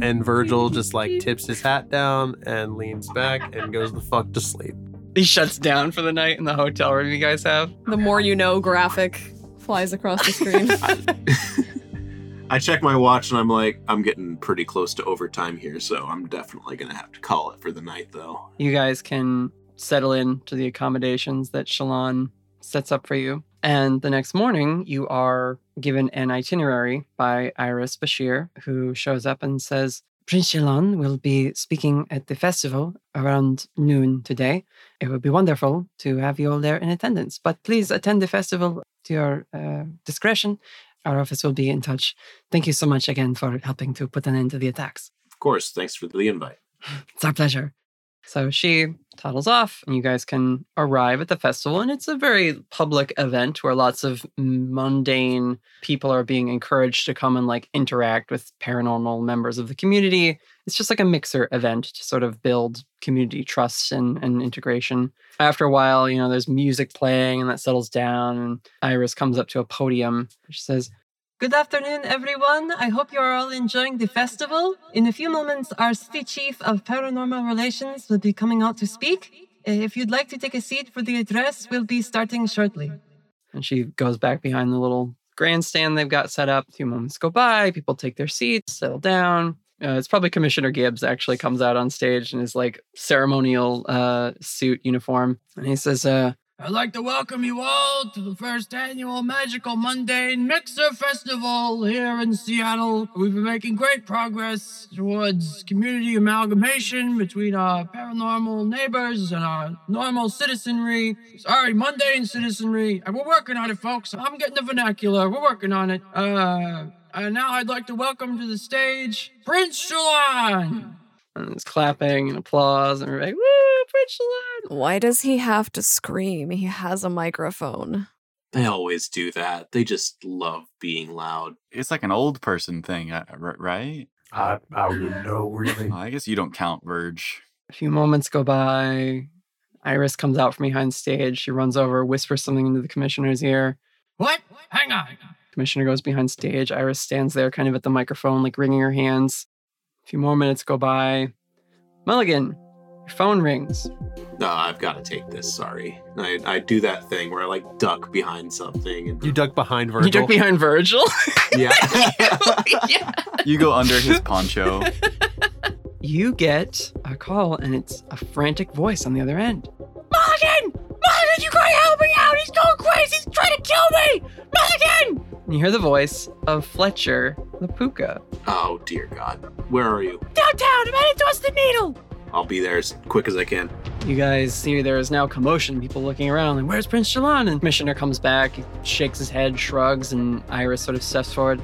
And Virgil just like tips his hat down and leans back and goes the fuck to sleep. He shuts down for the night in the hotel room you guys have. The more you know graphic flies across the screen. (laughs) (laughs) I check my watch and I'm like, I'm getting pretty close to overtime here, so I'm definitely gonna have to call it for the night though. You guys can settle in to the accommodations that Shalon sets up for you. And the next morning, you are given an itinerary by Iris Bashir, who shows up and says, Prince Shalon will be speaking at the festival around noon today. It would be wonderful to have you all there in attendance, but please attend the festival to your uh, discretion. Our office will be in touch. Thank you so much again for helping to put an end to the attacks. Of course, thanks for the invite. (laughs) It's our pleasure. So she toddles off, and you guys can arrive at the festival. And it's a very public event where lots of mundane people are being encouraged to come and like interact with paranormal members of the community. It's just like a mixer event to sort of build community trust and, and integration. After a while, you know, there's music playing and that settles down. And Iris comes up to a podium. She says, Good afternoon, everyone. I hope you're all enjoying the festival. In a few moments, our city chief of paranormal relations will be coming out to speak. If you'd like to take a seat for the address, we'll be starting shortly. And she goes back behind the little grandstand they've got set up. A few moments go by, people take their seats, settle down. Uh, it's probably Commissioner Gibbs actually comes out on stage in his like ceremonial uh, suit uniform, and he says, uh, I'd like to welcome you all to the first annual Magical Mundane Mixer Festival here in Seattle. We've been making great progress towards community amalgamation between our paranormal neighbors and our normal citizenry. Sorry, mundane citizenry. We're working on it, folks. I'm getting the vernacular. We're working on it. Uh, and now I'd like to welcome to the stage Prince Shalon. and it's clapping and applause, and we're like, "Woo, Prince Shalon!" Why does he have to scream? He has a microphone. They always do that. They just love being loud. It's like an old person thing, uh, right? I, I wouldn't know really. I guess you don't count Verge. A few moments go by. Iris comes out from behind stage. She runs over, whispers something into the commissioner's ear. What? Hang on. Commissioner goes behind stage. Iris stands there, kind of at the microphone, like wringing her hands. A few more minutes go by. Mulligan, your phone rings. No, I've got to take this. Sorry, I, I do that thing where I like duck behind something and You duck behind Virgil. You duck behind Virgil. (laughs) yeah. yeah. You go under his poncho. You get a call, and it's a frantic voice on the other end. Mulligan! Mulligan, you gotta help me out! He's going crazy! He's trying to kill me! Mulligan! And you hear the voice of Fletcher, the puka. Oh dear God, where are you? Downtown! I'm headed towards the needle! I'll be there as quick as I can. You guys see there is now commotion, people looking around, like, where's Prince Shalon? And Commissioner comes back, shakes his head, shrugs, and Iris sort of steps forward.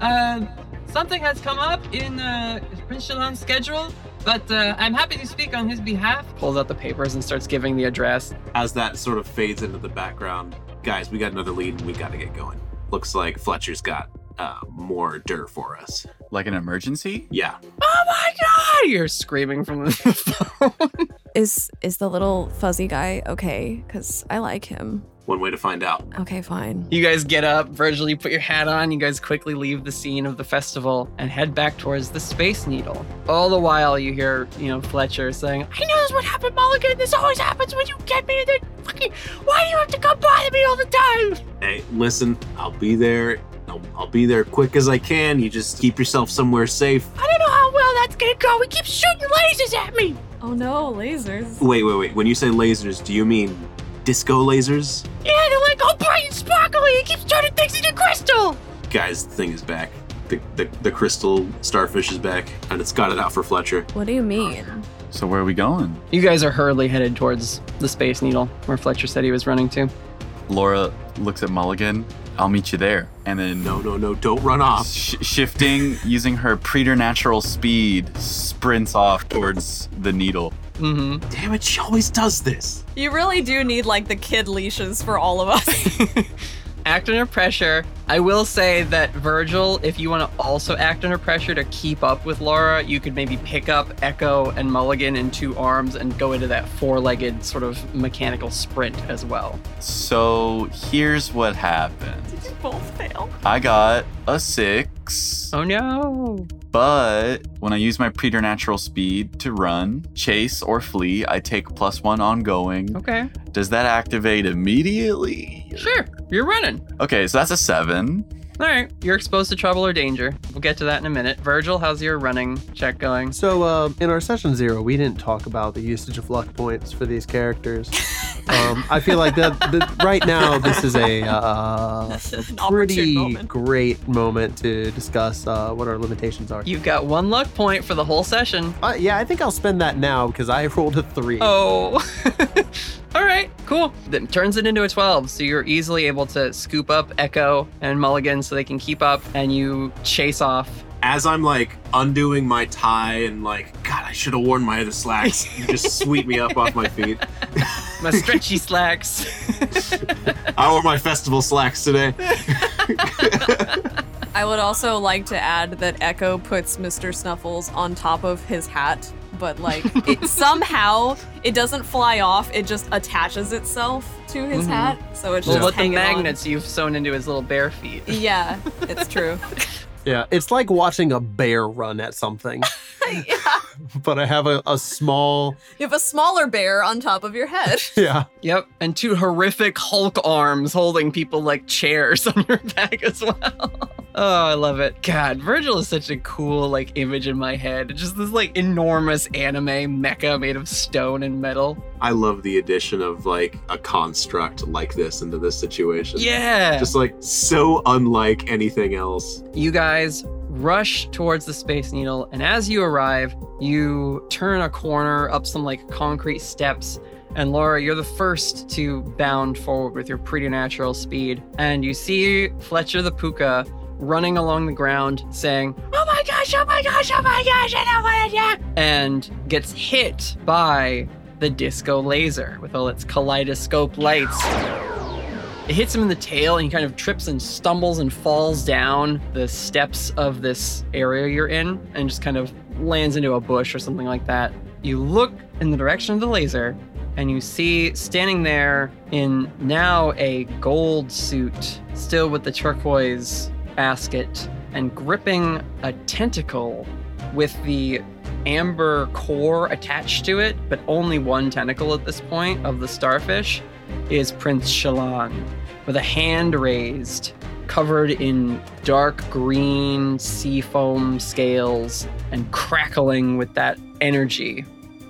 Uh, something has come up in uh, Prince Shalon's schedule, but uh, I'm happy to speak on his behalf. Pulls out the papers and starts giving the address. As that sort of fades into the background, guys, we got another lead and we got to get going. Looks like Fletcher's got uh, more dirt for us. Like an emergency? Yeah. Oh my god! You're screaming from the (laughs) phone. Is is the little fuzzy guy okay? Because I like him. One way to find out. Okay, fine. You guys get up, Virgil, you put your hat on, you guys quickly leave the scene of the festival and head back towards the Space Needle. All the while you hear, you know, Fletcher saying, I know this would happen, Mulligan! This always happens when you get me and then fucking. Why do you have to come bother me all the time? Hey, listen, I'll be there. I'll, I'll be there quick as I can. You just keep yourself somewhere safe. I don't know how well that's gonna go. He keeps shooting lasers at me! Oh no, lasers. Wait, wait, wait. When you say lasers, do you mean disco lasers? Yeah, they're like all bright and sparkly. He keeps turning things into crystal. Guys, the thing is back. The, the, the crystal starfish is back, and it's got it out for Fletcher. What do you mean? So where are we going? You guys are hurriedly headed towards the Space Needle, where Fletcher said he was running to. Lara looks at Mulligan. I'll meet you there. And then No, no, no, don't run off. sh- shifting, using her preternatural speed, sprints off towards the needle. Mm-hmm. Damn it, she always does this. You really do need like the kid leashes for all of us. (laughs) act under pressure. I will say that Virgil, if you want to also act under pressure to keep up with Lara, you could maybe pick up Echo and Mulligan in two arms and go into that four-legged sort of mechanical sprint as well. So here's what happened. Did you Both fail. I got a six. Oh no. But when I use my preternatural speed to run, chase, or flee, I take plus one ongoing. Okay. Does that activate immediately? Sure. You're running. Okay, so that's a seven. All right. You're exposed to trouble or danger. We'll get to that in a minute. Virgil, how's your running check going? So, uh, in our session zero, we didn't talk about the usage of luck points for these characters. (laughs) um, I feel like that, that right now this is a uh, pretty moment. great moment to discuss uh, what our limitations are. You've got one luck point for the whole session. Uh, yeah, I think I'll spend that now because I (laughs) rolled a three. Oh. (laughs) All right, cool. That turns it into a 12. So you're easily able to scoop up Echo and Mulligan so they can keep up and you chase off. As I'm like undoing my tie and like, God, I should have worn my other slacks. You just (laughs) sweep me up off my feet. (laughs) My stretchy slacks. (laughs) I wore my festival slacks today. I would also like to add that Echo puts Mr. Snuffles on top of his hat, but like it (laughs) somehow it doesn't fly off, it just attaches itself to his Mhm. hat. So it's well, just with the hanging on. magnets you've sewn into his little bare feet. (laughs) Yeah, it's true. (laughs) Yeah, it's like watching a bear run at something, yeah. (laughs) but I have a, a small. You have a smaller bear on top of your head. (laughs) Yeah. Yep, and two horrific Hulk arms holding people like chairs (laughs) on your back as well. Oh, I love it. God, Virgil is such a cool like image in my head. Just this like enormous anime mecha made of stone and metal. I love the addition of like a construct like this into this situation. Yeah. Just like so unlike anything else. You guys rush towards the Space Needle, and as you arrive, you turn a corner up some like concrete steps. And Lara, you're the first to bound forward with your preternatural speed. And you see Fletcher the Puka running along the ground saying, Oh my gosh, oh my gosh, oh my gosh, I know what I do. And gets hit by the disco laser with all its kaleidoscope lights. It hits him in the tail and he kind of trips and stumbles and falls down the steps of this area you're in and just kind of lands into a bush or something like that. You look in the direction of the laser and you see standing there in now a gold suit, still with the turquoise basket, and gripping a tentacle with the amber core attached to it, but only one tentacle at this point of the starfish, is Prince Shalon with a hand raised, covered in dark green seafoam scales and crackling with that energy.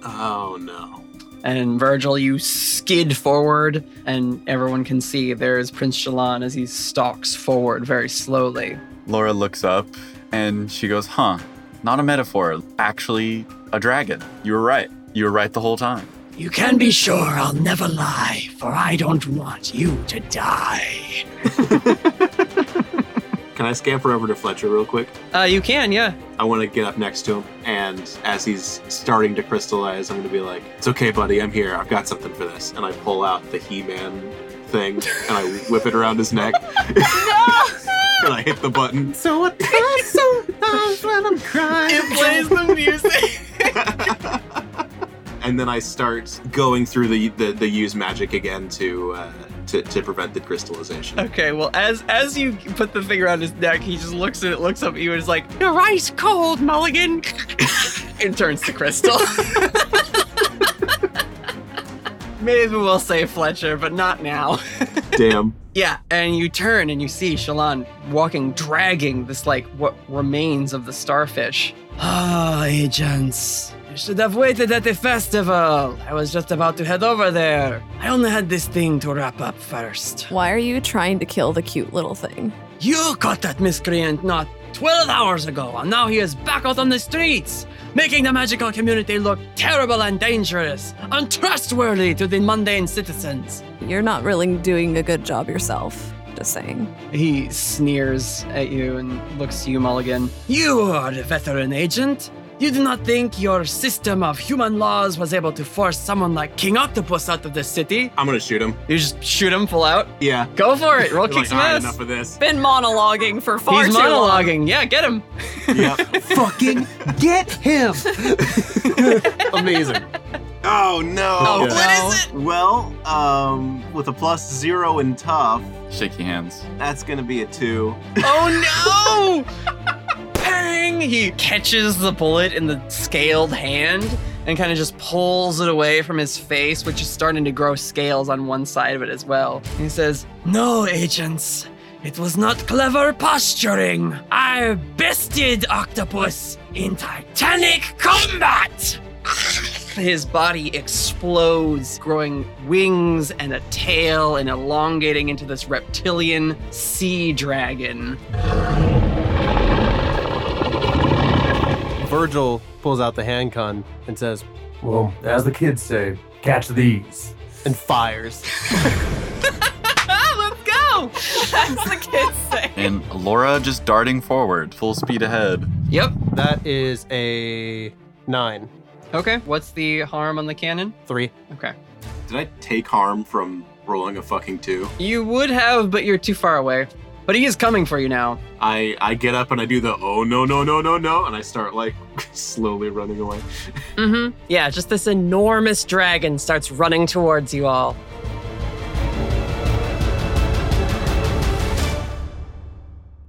Oh no. And Virgil, you skid forward, and everyone can see there's Prince Shalon as he stalks forward very slowly. Lara looks up and she goes, Huh, not a metaphor, actually a dragon. You were right. You were right the whole time. You can be sure I'll never lie, for I don't want you to die. (laughs) Can I scamper over to Fletcher real quick? Uh, you can, yeah. I want to get up next to him, and as he's starting to crystallize, I'm going to be like, "It's okay, buddy. I'm here. I've got something for this." And I pull out the He-Man thing, and I whip it around his neck. (laughs) and I hit the button. So what sometimes when I'm crying. It plays the music. (laughs) and then I start going through the the, the use magic again to, uh, to to prevent the crystallization. Okay, well, as as you put the thing around his neck, he just looks at it, looks up at you, and is like, "You're ice cold, Mulligan," (laughs) and turns to crystal. (laughs) Maybe we'll say Fletcher, but not now. (laughs) Damn. yeah, and you turn and you see Shalon walking, dragging this like what remains of the starfish. Ah, agents. Should have waited at the festival. I was just about to head over there. I only had this thing to wrap up first. Why are you trying to kill the cute little thing? You caught that miscreant not 12 hours ago, and now he is back out on the streets, making the magical community look terrible and dangerous, untrustworthy to the mundane citizens. You're not really doing a good job yourself. Just saying. He sneers at you and looks to you, Mulligan. You are a veteran agent. You do not think your system of human laws was able to force someone like King Octopus out of the city? I'm gonna shoot him. You just shoot him full out. Yeah. Go for it. Roll (laughs) kick Like, some ass. enough of this. Been monologuing for far He's too long. monologuing. Yeah, get him. (laughs) Yep. (laughs) Fucking get him! Amazing. oh no. Oh, Yeah. what is it? Well, um, with a plus zero in tough, Shaky hands. that's gonna be a two. Oh no! Bang! He catches the bullet in the scaled hand and kind of just pulls it away from his face, which is starting to grow scales on one side of it as well. He says, No, agents. It was not clever posturing. I bested Octopus in titanic combat. (laughs) his body explodes, growing wings and a tail and elongating into this reptilian sea dragon. Virgil pulls out the handgun and says, Well, as the kids say, catch these. and fires. (laughs) Let's go! That's the kids say. And Laura just darting forward, full speed ahead. Yep. That is a nine. Okay. What's the harm on the cannon? Three. Okay. Did I take harm from rolling a fucking two? You would have, but you're too far away. But he is coming for you now. I I get up and I do the oh no no no no no and I start like (laughs) slowly running away. (laughs) Mm-hmm. Yeah, just this enormous dragon starts running towards you all.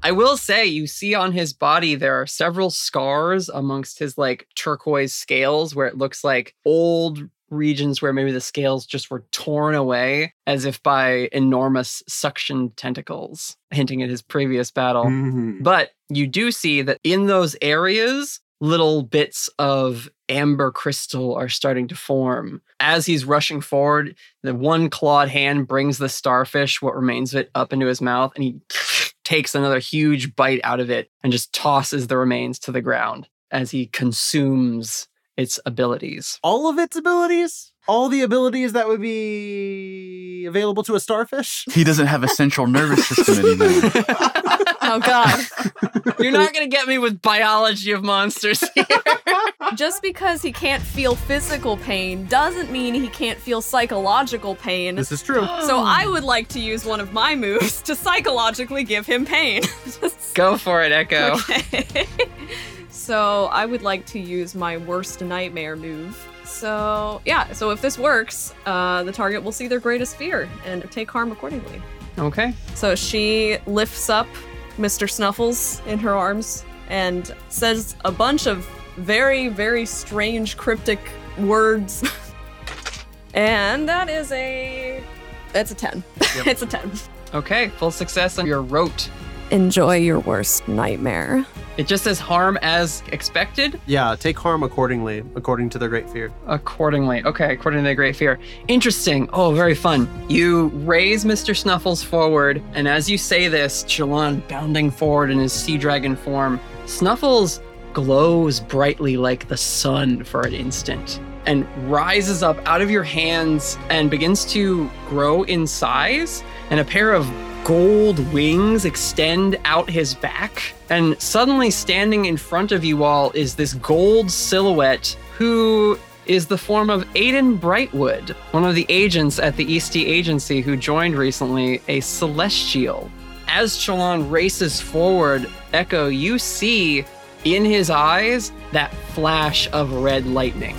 I will say, you see on his body there are several scars amongst his like turquoise scales where it looks like old regions where maybe the scales just were torn away as if by enormous suction tentacles, hinting at his previous battle. Mhm. But you do see that in those areas, little bits of amber crystal are starting to form. As he's rushing forward, the one clawed hand brings the starfish, what remains of it, up into his mouth, and he (laughs) takes another huge bite out of it and just tosses the remains to the ground as he consumes its abilities. All of its abilities? All the abilities that would be available to a starfish? He doesn't have a central nervous system anymore. (laughs) Oh god. You're not going to get me with biology of monsters (laughs) here. Just because he can't feel physical pain doesn't mean he can't feel psychological pain. This is true. So I would like to use one of my moves to psychologically give him pain. Go for it, Echo. (laughs) Okay. So I would like to use my worst nightmare move. So yeah, so if this works, uh, the target will see their greatest fear and take harm accordingly. Okay. So she lifts up Mr. Snuffles in her arms and says a bunch of very, very strange cryptic words. (laughs) and that is a. It's a 10. (laughs) it's a 10. Okay, full success on your rote. Enjoy your worst nightmare. It just says harm as expected Yeah, take harm accordingly, according to their great fear. accordingly. Okay, according to the great fear. Interesting. Oh, very fun. You raise Mr. Snuffles forward, and as you say this, Shalon bounding forward in his sea dragon form, Snuffles glows brightly like the sun for an instant and rises up out of your hands and begins to grow in size, and a pair of gold wings extend out his back. And suddenly, standing in front of you all is this gold silhouette who is the form of Aiden Brightwood, one of the agents at the Eastey Agency who joined recently, a celestial. As Shalon races forward, Echo, you see in his eyes that flash of red lightning.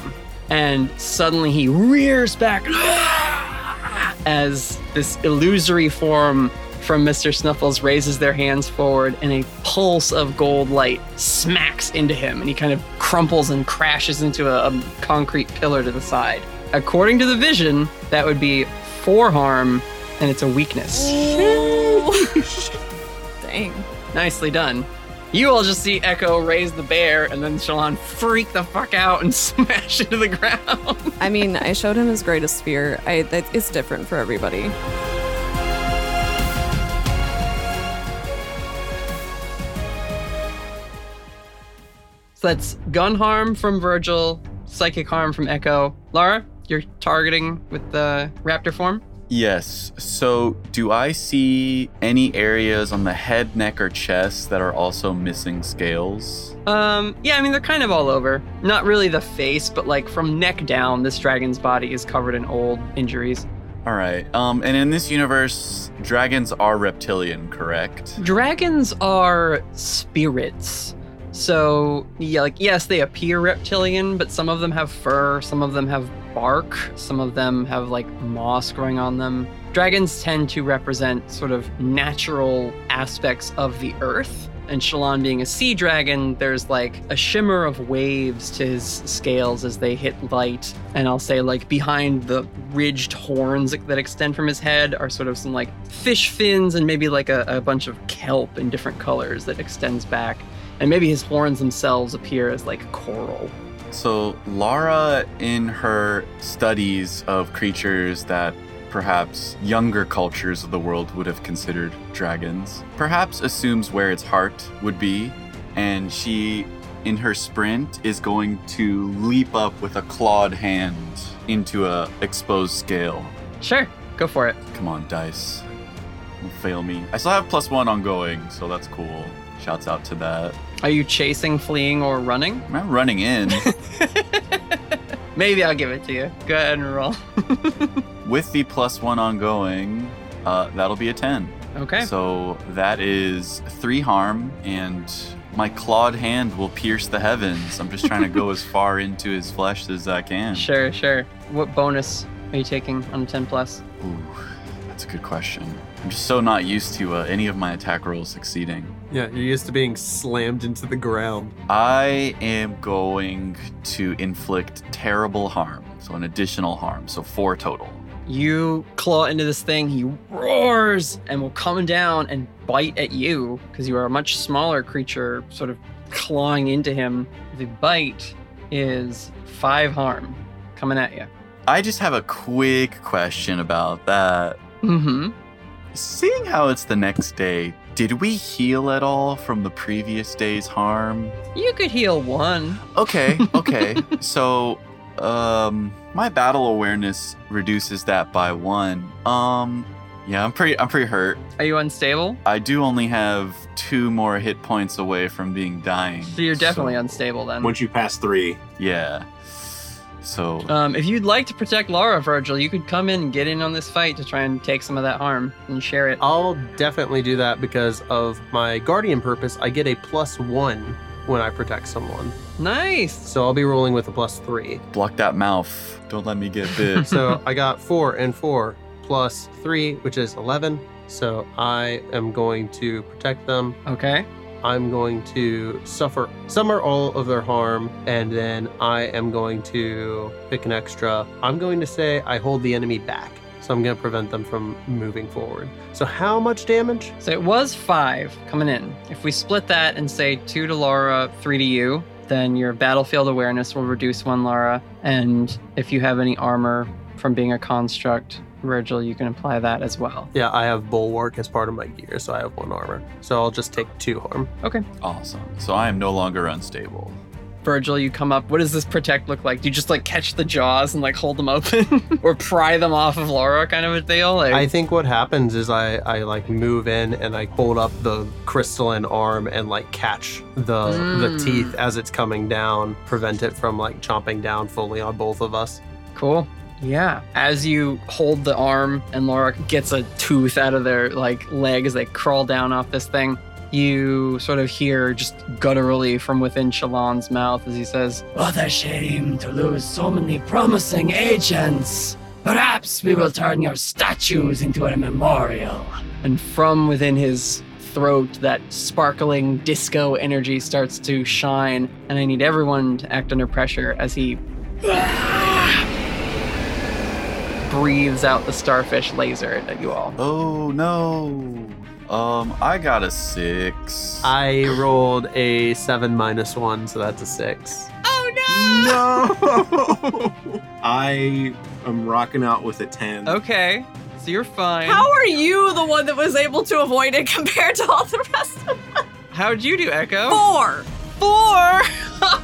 And suddenly he rears back (gasps) as this illusory form from Mr. Snuffles raises their hands forward and a pulse of gold light smacks into him and he kind of crumples and crashes into a, a concrete pillar to the side. According to the vision, that would be four harm and it's a weakness. (laughs) Dang. Nicely done. You all just see Echo raise the bear and then Shalon freak the fuck out and (laughs) smash into the ground. I mean, I showed him his greatest fear. I that it's different for everybody. So that's gun harm from Virgil, psychic harm from Echo. Lara, you're targeting with the raptor form? Yes. So, do I see any areas on the head, neck, or chest that are also missing scales? Um, yeah, I mean they're kind of all over. Not really the face, but like from neck down, this dragon's body is covered in old injuries. All right. Um, and in this universe, dragons are reptilian, correct? Dragons are spirits. So, yeah, like yes, they appear reptilian, but some of them have fur, some of them have bark, some of them have like moss growing on them. Dragons tend to represent sort of natural aspects of the earth. And Shalon being a sea dragon, there's like a shimmer of waves to his scales as they hit light. And I'll say, like, behind the ridged horns that extend from his head are sort of some like fish fins and maybe like a, a bunch of kelp in different colors that extends back. And maybe his horns themselves appear as like coral. So, Lara, in her studies of creatures that perhaps younger cultures of the world would have considered dragons, perhaps assumes where its heart would be, and she, in her sprint, is going to leap up with a clawed hand into a exposed scale. Sure, go for it. Come on, dice. Don't fail me. I still have plus one ongoing, so that's cool. Shouts out to that. Are you chasing, fleeing, or running? I'm running in. (laughs) Maybe I'll give it to you. Go ahead and roll. (laughs) With the plus one ongoing, uh, that'll be a 10. Okay. So that is three harm, and my clawed hand will pierce the heavens. I'm just trying to go as (laughs) far into his flesh as I can. Sure, sure. What bonus are you taking on a 10 plus? Ooh, that's a good question. I'm just so not used to uh, any of my attack rolls succeeding. Yeah, you're used to being slammed into the ground. I am going to inflict terrible harm, so an additional harm, so four total. You claw into this thing, he roars and will come down and bite at you because you are a much smaller creature, sort of clawing into him. The bite is five harm coming at you. I just have a quick question about that. Mm hmm. Seeing how it's the next day, did we heal at all from the previous day's harm? You could heal one. Okay, (laughs) okay. so, um, my battle awareness reduces that by one. Um, yeah, I'm pretty, I'm pretty hurt. Are you unstable? I do only have two more hit points away from being dying. So you're definitely unstable then. Once you pass three, Yeah. So, Um, if you'd like to protect Lara, Virgil, you could come in and get in on this fight to try and take some of that harm and share it. I'll definitely do that because of my guardian purpose. I get a plus one when I protect someone. Nice. So I'll be rolling with a plus three. block that mouth. Don't let me get bit. So I got four and four plus three, which is 11. So I am going to protect them. Okay. I'm going to suffer some or all of their harm, and then I am going to pick an extra. I'm going to say I hold the enemy back. So I'm going to prevent them from moving forward. So how much damage? So it was five coming in. If we split that and say two to Lara, three to you, then your battlefield awareness will reduce one Lara. And if you have any armor from being a construct, Virgil, you can apply that as well. Yeah, I have bulwark as part of my gear, so I have one armor. So I'll just take two harm. Okay. Awesome. So I am no longer unstable. Virgil, you come up. What does this protect look like? Do you just like catch the jaws and like hold them open, (laughs) or pry them off of Lara, kind of a deal? Like, I think what happens is I, I like move in and I hold up the crystalline arm and like catch the the Mm. teeth as it's coming down, prevent it from like chomping down fully on both of us. Cool. Yeah. As you hold the arm and Lara gets a tooth out of their like leg as they crawl down off this thing, you sort of hear just gutturally from within Shalon's mouth as he says, What a shame to lose so many promising agents. Perhaps we will turn your statues into a memorial. and from within his throat, that sparkling disco energy starts to shine. And I need everyone to act under pressure as he ah! Breathes out the starfish laser at you all. Oh no. Um, I got a six. I rolled a seven minus one, so that's a six. Oh no, No! (laughs) (laughs) I am rocking out with a ten. Okay, so you're fine. How are you the one that was able to avoid it (laughs) compared to all the rest of them? How'd you do, Echo? Four. Four.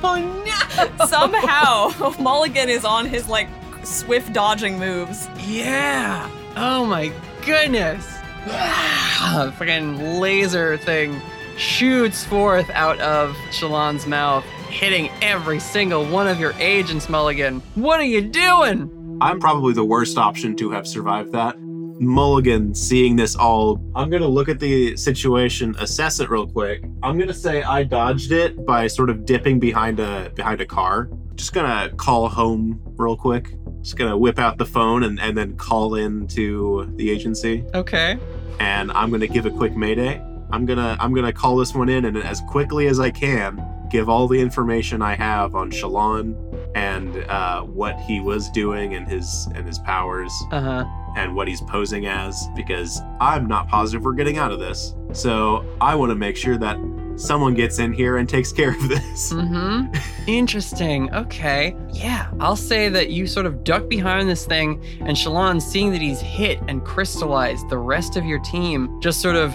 Oh no! Somehow, Mulligan is on his like swift dodging moves. Yeah. Oh my goodness. Ah, Fucking laser thing shoots forth out of Shalon's mouth, hitting every single one of your agents, Mulligan. What are you doing? I'm probably the worst option to have survived that. Mulligan, seeing this all, I'm gonna look at the situation, assess it real quick. I'm gonna say I dodged it by sort of dipping behind a behind a car. Just gonna call home real quick. Just gonna whip out the phone and, and then call in to the agency. Okay. and I'm gonna give a quick mayday. I'm gonna I'm gonna call this one in and as quickly as I can give all the information I have on Shalon and uh, what he was doing and his and his powers Uh huh. and what he's posing as because I'm not positive we're getting out of this. So I want to make sure that someone gets in here and takes care of this. Mm-hmm. (laughs) Interesting. Okay. Yeah. I'll say that you sort of duck behind this thing, and Shalon, seeing that he's hit and crystallized the rest of your team, just sort of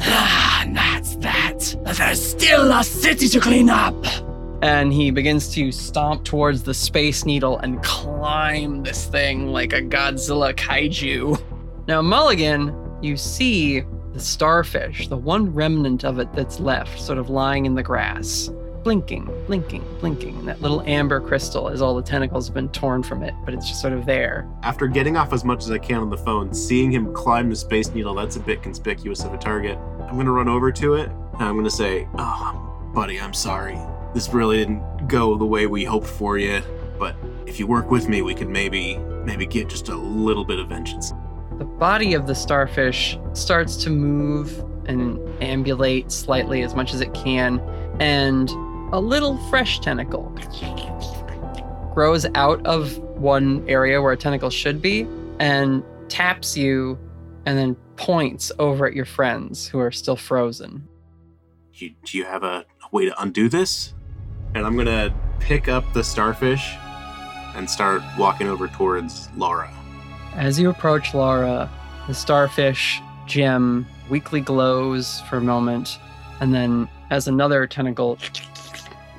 Ah, that's that. There's still a city to clean up. and he begins to stomp towards the space needle and climb this thing like a Godzilla kaiju. Now, Mulligan, you see the starfish, the one remnant of it that's left, sort of lying in the grass, blinking, blinking, blinking. That little amber crystal as all the tentacles have been torn from it, but it's just sort of there. After getting off as much as I can on the phone, seeing him climb the space needle, that's a bit conspicuous of a target. I'm gonna run over to it and I'm gonna say, Oh, buddy, I'm sorry. This really didn't go the way we hoped for you, but if you work with me, we could maybe, maybe get just a little bit of vengeance. The body of the starfish starts to move and ambulate slightly as much as it can, and a little fresh tentacle grows out of one area where a tentacle should be and taps you and then points over at your friends who are still frozen. You, do you have a, a way to undo this? And I'm gonna pick up the starfish and start walking over towards Lara. As you approach Lara, the starfish gem weakly glows for a moment, and then as another tentacle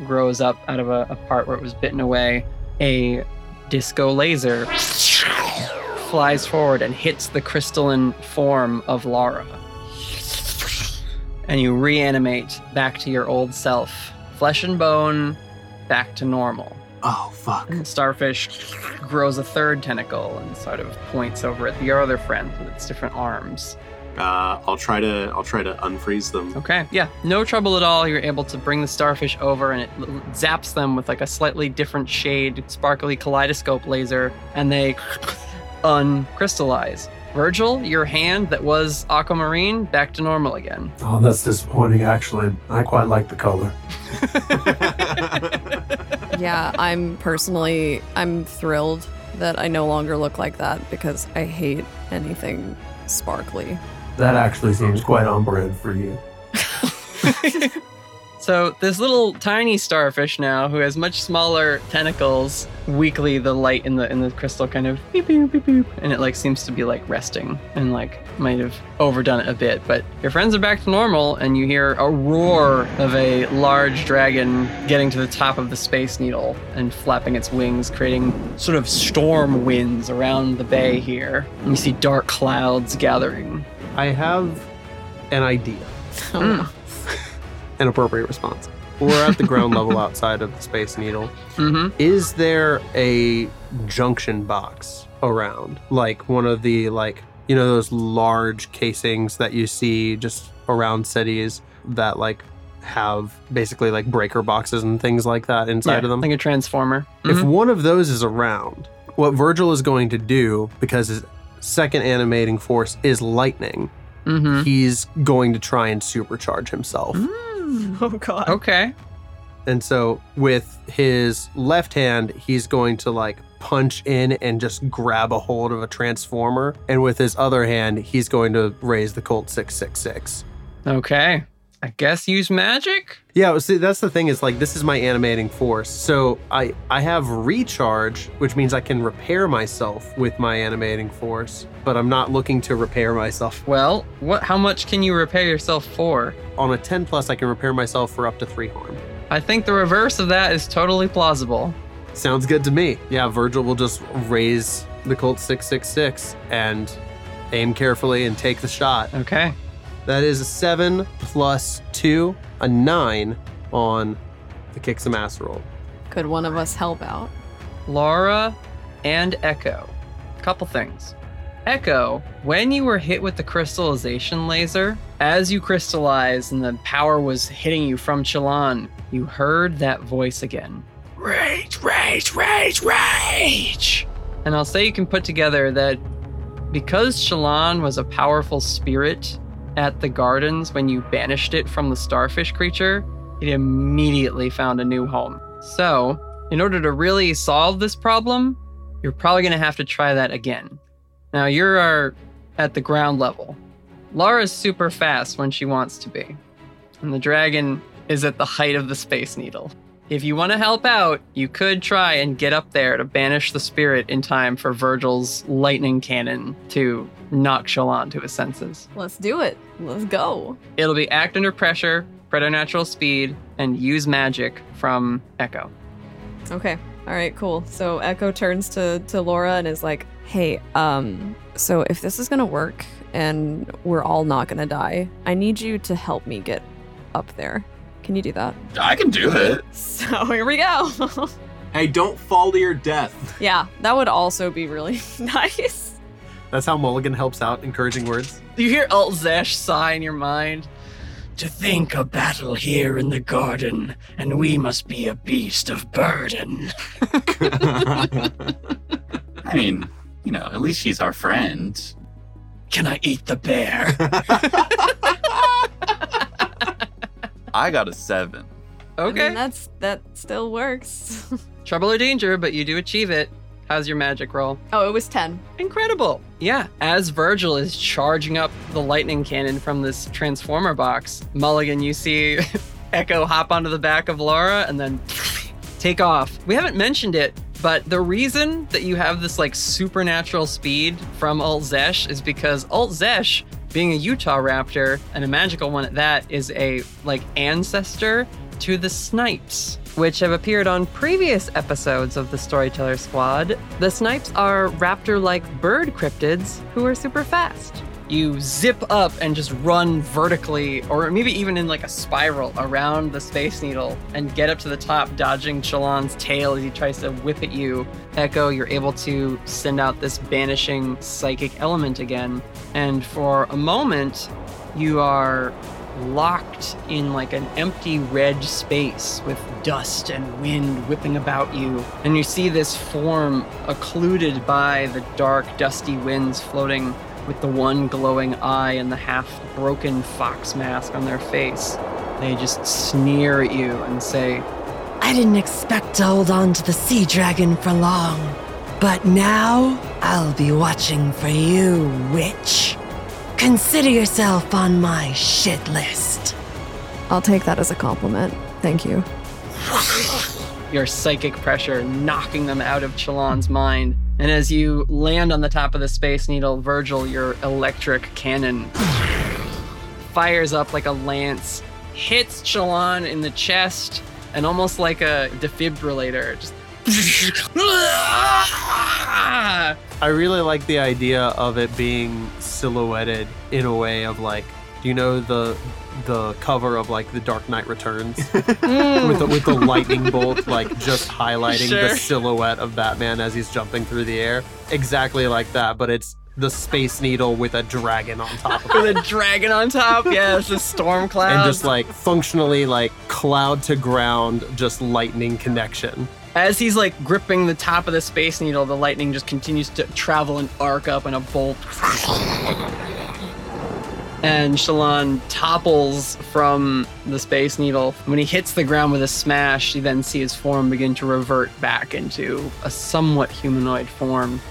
grows up out of a, a part where it was bitten away, a disco laser flies forward and hits the crystalline form of Lara. And you reanimate back to your old self, flesh and bone, back to normal. Oh, fuck. And the starfish grows a third tentacle and sort of points over at your other friend with its different arms. Uh, I'll try to I'll try to unfreeze them. Okay, yeah, no trouble at all. You're able to bring the starfish over and it zaps them with like a slightly different shade, sparkly kaleidoscope laser, and they (laughs) uncrystallize. Virgil, your hand that was aquamarine, back to normal again. Oh, that's disappointing, actually. I quite like the color. (laughs) (laughs) yeah, I'm personally I'm thrilled that I no longer look like that because I hate anything sparkly. That actually seems quite on brand for you. (laughs) So this little tiny starfish now, who has much smaller tentacles, weakly the light in the in the crystal kind of beep beep beep beep, and it like seems to be like resting and like might have overdone it a bit. But your friends are back to normal, and you hear a roar of a large dragon getting to the top of the space needle and flapping its wings, creating sort of storm winds around the bay here. And you see dark clouds gathering. I have an idea, (laughs) Mm. An appropriate response. We're at the ground level outside of the Space Needle. Mm-hmm. Is there a junction box around? Like one of the like you know those large casings that you see just around cities that like have basically like breaker boxes and things like that inside of them. like a transformer. If Mhm. one of those is around, what Virgil is going to do, because his second animating force is lightning, Mhm. he's going to try and supercharge himself. Hmm. (laughs) Oh god. Okay. And so with his left hand, he's going to like punch in and just grab a hold of a transformer. And with his other hand, he's going to raise the Colt 666. Okay. I guess use magic? Yeah, see, that's the thing is like this is my animating force. So I I have recharge, which means I can repair myself with my animating force, but I'm not looking to repair myself. Well, what how much can you repair yourself for? On a 10 plus, I can repair myself for up to three harm. I think the reverse of that is totally plausible. Sounds good to me. Yeah, Virgil will just raise the Colt 666 and aim carefully and take the shot. Okay. That is a seven plus two, a nine on the kick some ass roll. Could one of us help out? Lara and Echo. Couple things. Echo, when you were hit with the crystallization laser, as you crystallized and the power was hitting you from Shalon, you heard that voice again. Rage, rage, rage, rage! And I'll say you can put together that because Shalon was a powerful spirit at the gardens when you banished it from the starfish creature, it immediately found a new home. So, in order to really solve this problem, you're probably going to have to try that again. Now, you're uh, at the ground level. Lara's super fast when she wants to be, and the dragon is at the height of the Space Needle. If you want to help out, you could try and get up there to banish the spirit in time for Virgil's lightning cannon to knock Shalon to his senses. Let's do it. Let's go. It'll be act under pressure, preternatural speed, and use magic from Echo. Okay. All right, cool. So Echo turns to to Lara and is like, "Hey, um, so if this is gonna work and we're all not gonna die, I need you to help me get up there. Can you do that?" I can do it. So (laughs) here we go. Hey, don't fall to your death. yeah, that would also be really (laughs) nice. That's how Mulligan helps out, encouraging words. You hear Old Zesh sigh in your mind. To think a battle here in the garden, and we must be a beast of burden. (laughs) I mean, you know, at least she's our friend. Can I eat the bear? I got a seven. I mean, Okay. that's that still works. (laughs) Trouble or danger, but you do achieve it. How's your magic roll? oh, it was ten. Incredible. Yeah. As Virgil is charging up the lightning cannon from this transformer box, Mulligan, you see (laughs) Echo hop onto the back of Lara and then (laughs) take off. We haven't mentioned it, but the reason that you have this like supernatural speed from Old Zesh is because Old Zesh, being a Utah raptor and a magical one at that, is a like ancestor to the Snipes, which have appeared on previous episodes of the Storyteller Squad. The Snipes are raptor like bird cryptids who are super fast. You zip up and just run vertically, or maybe even in like a spiral around the Space Needle and get up to the top, dodging Shalon's tail as he tries to whip at you. Echo, you're able to send out this banishing psychic element again. And for a moment, you are locked in like an empty red space with dust and wind whipping about you. And you see this form occluded by the dark, dusty winds floating with the one glowing eye and the half broken fox mask on their face. They just sneer at you and say, I didn't expect to hold on to the sea dragon for long. But now I'll be watching for you, witch. Consider yourself on my shit list. I'll take that as a compliment. Thank you. your psychic pressure knocking them out of Shalon's mind. And as you land on the top of the Space Needle, Virgil, your electric cannon fires up like a lance, hits Shalon in the chest, and almost like a defibrillator, just. (laughs) I really like the idea of it being silhouetted in a way of like, do you know the the cover of like the Dark Knight Returns (laughs) (laughs) with the, with the mm. lightning bolt like just highlighting Sure. the silhouette of Batman as he's jumping through the air, exactly like that, but it's the Space Needle with a dragon on top of (laughs) it. with a dragon on top. Yes, a storm cloud. And just like functionally like cloud to ground, just lightning connection. As he's like gripping the top of the Space Needle, the lightning just continues to travel and arc up in a bolt. And Shalon topples from the Space Needle. When he hits the ground with a smash, you then see his form begin to revert back into a somewhat humanoid form.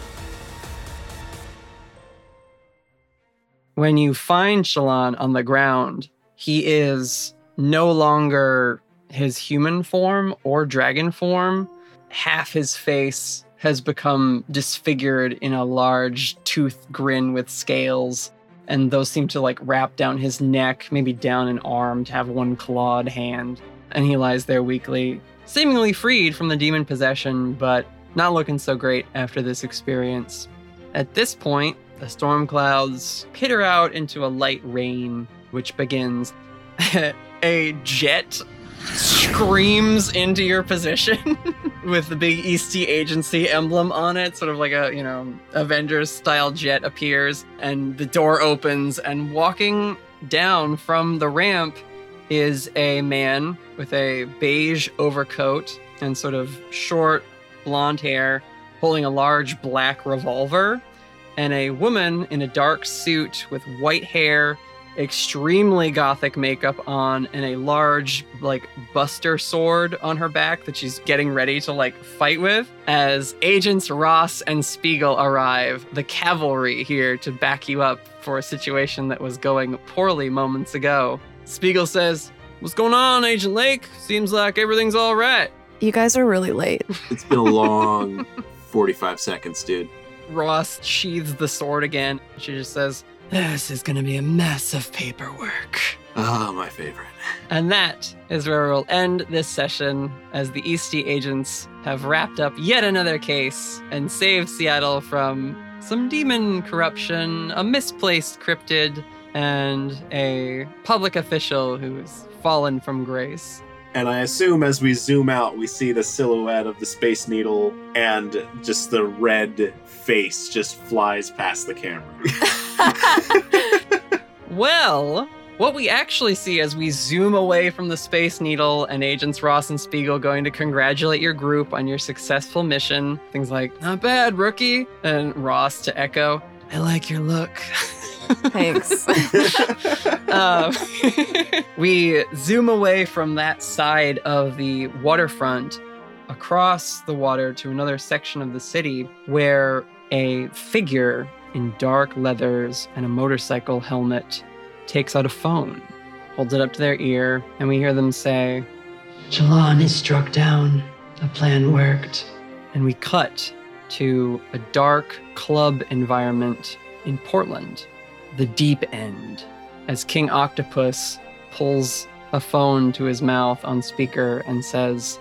When you find Shalon on the ground, he is no longer his human form or dragon form. Half his face has become disfigured in a large tooth grin with scales, and those seem to like wrap down his neck, maybe down an arm to have one clawed hand. And he lies there weakly. seemingly freed from the demon possession, but not looking so great after this experience. At this point, the storm clouds pitter out into a light rain, which begins. (laughs) a jet screams into your position (laughs) with the big Eastey Agency emblem on it, sort of like a, you know, Avengers style jet appears, and the door opens, and walking down from the ramp is a man with a beige overcoat and sort of short blonde hair, holding a large black revolver, and a woman in a dark suit with white hair extremely gothic makeup on and a large like buster sword on her back that she's getting ready to like fight with. As agents ross and spiegel arrive the cavalry here to back you up for a situation that was going poorly moments ago. Spiegel says what's going on agent lake? Seems like everything's all right. You guys are really late. (laughs) It's been a long 45 seconds, dude. ross sheathes the sword again. She just says This is gonna be a mess of paperwork. Oh, my favorite. And that is where we'll end this session as the Eastey agents have wrapped up yet another case and saved Seattle from some demon corruption, a misplaced cryptid, and a public official who's fallen from grace. And I assume as we zoom out, we see the silhouette of the Space Needle and just the red face just flies past the camera. (laughs) (laughs) Well, what we actually see as we zoom away from the Space Needle and Agents Ross and Spiegel going to congratulate your group on your successful mission, things like, not bad, rookie, and Ross to Echo, I like your look. (laughs) Thanks. (laughs) um, we zoom away from that side of the waterfront across the water to another section of the city where a figure in dark leathers and a motorcycle helmet takes out a phone, holds it up to their ear, and we hear them say, Shalon is struck down. The plan worked. and we cut to a dark club environment in Portland, the deep end, as King Octopus pulls a phone to his mouth on speaker and says,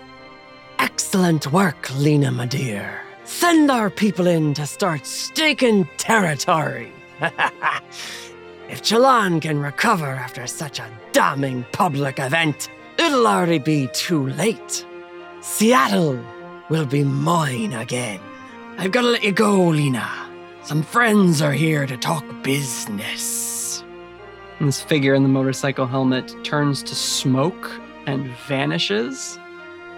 Excellent work, Lena, my dear. Send our people in to start staking territory. (laughs) if Shalon can recover after such a damning public event, it'll already be too late. Seattle will be mine again. I've got to let you go, Lena. Some friends are here to talk business. and this figure in the motorcycle helmet turns to smoke and vanishes.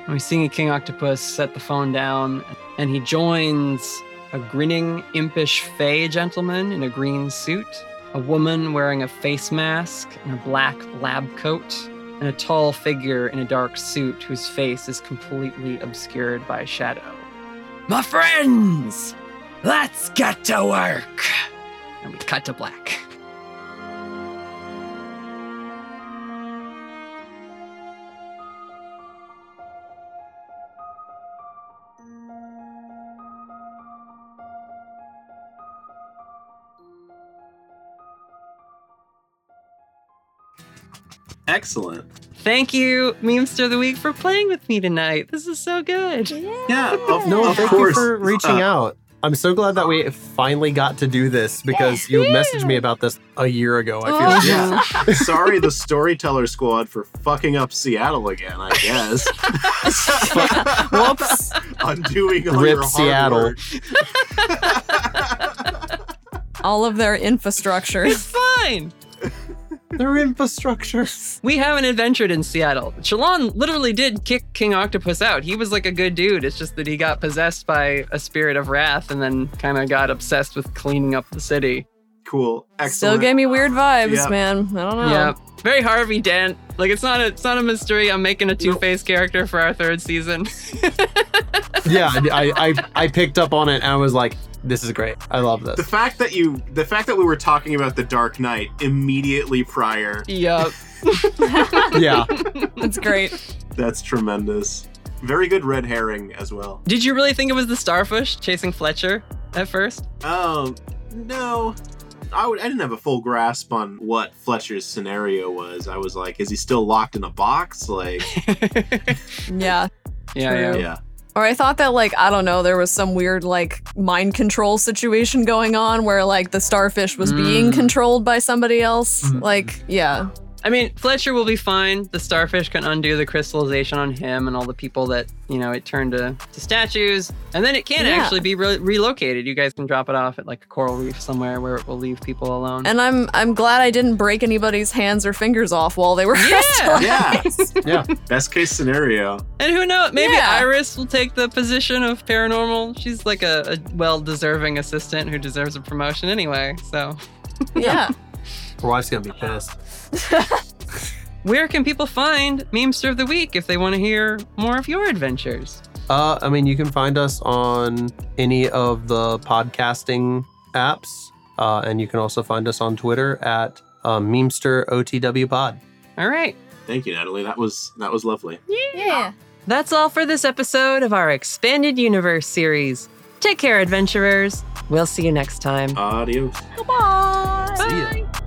We see King Octopus set the phone down, and he joins a grinning, impish Fey gentleman in a green suit, a woman wearing a face mask and a black lab coat, and a tall figure in a dark suit whose face is completely obscured by shadow. My friends, let's get to work. And we cut to black. Excellent. Thank you, Memester of the Week, for playing with me tonight. This is so good. Yeah, of, No, of thank course. you for reaching Uh, out. I'm so glad that we finally got to do this because you messaged me about this a year ago. I feel like. Yeah. Sorry, the Storyteller Squad for fucking up Seattle again. I guess. (laughs) Whoops. Undoing all Rip your hard Seattle. (laughs) (laughs) All of their infrastructure. It's fine. Their infrastructure. We haven't adventured in Seattle. Shalon literally did kick King Octopus out. He was like a good dude. It's just that he got possessed by a spirit of wrath and then kind of got obsessed with cleaning up the city. Cool. Excellent. Still gave me weird vibes, Yeah. man. I don't know. Yeah, very Harvey Dent. Like it's not a it's not a mystery. I'm making a Two Face character for our third season. (laughs) Yeah, I, I I picked up on it and I was like, this is great. I love this. The fact that you, the fact that we were talking about the Dark Knight immediately prior, yup. (laughs) Yeah. That's great. that's tremendous. Very good red herring as well. Did you really think it was the starfish chasing Fletcher at first? Um, no, I, would, I didn't have a full grasp on what Fletcher's scenario was. I was like, is he still locked in a box? Like, (laughs) (laughs) Yeah. Yeah, yeah. Yeah. Or I thought that like I don't know, there was some weird like mind control situation going on where like the starfish was being Mm. controlled by somebody else. Mhm. Like, yeah. I mean, Fletcher will be fine. The starfish can undo the crystallization on him and all the people that, you know, it turned to, to statues. And then it can Yeah. actually be re- relocated. You guys can drop it off at like a coral reef somewhere where it will leave people alone. And I'm I'm glad I didn't break anybody's hands or fingers off while they were (laughs) Yeah. crystallized. Yeah. Best case scenario. And who knows? Maybe Yeah. Iris will take the position of paranormal. She's like a, a well deserving assistant who deserves a promotion anyway. So, yeah. (laughs) Her wife's gonna be pissed. (laughs) where can people find Memester of the Week if they want to hear more of your adventures? Uh, I mean, you can find us on any of the podcasting apps, uh, and you can also find us on Twitter at uh, Memester OTW Pod. All right. Thank you, Natalie. That was that was lovely. Yeah. That's all for this episode of our Expanded Universe series. Take care, adventurers. We'll see you next time. Adios. Bye. See ya.